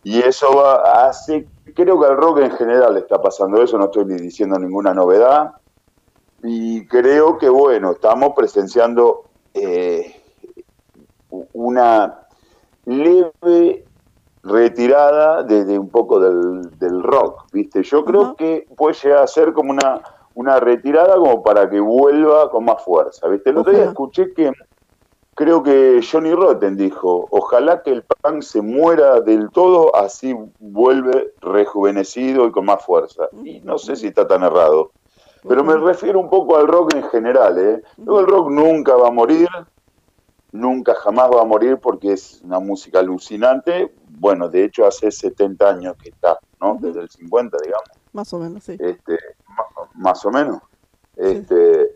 y eso va, hace, creo que al rock en general le está pasando eso, no estoy ni diciendo ninguna novedad, y creo que bueno, estamos presenciando eh, una leve retirada de, de un poco del, del rock, ¿viste? Yo creo que puede llegar a ser como una, una retirada como para que vuelva con más fuerza, ¿viste? El otro día escuché que creo que Johnny Rotten dijo, ojalá que el punk se muera del todo, así vuelve rejuvenecido y con más fuerza. Y no sé si está tan errado. Pero me refiero un poco al rock en general, ¿eh? Luego el rock nunca va a morir, nunca jamás va a morir porque es una música alucinante. Bueno, de hecho hace 70 años que está, ¿no? Desde el 50, digamos, Más o menos, sí. este, más o menos. Este,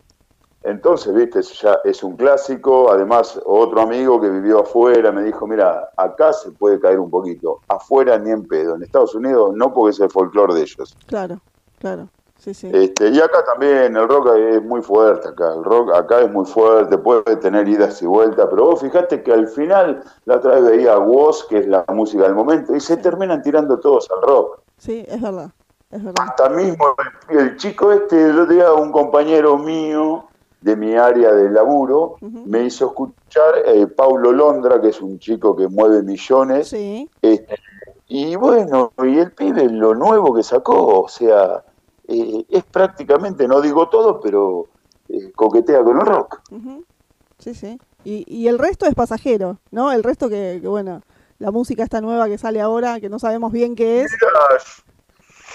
entonces, viste, ya es un clásico. Además, otro amigo que vivió afuera me dijo, mira, acá se puede caer un poquito, afuera ni en pedo. En Estados Unidos no porque es el folclore de ellos. Claro, claro. Sí, sí. Este, y acá también el rock es muy fuerte acá, el rock acá es muy fuerte, puede tener idas y vueltas, pero vos fijate que al final la otra vez veía a Woz, que es la música del momento, y se terminan tirando todos al rock. Sí, es verdad. Es verdad. Hasta mismo el, el chico este, el otro día un compañero mío de mi área de laburo, me hizo escuchar eh, Paulo Londra, que es un chico que mueve millones. Este, y bueno, y el pibe lo nuevo que sacó, o sea, eh, es prácticamente, no digo todo, pero eh, coquetea con el rock. Ujú. Sí, sí. Y, y el resto es pasajero, ¿no? El resto que, que, bueno, la música esta nueva que sale ahora, que no sabemos bien qué es. Mira,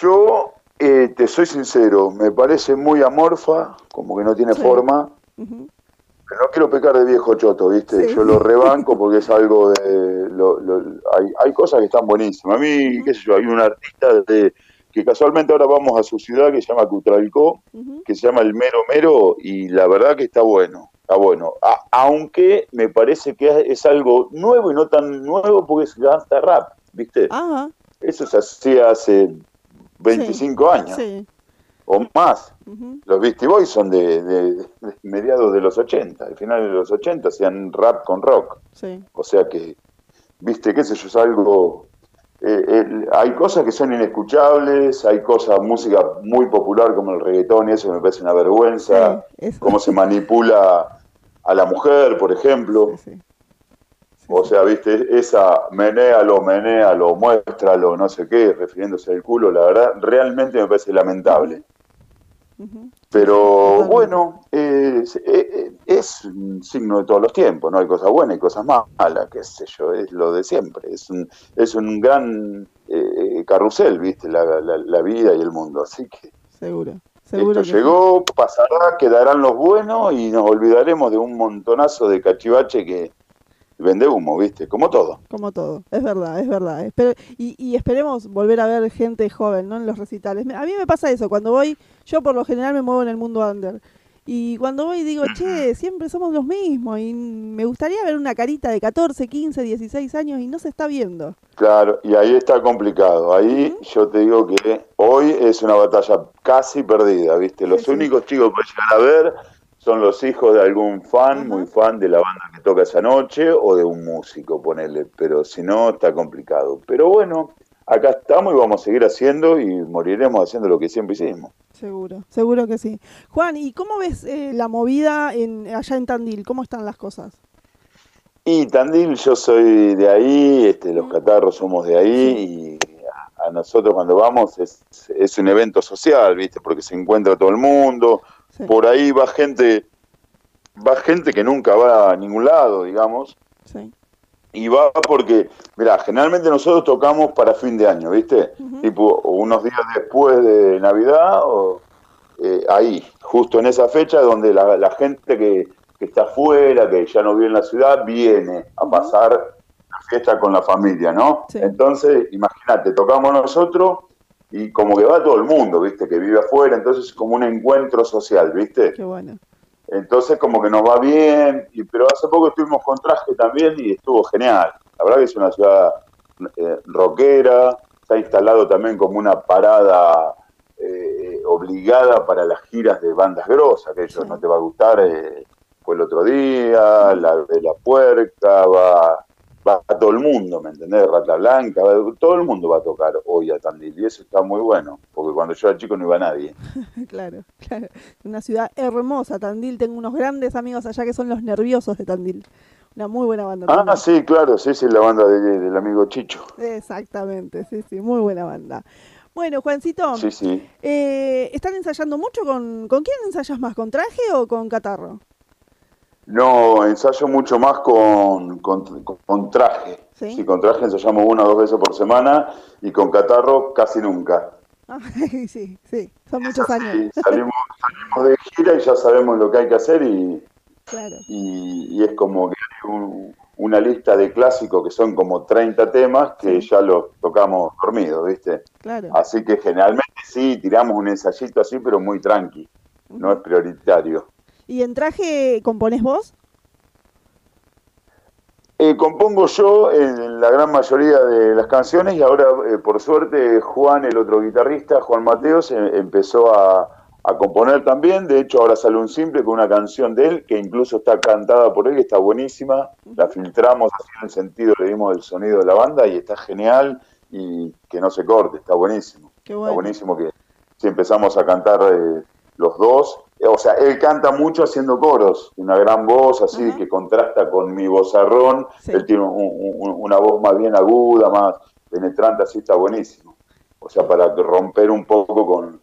yo eh, te soy sincero, me parece muy amorfa, como que no tiene forma. Pero no quiero pecar de viejo choto, ¿viste? Sí. Yo lo rebanco porque es algo de... lo- lo- hay, hay cosas que están buenísimas. A mí, qué sé yo, hay un artista de, que casualmente ahora vamos a su ciudad que se llama Cutralcó, que se llama el Mero Mero, y la verdad que está bueno, está bueno. aunque me parece que es algo nuevo y no tan nuevo porque es gangsta rap, ¿viste? Eso se hacía hace 25 años. O más. Los Beastie Boys son de, mediados de los 80, al final de los 80 hacían rap con rock. O sea que, viste, qué sé yo, es algo eh, hay cosas que son inescuchables, hay cosas, música muy popular como el reggaetón y eso me parece una vergüenza, cómo se manipula a la mujer, por ejemplo. o sea, viste, esa menéalo, menéalo, muéstralo, no sé qué, refiriéndose al culo, la verdad, realmente me parece lamentable. Pero bueno, eh, eh, es, un signo de todos los tiempos, ¿no? Hay cosas buenas y cosas malas, qué sé yo, es lo de siempre. Es un, es un gran eh, carrusel, ¿viste? La, vida y el mundo, así que... Seguro. Seguro Esto llegó, pasará, quedarán los buenos y nos olvidaremos de un montonazo de cachivache que, vende humo, ¿viste? Como todo. Como todo, es verdad, es verdad. Espero, y, y, esperemos volver a ver gente joven, ¿no? En los recitales. A mí me pasa eso, cuando voy, yo por lo general me muevo en el mundo under. Y cuando voy digo, che, siempre somos los mismos y me gustaría ver una carita de 14, 15, 16 años y no se está viendo. Claro, y ahí está complicado. Ahí yo te digo que hoy es una batalla casi perdida, ¿viste? Los únicos chicos que llegar a ver son los hijos de algún fan, muy fan de la banda que toca esa noche o de un músico, ponele, pero si no está complicado. Pero bueno, acá estamos y vamos a seguir haciendo y moriremos haciendo lo que siempre hicimos. Seguro, seguro que sí. Juan, ¿y cómo ves eh, la movida en, allá en Tandil? ¿Cómo están las cosas? Y Tandil, yo soy de ahí, este, los catarros somos de ahí y a, nosotros cuando vamos es, es un evento social, ¿viste? Porque se encuentra todo el mundo, por ahí va gente, va gente que nunca va a ningún lado, digamos. Y va porque, mira, generalmente nosotros tocamos para fin de año, ¿viste? Tipo, unos días después de Navidad, o eh, ahí, justo en esa fecha donde la, gente que, está afuera, que ya no vive en la ciudad, viene a pasar la fiesta con la familia, ¿no? Entonces, imagínate, tocamos nosotros y como que va todo el mundo, ¿viste? Que vive afuera, entonces es como un encuentro social, ¿viste? Qué bueno. Entonces como que nos va bien, y, pero hace poco estuvimos con traje también y estuvo genial. La verdad que es una ciudad eh, rockera, está instalado también como una parada eh, obligada para las giras de bandas grosas, que ellos no te va a gustar, eh, fue el otro día, la de la puerca, va va a todo el mundo, ¿me entendés? Rata Blanca, todo el mundo va a tocar hoy a Tandil y eso está muy bueno, porque cuando yo era chico no iba nadie. claro, claro. Una ciudad hermosa, Tandil, tengo unos grandes amigos allá que son los nerviosos de Tandil. Una muy buena banda. Ah, sí, claro, sí, sí, la banda del amigo Chicho. Exactamente, sí, sí, muy buena banda. Bueno, Juancito, sí, sí. Eh, ¿están ensayando mucho? ¿Con, ¿Con quién ensayas más? ¿Con traje o con catarro? No, ensayo mucho más con, con, traje. ¿Sí? con traje ensayamos una o dos veces por semana y con catarro casi nunca. sí, sí, son muchos años. salimos, de gira y ya sabemos lo que hay que hacer y, y, es como que hay una lista de clásicos que son como 30 temas que ya los tocamos dormidos, ¿viste? Claro. Así que generalmente sí, tiramos un ensayito así, pero muy tranqui, no es prioritario. ¿Y en traje compones vos? Eh, compongo yo en la gran mayoría de las canciones y ahora, eh, por suerte, Juan, el otro guitarrista, Juan Mateos, empezó a, componer también. De hecho, ahora sale un simple con una canción de él que incluso está cantada por él, que está buenísima. La filtramos así en el sentido, le dimos el sonido de la banda y está genial y que no se corte, está buenísimo. Está buenísimo que si empezamos a cantar eh, los dos o sea, él canta mucho haciendo coros, una gran voz así que contrasta con mi vozarrón, él tiene una voz más bien aguda, más penetrante, así está buenísimo. O sea, para romper un poco con,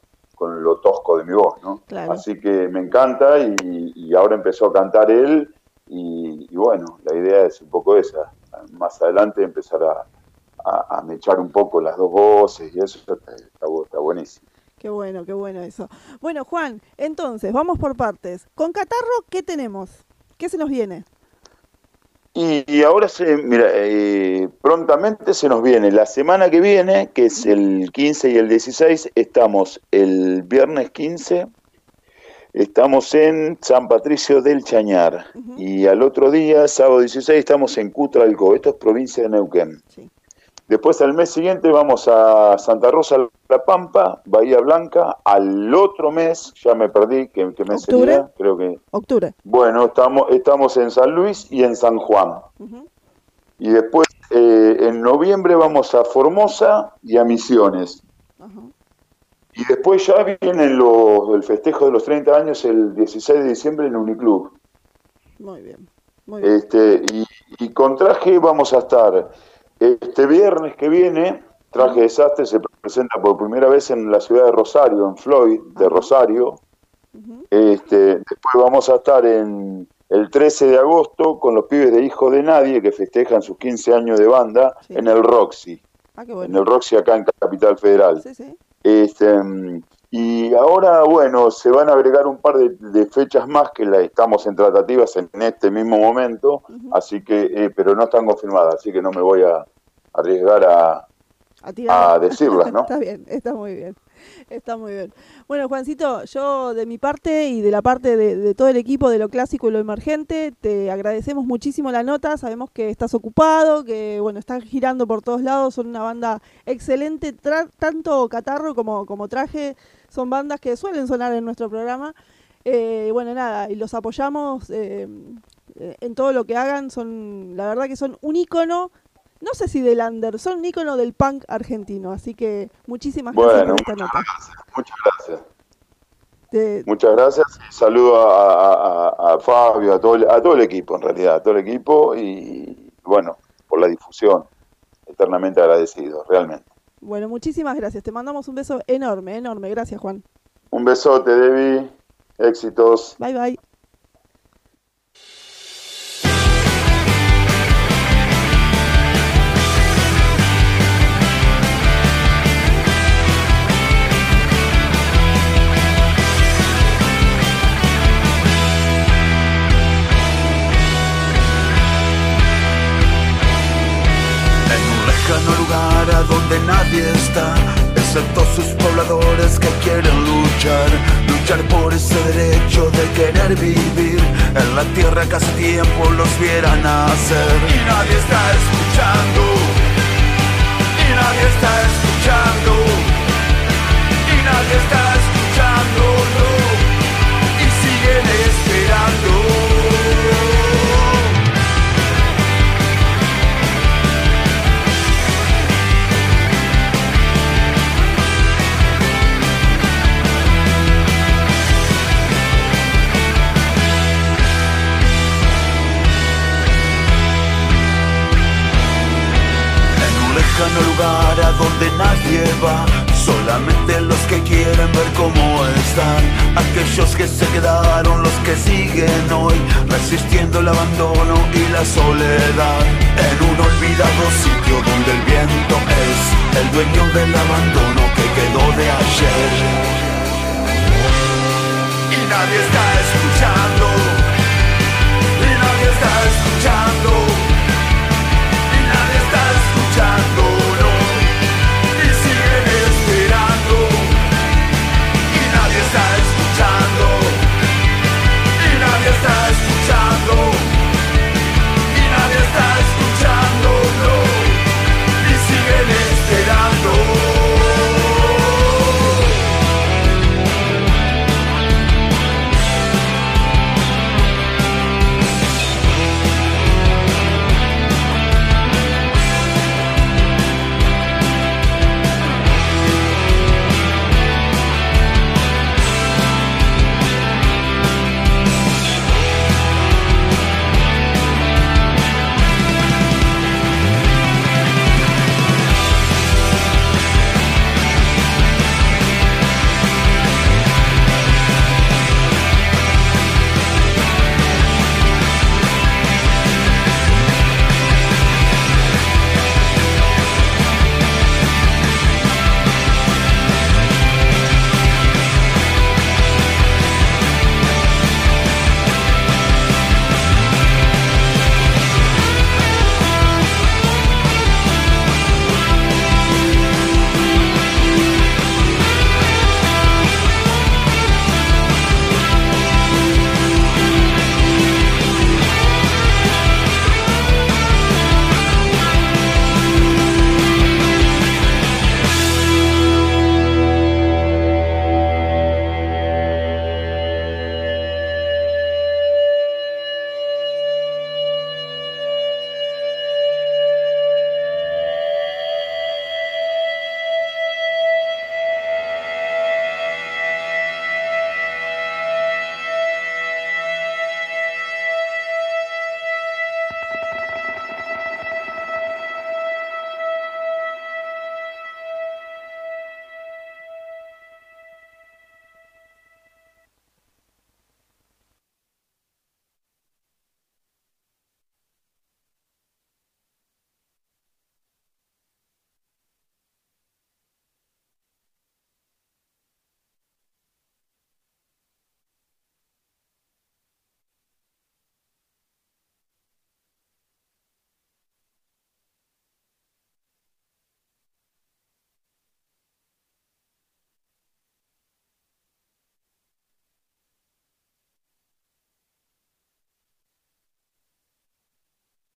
lo tosco de mi voz, ¿no? Así que me encanta y, ahora empezó a cantar él y, bueno, la idea es un poco esa, más adelante empezar a, a, mechar un poco las dos voces y eso está, está buenísimo. Qué bueno, qué bueno eso. Bueno, Juan, entonces, vamos por partes. Con Catarro, ¿qué tenemos? ¿Qué se nos viene? Y, ahora, se, mira, eh, prontamente se nos viene. La semana que viene, que es el 15 y el 16, estamos el viernes 15, estamos en San Patricio del Chañar. Y al otro día, sábado 16, estamos en Cutralco. Esto es provincia de Neuquén. Sí. Después al mes siguiente vamos a Santa Rosa La Pampa, Bahía Blanca. Al otro mes, ya me perdí, ¿qué, mes sería? Creo que. Octubre. Bueno, estamos, estamos en San Luis y en San Juan. Y después eh, en noviembre vamos a Formosa y a Misiones. Y después ya viene los, el festejo de los 30 años el 16 de diciembre en Uniclub. Muy bien. Este, y, y con traje vamos a estar este viernes que viene, Traje Desastre se presenta por primera vez en la ciudad de Rosario, en Floyd, de Rosario. este, después vamos a estar en el 13 de agosto con los pibes de Hijo de Nadie que festejan sus 15 años de banda en el Roxy. Ah, en el Roxy acá en Capital Federal. Este, y ahora, bueno, se van a agregar un par de, fechas más que la, estamos en tratativas en, este mismo momento, así que, eh, pero no están confirmadas, así que no me voy a arriesgar a, a, decirlas, ¿no? está bien, está muy bien. Está muy bien. Bueno, Juancito, yo de mi parte y de la parte de, todo el equipo de lo clásico y lo emergente, te agradecemos muchísimo la nota. Sabemos que estás ocupado, que bueno, están girando por todos lados, son una banda excelente, tanto Catarro como, como Traje son bandas que suelen sonar en nuestro programa. Eh, bueno, nada, y los apoyamos eh, en todo lo que hagan. Son, la verdad que son un ícono, no sé si del under, son un ícono del punk argentino. Así que muchísimas gracias por esta nota. muchas gracias. Muchas gracias y saludo a, Fabio, a todo, a todo el equipo en realidad, a todo el equipo y bueno, por la difusión, eternamente agradecido, realmente. Bueno, muchísimas gracias. Te mandamos un beso enorme, enorme. Gracias, Juan. Un besote, Debbie. Éxitos. Bye, bye. Vivir. En la tierra que hace tiempo los vieran nacer. Y nadie está escuchando, y nadie está escuchando, y nadie está escuchando, a donde nadie va. Solamente los que quieren ver cómo están. Aquellos que se quedaron, los que siguen hoy, resistiendo el abandono y la soledad. En un olvidado sitio donde el viento es el dueño del abandono que quedó de ayer. Y nadie está escuchando. Y nadie está escuchando. está escuchando. Y nadie está escuchando.